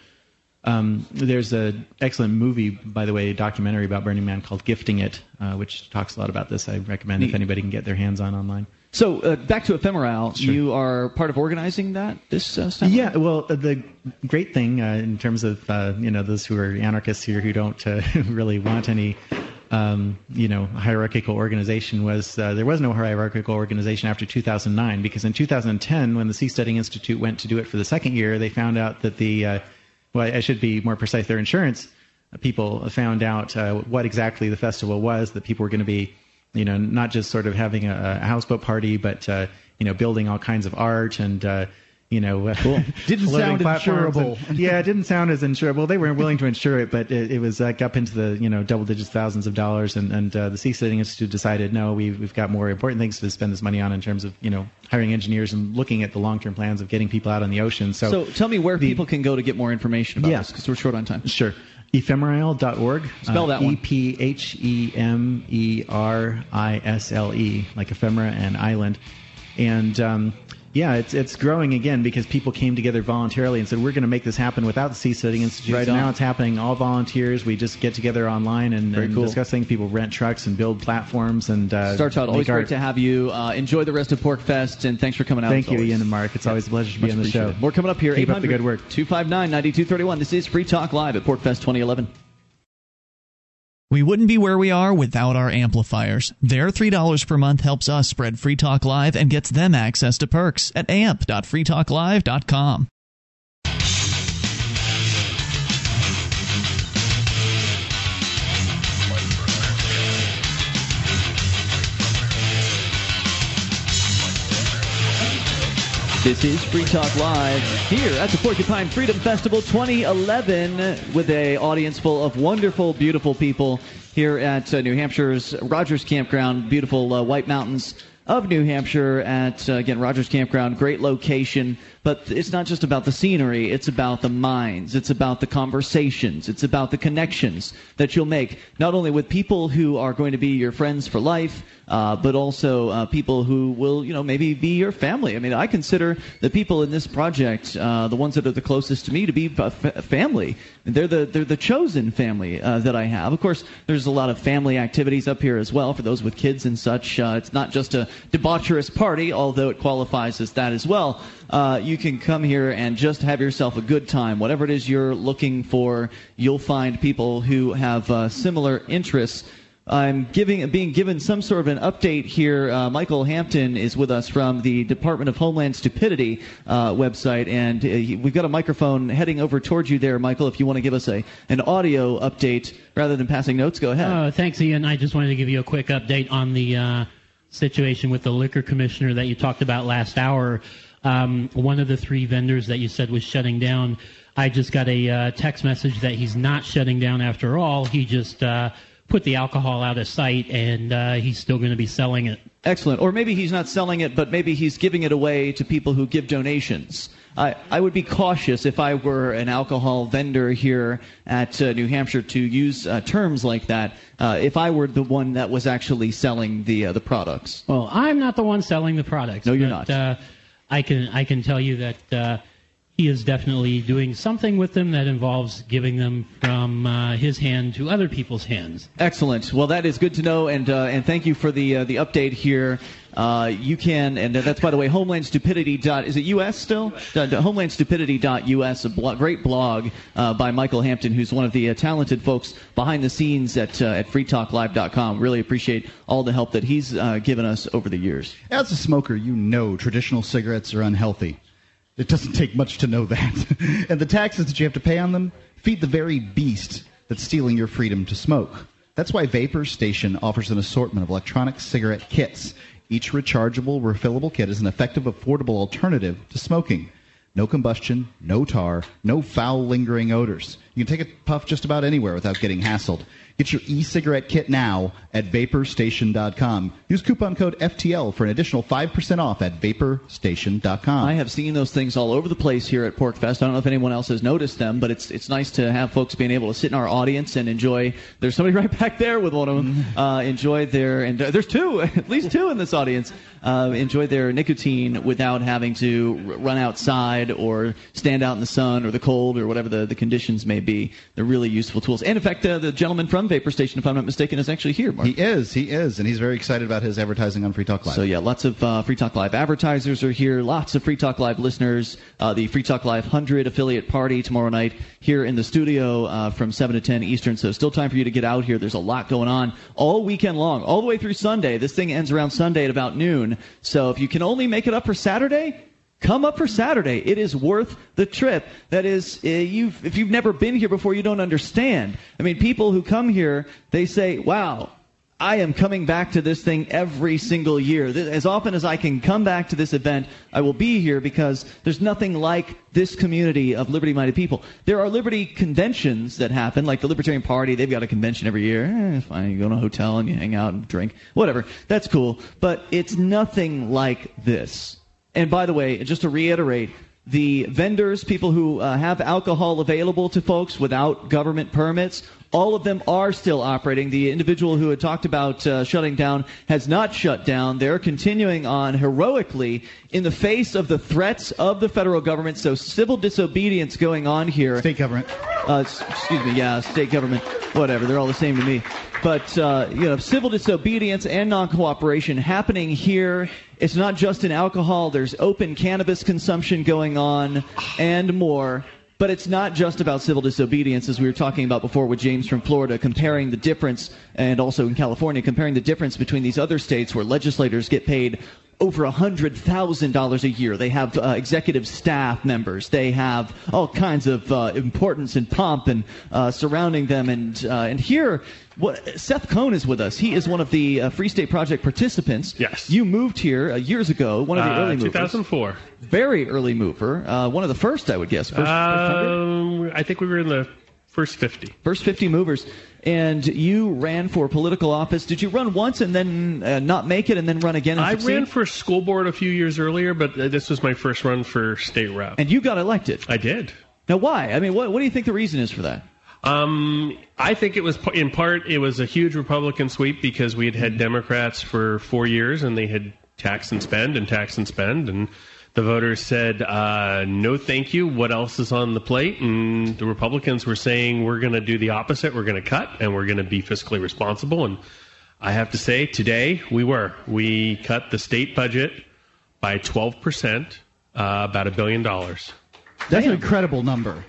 Um, there's an excellent movie, by the way, a documentary about Burning Man called "Gifting It," uh, which talks a lot about this. I recommend if anybody can get their hands on online. So uh, back to Ephemerisle, Sure. you are part of organizing that this uh, stuff. Yeah, well, uh, the great thing uh, in terms of uh, you know those who are anarchists here who don't uh, really want any um, you know hierarchical organization was uh, there was no hierarchical organization after 2009 because in 2010 when the Seasteading Institute went to do it for the second year they found out that the uh, well I should be more precise their insurance people found out uh, what exactly the festival was that people were going to be you know not just sort of having a, a houseboat party but uh, you know building all kinds of art and uh, you know Didn't floating sound platforms and- yeah, it didn't sound as insurable. They weren't willing to insure it, but it, it was like up into the you know double digits, thousands of dollars. And, and uh, the Seasteading Institute decided no, we've we've got more important things to spend this money on in terms of you know hiring engineers and looking at the long term plans of getting people out on the ocean. So, So, tell me where people can go to get more information about Yeah. this because we're short on time. Sure. Ephemerisle.org. Spell that one. E P H E M E R I S L E, like ephemera and island. And um, yeah, it's it's growing again because people came together voluntarily and said we're going to make this happen without the Seasteading Institute. Right So now it's happening all volunteers. We just get together online and, and cool. discuss things. People rent trucks and build platforms and uh, Starchild, always art. great to have you. Uh, enjoy the rest of PorcFest, and thanks for coming out. Thank you, always. Ian and Mark. It's always a pleasure to be Much on the show. More coming up here. Keep up the good work. 259 9231. This is Free Talk Live at PorcFest 2011. We wouldn't be where we are without our amplifiers. Their $3 per month helps us spread Free Talk Live and gets them access to perks at amp.freetalklive.com. This is Free Talk Live here at the Porcupine Freedom Festival 2011 with a audience full of wonderful, beautiful people here at uh, New Hampshire's Rogers Campground, beautiful uh, White Mountains of New Hampshire at uh, again Rogers Campground, great location. But it's not just about the scenery; it's about the minds, it's about the conversations, it's about the connections that you'll make not only with people who are going to be your friends for life, uh, but also uh, people who will, you know, maybe be your family. I mean, I consider the people in this project, uh, the ones that are the closest to me, to be family. They're the they're the chosen family uh, that I have. Of course, there's a lot of family activities up here as well for those with kids and such. Uh, it's not just a debaucherous party, although it qualifies as that as well. You can come here and just have yourself a good time. Whatever it is you're looking for, you'll find people who have uh, similar interests. I'm giving, being given some sort of an update here. Uh, Michael Hampton is with us from the Department of Homeland Stupidity uh, website, and uh, we've got a microphone heading over towards you there, Michael. If you want to give us a an audio update rather than passing notes, go ahead. Uh, thanks, Ian. I just wanted to give you a quick update on the uh, situation with the liquor commissioner that you talked about last hour. Um, one of the three vendors that you said was shutting down, I just got a uh, text message that he's not shutting down after all. He just uh, put the alcohol out of sight, and uh, he's still going to be selling it. Excellent. Or maybe he's not selling it, but maybe he's giving it away to people who give donations. I, I would be cautious if I were an alcohol vendor here at uh, New Hampshire to use uh, terms like that. Uh, if I were the one that was actually selling the uh, the products. Well, I'm not the one selling the products. No, you're but, Uh, I can I can tell you that uh, he is definitely doing something with them that involves giving them from uh, his hand to other people's hands. Excellent. Well, that is good to know, and uh, and thank you for the uh, the update here. Uh, you can, and that's by the way, homelandstupidity. Dot, is it U.S. still? Uh, homelandstupidity.us, a great blog uh, by Michael Hampton, who's one of the uh, talented folks behind the scenes at uh, at freetalklive.com. Really appreciate all the help that he's uh, given us over the years. As a smoker, you know traditional cigarettes are unhealthy. It doesn't take much to know that. and the taxes that you have to pay on them feed the very beast that's stealing your freedom to smoke. That's why Vapor Station offers an assortment of electronic cigarette kits. Each rechargeable, refillable kit is an effective, affordable alternative to smoking. No combustion, no tar, no foul lingering odors. You can take a puff just about anywhere without getting hassled. Get your e-cigarette kit now at vaporstation.com. Use coupon code FTL for an additional 5% off at vaporstation.com. I have seen those things all over the place here at PorcFest. I don't know if anyone else has noticed them, but it's it's nice to have folks being able to sit in our audience and enjoy. There's somebody right back there with one of them. Uh, enjoy their and uh, there's two, at least two in this audience. Uh, enjoy their nicotine without having to r- run outside or stand out in the sun or the cold or whatever the, the conditions may be. They're really useful tools. And in fact, uh, the gentleman from Vapor Station, if I'm not mistaken, is actually here. Mark. He is, he is, and he's very excited about his advertising on Free Talk Live. So yeah, lots of uh, Free Talk Live advertisers are here. Lots of Free Talk Live listeners. Uh, the Free Talk Live 100 affiliate party tomorrow night here in the studio uh, from 7 to 10 Eastern. So still time for you to get out here. There's a lot going on all weekend long, all the way through Sunday. This thing ends around Sunday at about noon. So if you can only make it up for Saturday, Come up for Saturday. It is worth the trip. That is, uh, you've, if you've never been here before, you don't understand. I mean, people who come here, they say, wow, I am coming back to this thing every single year. As often as I can come back to this event, I will be here because there's nothing like this community of liberty minded people. There are liberty conventions that happen, like the Libertarian Party, they've got a convention every year. Eh, fine, you go to a hotel and you hang out and drink, whatever. That's cool. But it's nothing like this. And by the way, just to reiterate, the vendors, people who uh, have alcohol available to folks without government permits, all of them are still operating. The individual who had talked about uh, shutting down has not shut down. They're continuing on heroically in the face of the threats of the federal government. So civil disobedience going on here. State government. Uh, excuse me, yeah, state government, whatever. They're all the same to me. But uh, you know, civil disobedience and non-cooperation happening here. It's not just in alcohol. There's open cannabis consumption going on, and more. But it's not just about civil disobedience, as we were talking about before with James from Florida, comparing the difference, and also in California, comparing the difference between these other states where legislators get paid over $100,000 a year. They have uh, executive staff members. They have all kinds of uh, importance and pomp and uh, surrounding them. And uh, and here, what Seth Cohn is with us. He is one of the uh, Free State Project participants. Yes. You moved here uh, years ago. One of the early movers. 2004. Very early mover. Uh, one of the first, I would guess. First, first? Um, I think we were in the first 50. First 50 movers. And you ran for political office. Did you run once and then uh, not make it and then run again? And I succeed? ran for school board a few years earlier, but uh, this was my first run for state rep. And you got elected. I did. Now, why? I mean, what, what do you think the reason is for that? Um, I think it was in part it was a huge Republican sweep because we had had Democrats for four years and they had tax and spend and tax and spend and the voters said uh, no thank you what else is on the plate and the Republicans were saying we're going to do the opposite we're going to cut and we're going to be fiscally responsible and I have to say today we were we cut the state budget by 12 percent uh, about a billion dollars. That's an incredible number.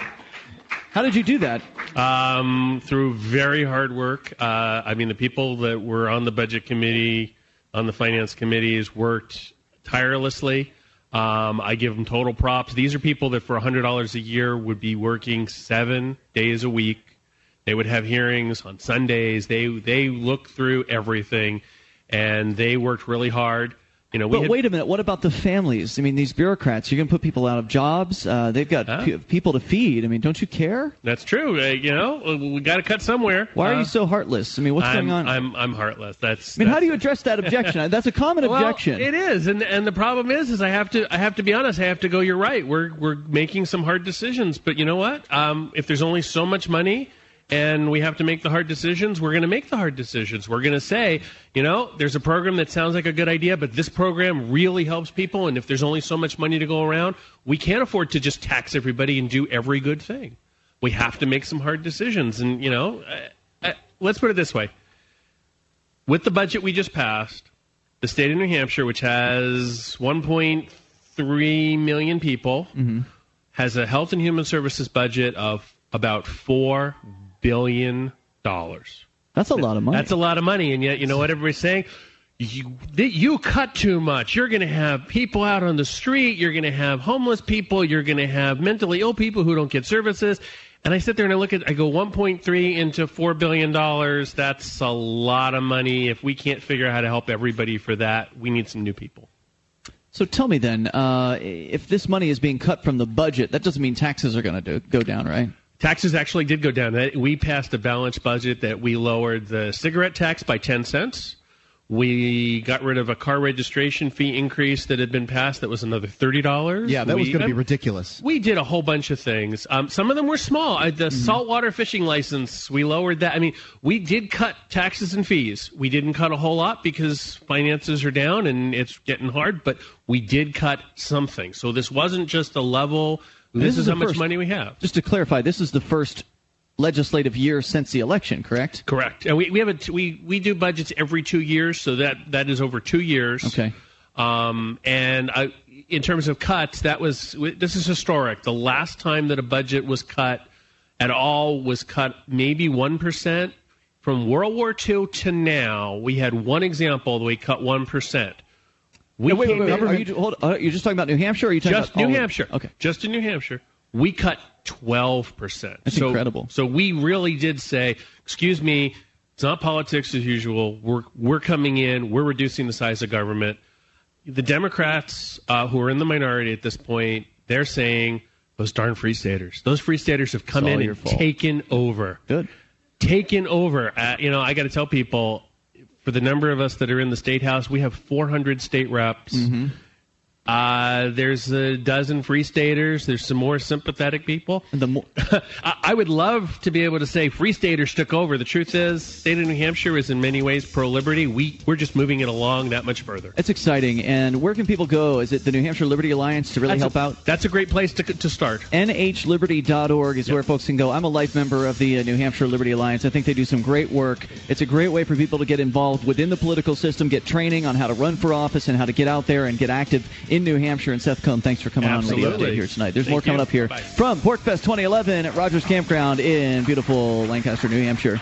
How did you do that? Um, through very hard work. Uh, I mean, the people that were on the budget committee, on the finance committees, worked tirelessly. Um, I give them total props. These are people that for $100 a year would be working seven days a week. They would have hearings on Sundays. They they look through everything, and they worked really hard. You know, but had- wait a minute. What about the families? I mean, these bureaucrats. You're going to put people out of jobs. Uh, they've got Huh? pe- people to feed. I mean, don't you care? That's true. Uh, you know, we got to cut somewhere. Why are Uh, you so heartless? I mean, what's I'm, going on? I'm I'm heartless. That's. I mean, how do you address that objection? That's a common Well, objection. it is, and and the problem is, is I have to I have to be honest. I have to go. You're right. We're we're making some hard decisions, but you know what? Um, if there's only so much money. And we have to make the hard decisions. We're going to make the hard decisions. We're going to say, you know, there's a program that sounds like a good idea, but this program really helps people. And if there's only so much money to go around, we can't afford to just tax everybody and do every good thing. We have to make some hard decisions. And, you know, uh, uh, let's put it this way with the budget we just passed, the state of New Hampshire, which has 1.3 million people, has a health and human services budget of about four billion dollars. That's a lot of money. That's a lot of money, and yet you know what everybody's saying. You, you cut too much. You're going to have people out on the street. You're going to have homeless people. You're going to have mentally ill people who don't get services. And I sit there and I look at, I go 1.3 into $4 billion. That's a lot of money. If we can't figure out how to help everybody for that, we need some new people. So tell me then, uh, if this money is being cut from the budget, that doesn't mean taxes are going to go down, right? Taxes actually did go down. We passed a balanced budget that we lowered the cigarette tax by 10 cents. We got rid of a car registration fee increase that had been passed that was another $30. Yeah, that was going to be ridiculous. We did a whole bunch of things. Um, some of them were small. Uh, the saltwater fishing license, we lowered that. I mean, we did cut taxes and fees. We didn't cut a whole lot because finances are down and it's getting hard, but we did cut something. So this wasn't just a level. This, is, the how much first- money we have. Just to clarify, this is the first legislative year since the election, correct? Correct. And we, we have a t- we we do budgets every two years, so that that is over two years. Okay. Um, and I, in terms of cuts, that was this is historic. The last time that a budget was cut at all was cut maybe one percent. From World War II to now, we had one example that we cut one percent. We Wait, wait, came wait, Are you, hold, uh, you're just talking about New Hampshire, or are you talking just about New all of- Hampshire. Okay. Just in New Hampshire, we cut twelve percent. That's so, incredible. So we really did say, "Excuse me, it's not politics as usual. We're we're coming in. We're reducing the size of government." The Democrats, uh, who are in the minority at this point, they're saying those darn free staters. Those free staters have come in and fault. taken over. Good. Taken over. Uh, you know, I got to tell people, for the number of us that are in the state house, we have 400 state reps. Mm-hmm. Uh, there's a dozen free staters. There's some more sympathetic people. The more, I, would love to be able to say free staters took over. The truth is, state of New Hampshire is in many ways pro liberty. We we're just moving it along that much further. It's exciting. And where can people go? Is it the New Hampshire Liberty Alliance to really That's help a- out? That's a great place to to start. NHLiberty.org is where folks can go. I'm a life member of the uh, New Hampshire Liberty Alliance. I think they do some great work. It's a great way for people to get involved within the political system, get training on how to run for office and how to get out there and get active in New Hampshire. And Seth Cohn, thanks for coming on Radio Absolutely. Update here tonight. There's Thank more coming you. up here Bye. from PorcFest 2011 at Rogers Campground in beautiful Lancaster, New Hampshire.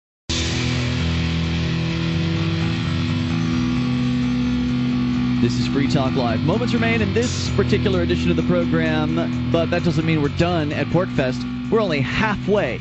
This is Free Talk Live. Moments remain in this particular edition of the program, but that doesn't mean we're done at PorcFest. We're only halfway.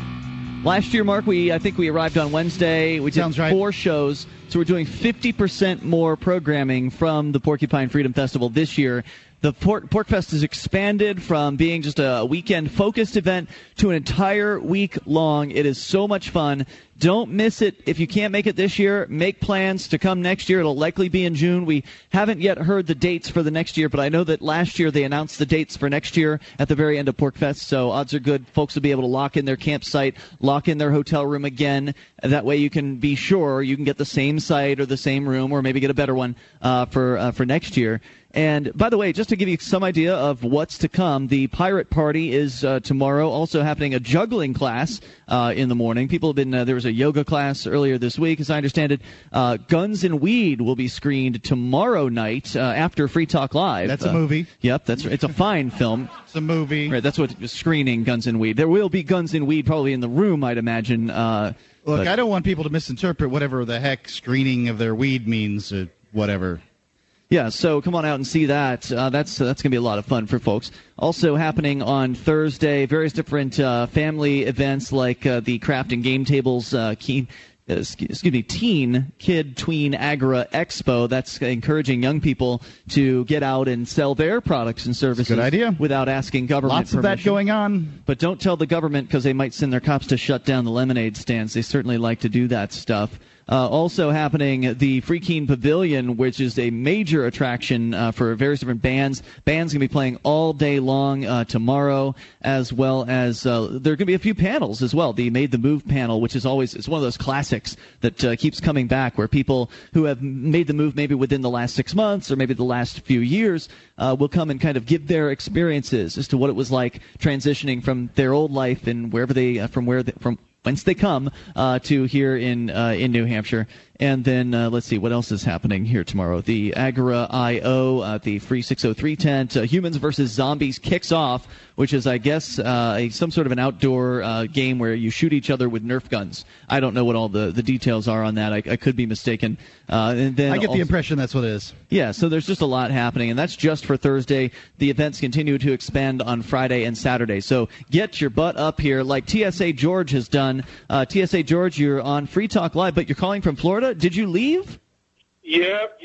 Last year, Mark, we I think we arrived on Wednesday. We did Sounds right. four shows, so we're doing 50% more programming from the Porcupine Freedom Festival this year. The Pork, Fest has expanded from being just a weekend focused event to an entire week long. It is so much fun. Don't miss it. If you can't make it this year, make plans to come next year. It'll likely be in June. We haven't yet heard the dates for the next year, but I know that last year they announced the dates for next year at the very end of PorcFest. So odds are good folks will be able to lock in their campsite, lock in their hotel room again. That way you can be sure you can get the same site or the same room, or maybe get a better one uh, for uh, for next year. And by the way, just to give you some idea of what's to come, the Pirate Party is uh, tomorrow. Also happening a juggling class uh, in the morning. People have been uh, there was a yoga class earlier this week, as I understand it. Uh, Guns and Weed will be screened tomorrow night uh, after Free Talk Live. That's a Uh, movie. Yep, that's it's a fine film. It's a movie. Right, that's what screening Guns and Weed. There will be Guns and Weed probably in the room, I'd imagine. Uh, Look, but- I don't want people to misinterpret whatever the heck screening of their weed means. Uh, whatever. Yeah, so come on out and see that. Uh, that's that's going to be a lot of fun for folks. Also happening on Thursday, various different uh, family events like uh, the craft and game tables. Uh, keen, uh, Uh, excuse excuse me, teen kid tween agra expo. That's encouraging young people to get out and sell their products and services. good idea. Without asking government. Lots of that going on. But don't tell the government because they might send their cops to shut down the lemonade stands. They certainly like to do that stuff. Uh, also happening, the Free Keene Pavilion, which is a major attraction uh, for various different bands. Bands going to be playing all day long uh, tomorrow, as well as uh, there are going to be a few panels as well. The Made the Move panel, which is always it's one of those classics that uh, keeps coming back, where people who have made the move maybe within the last six months or maybe the last few years uh, will come and kind of give their experiences as to what it was like transitioning from their old life and wherever they from where they, from whence they come uh, to here in uh, in New Hampshire. And then uh, let's see what else is happening here tomorrow. The Agora IO, uh, the Free 603 tent, uh, Humans versus Zombies kicks off, which is I guess uh, a, some sort of an outdoor uh, game where you shoot each other with Nerf guns. I don't know what all the, the details are on that. I, I could be mistaken. Uh, and then I get the impression that's what it is. yeah, so there's just a lot happening, and that's just for Thursday. The events continue to expand on Friday and Saturday. So get your butt up here, like TSA George has done. Uh, TSA George, you're on Free Talk Live, but you're calling from Florida. Did you leave? Yep.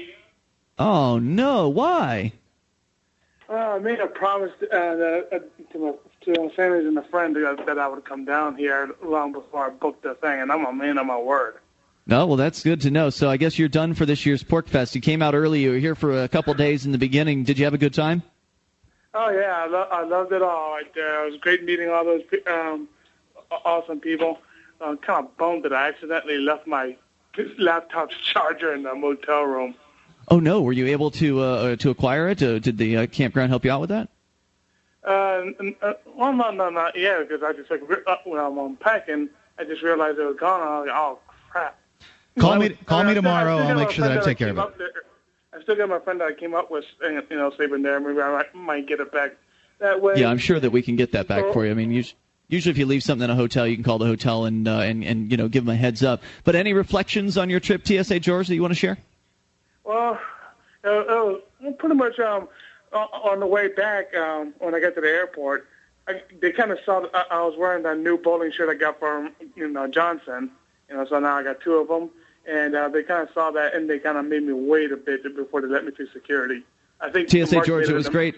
Oh no, why? Uh, I made a promise uh, that, uh, to my to my families and a friend that, I would come down here long before I booked the thing, and I'm a man of my word. No, well, that's good to know. So I guess you're done for this year's PorcFest. You came out early. You were here for a couple days in the beginning. Did you have a good time? Oh yeah, I, lo- I loved it all right there. It was great meeting all those um, awesome people. I'm kind of bummed that I accidentally left my laptop's charger in the motel room. Oh no, were you able to uh, to acquire it? Uh, did the uh, campground help you out with that? Uh, uh, well, no, no, not Yeah, because I just like uh, when I'm unpacking, I just realized it was gone. And I was like, oh crap. Call me. Call me tomorrow. I'll make sure that I take care of it. there. I still got my friend that I came up with, you know, sleeping there. Maybe I might, might get it back that way. Yeah, I'm sure that we can get that back for you. I mean, us- usually if you leave something in a hotel, you can call the hotel and uh, and and you know give them a heads up. But any reflections on your trip, TSA George, that you want to share? Well, uh, uh, pretty much um, on the way back um, when I got to the airport, I, they kind of saw that I, I was wearing that new bowling shirt I got from you know Johnson. You know, so now I got two of them, and uh, they kind of saw that, and they kind of made me wait a bit before they let me through security. I think TSA George, it was great.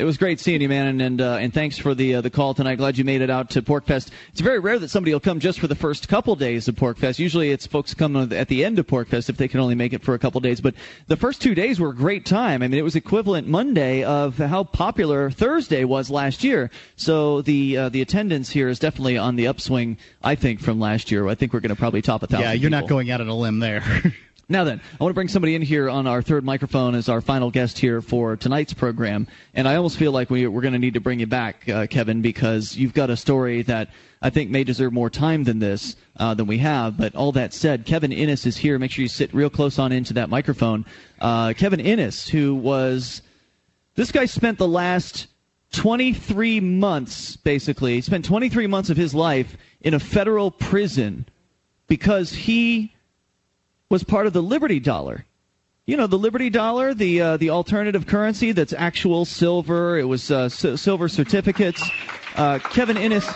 It was great seeing you, man, and and, uh, and thanks for the uh, the call tonight. Glad you made it out to PorcFest. It's very rare that somebody will come just for the first couple days of PorcFest. Usually, it's folks come at the end of PorcFest if they can only make it for a couple days. But the first two days were a great time. I mean, it was equivalent Monday of how popular Thursday was last year. So the uh, the attendance here is definitely on the upswing. I think from last year. I think we're going to probably top a thousand. Yeah, you're not going out on a limb there. Now then, I want to bring somebody in here on our third microphone as our final guest here for tonight's program. And I almost feel like we, we're going to need to bring you back, uh, Kevin, because you've got a story that I think may deserve more time than this, uh, than we have. But all that said, Kevin Innes is here. Make sure you sit real close on into that microphone. Uh, Kevin Innes, who was, this guy spent the last 23 months, basically, spent 23 months of his life in a federal prison because he was part of the Liberty Dollar. You know the Liberty Dollar, the uh, the alternative currency that's actual silver. It was uh, silver certificates. Uh, Kevin Innes.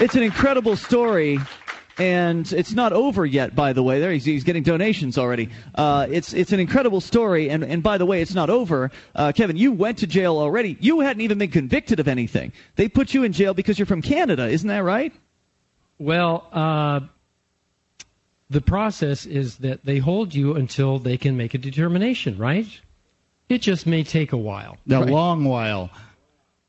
It's an incredible story, and it's not over yet. By the way, there he's, he's getting donations already. Uh, it's it's an incredible story, and and by the way, it's not over. Uh, Kevin, you went to jail already. You hadn't even been convicted of anything. They put you in jail because you're from Canada, isn't that right? Well, uh, the process is that they hold you until they can make a determination, right? It just may take a while. A Right. long while.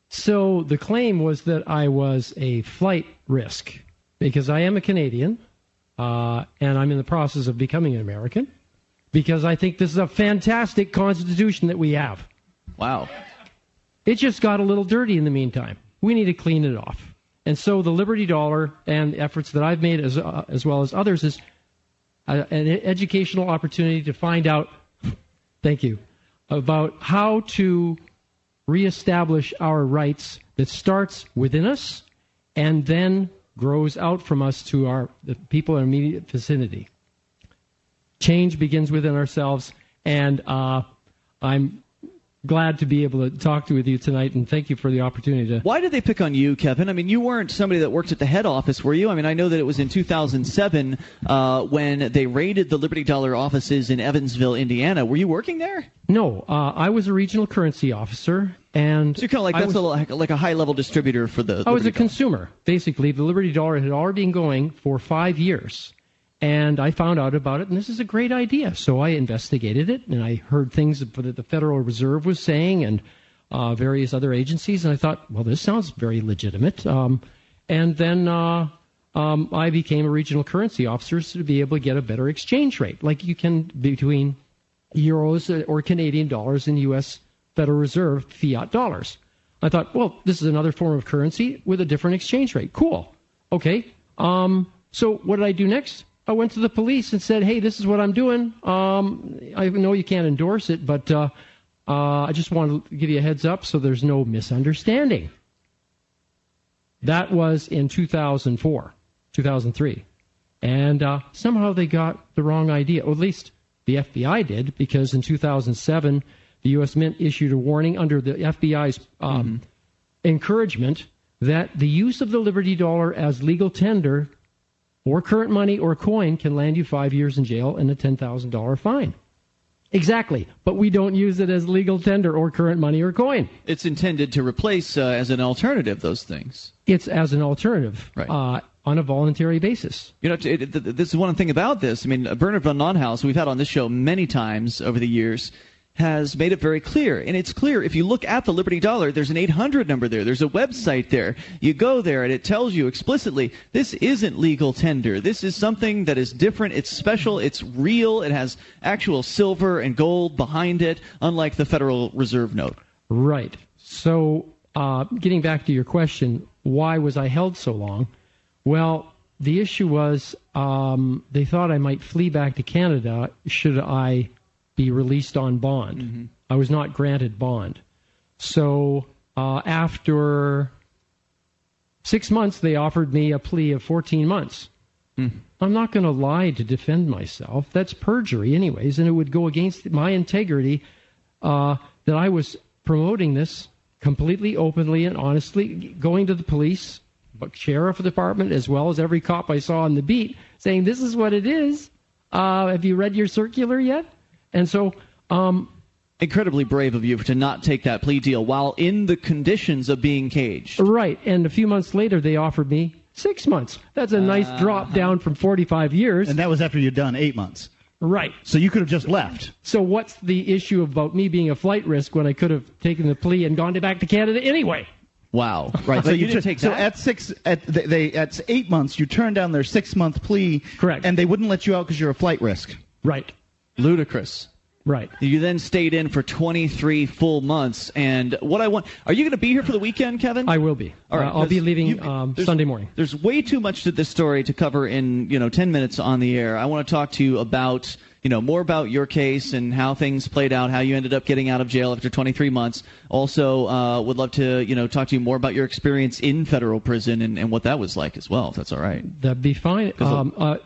So the claim was that I was a flight risk because I am a Canadian uh, and I'm in the process of becoming an American because I think this is a fantastic Constitution that we have. Wow. It just got a little dirty in the meantime. We need to clean it off. And so the Liberty Dollar and the efforts that I've made as, uh, as well as others is an educational opportunity to find out, thank you, about how to reestablish our rights that starts within us and then grows out from us to our the people in our immediate vicinity. Change begins within ourselves, and uh, I'm glad to be able to talk to with you tonight, and thank you for the opportunity to. Why did they pick on you, Kevin? I mean, you weren't somebody that worked at the head office, were you? I mean, I know that it was in 2007 uh, when they raided the Liberty Dollar offices in Evansville, Indiana. Were you working there? No, uh, I was a regional currency officer, and So you're kind of like I that's was- a, like, like a high level distributor for the. I was Liberty a consumer. Basically, the Liberty Dollar had already been going for five years. And I found out about it, and this is a great idea. So I investigated it, and I heard things that the Federal Reserve was saying and uh, various other agencies, and I thought, well, this sounds very legitimate. Um, and then uh, um, I became a regional currency officer to be able to get a better exchange rate, like you can between euros or Canadian dollars and U.S. Federal Reserve fiat dollars. I thought, well, this is another form of currency with a different exchange rate. Cool. Okay. Um, so what did I do next? I went to the police and said, hey, this is what I'm doing. Um, I know you can't endorse it, but uh, uh, I just want to give you a heads up so there's no misunderstanding. That was in 2004, 2003. And uh, somehow they got the wrong idea, or at least the FBI did, because in 2007, the U.S. Mint issued a warning under the FBI's um, encouragement that the use of the Liberty Dollar as legal tender or current money or coin can land you five years in jail and a $10,000 fine. Exactly, but we don't use it as legal tender or current money or coin. It's intended to replace uh, as an alternative those things. It's as an alternative Right. uh, on a voluntary basis. You know, it, it, this is one thing about this. I mean, Bernard von NotHaus, we've had on this show many times over the years, has made it very clear. And it's clear if you look at the Liberty Dollar, there's an 800 number there. There's a website there. You go there and it tells you explicitly this isn't legal tender. This is something that is different. It's special. It's real. It has actual silver and gold behind it, unlike the Federal Reserve note. Right. So, uh, getting back to your question, why was I held so long? Well, the issue was um, they thought I might flee back to Canada should I be released on bond. I was not granted bond. So, uh, after six months, they offered me a plea of 14 months. I'm not going to lie to defend myself. That's perjury, anyways, and it would go against my integrity uh, that I was promoting this completely openly and honestly, going to the police, but sheriff department, as well as every cop I saw on the beat, saying this is what it is. Uh, have you read your circular yet? And so, um, incredibly brave of you to not take that plea deal while in the conditions of being caged. Right. And a few months later, they offered me six months. That's a nice drop down from 45 years. And that was after you'd done eight months. Right. So you could have just left. So what's the issue about me being a flight risk when I could have taken the plea and gone back to Canada anyway? Wow. Right. So so you you didn't took- take So that? at six, at they, they at eight months, you turned down their six month plea. Correct. And they wouldn't let you out because you're a flight risk. Right. Ludicrous. Right. You then stayed in for 23 full months. And what I want, are you going to be here for the weekend, Kevin? I will be. All right, Uh, I'll be leaving you- um, Sunday morning. There's way too much to this story to cover in you know 10 minutes on the air. I want to talk to you about you know more about your case and how things played out, how you ended up getting out of jail after 23 months. Also, uh, would love to you know talk to you more about your experience in federal prison and, and what that was like as well. If that's all right. That'd be fine. Um, uh,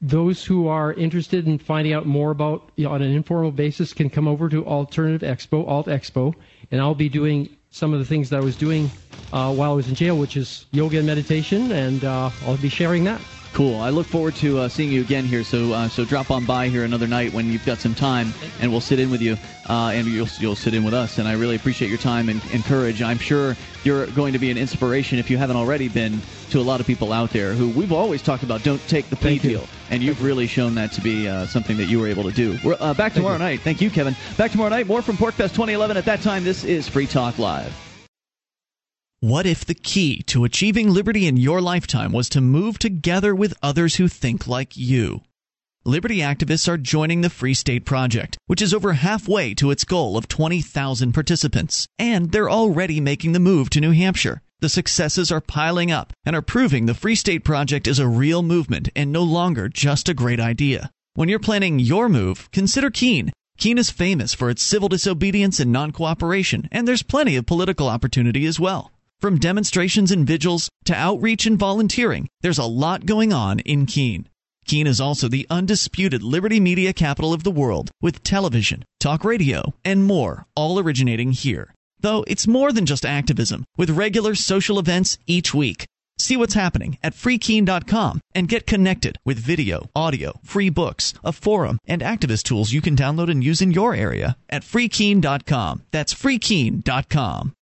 those who are interested in finding out more about you know, on an informal basis can come over to Alternative Expo, Alt Expo, and I'll be doing some of the things that I was doing uh, while I was in jail, which is yoga and meditation, and uh, I'll be sharing that. Cool. I look forward to uh, seeing you again here. So uh, so drop on by here another night when you've got some time, and we'll sit in with you, uh, and you'll you'll sit in with us. And I really appreciate your time and, and courage. I'm sure you're going to be an inspiration if you haven't already been to a lot of people out there who we've always talked about. Don't take the plea Thank you. deal, and you've really shown that to be uh, something that you were able to do. We're uh, back tomorrow night. Thank you, Kevin. Back tomorrow night. More from PorcFest 2011. At that time, this is Free Talk Live. What if the key to achieving liberty in your lifetime was to move together with others who think like you? Liberty activists are joining the Free State Project, which is over halfway to its goal of 20,000 participants, and they're already making the move to New Hampshire. The successes are piling up and are proving the Free State Project is a real movement and no longer just a great idea. When you're planning your move, consider Keene. Keene is famous for its civil disobedience and non cooperation, and there's plenty of political opportunity as well. From demonstrations and vigils to outreach and volunteering, there's a lot going on in Keene. Keene is also the undisputed liberty media capital of the world, with television, talk radio, and more, all originating here. Though it's more than just activism, with regular social events each week. See what's happening at freekeene.com and get connected with video, audio, free books, a forum, and activist tools you can download and use in your area at freekeene.com. That's freekeene.com.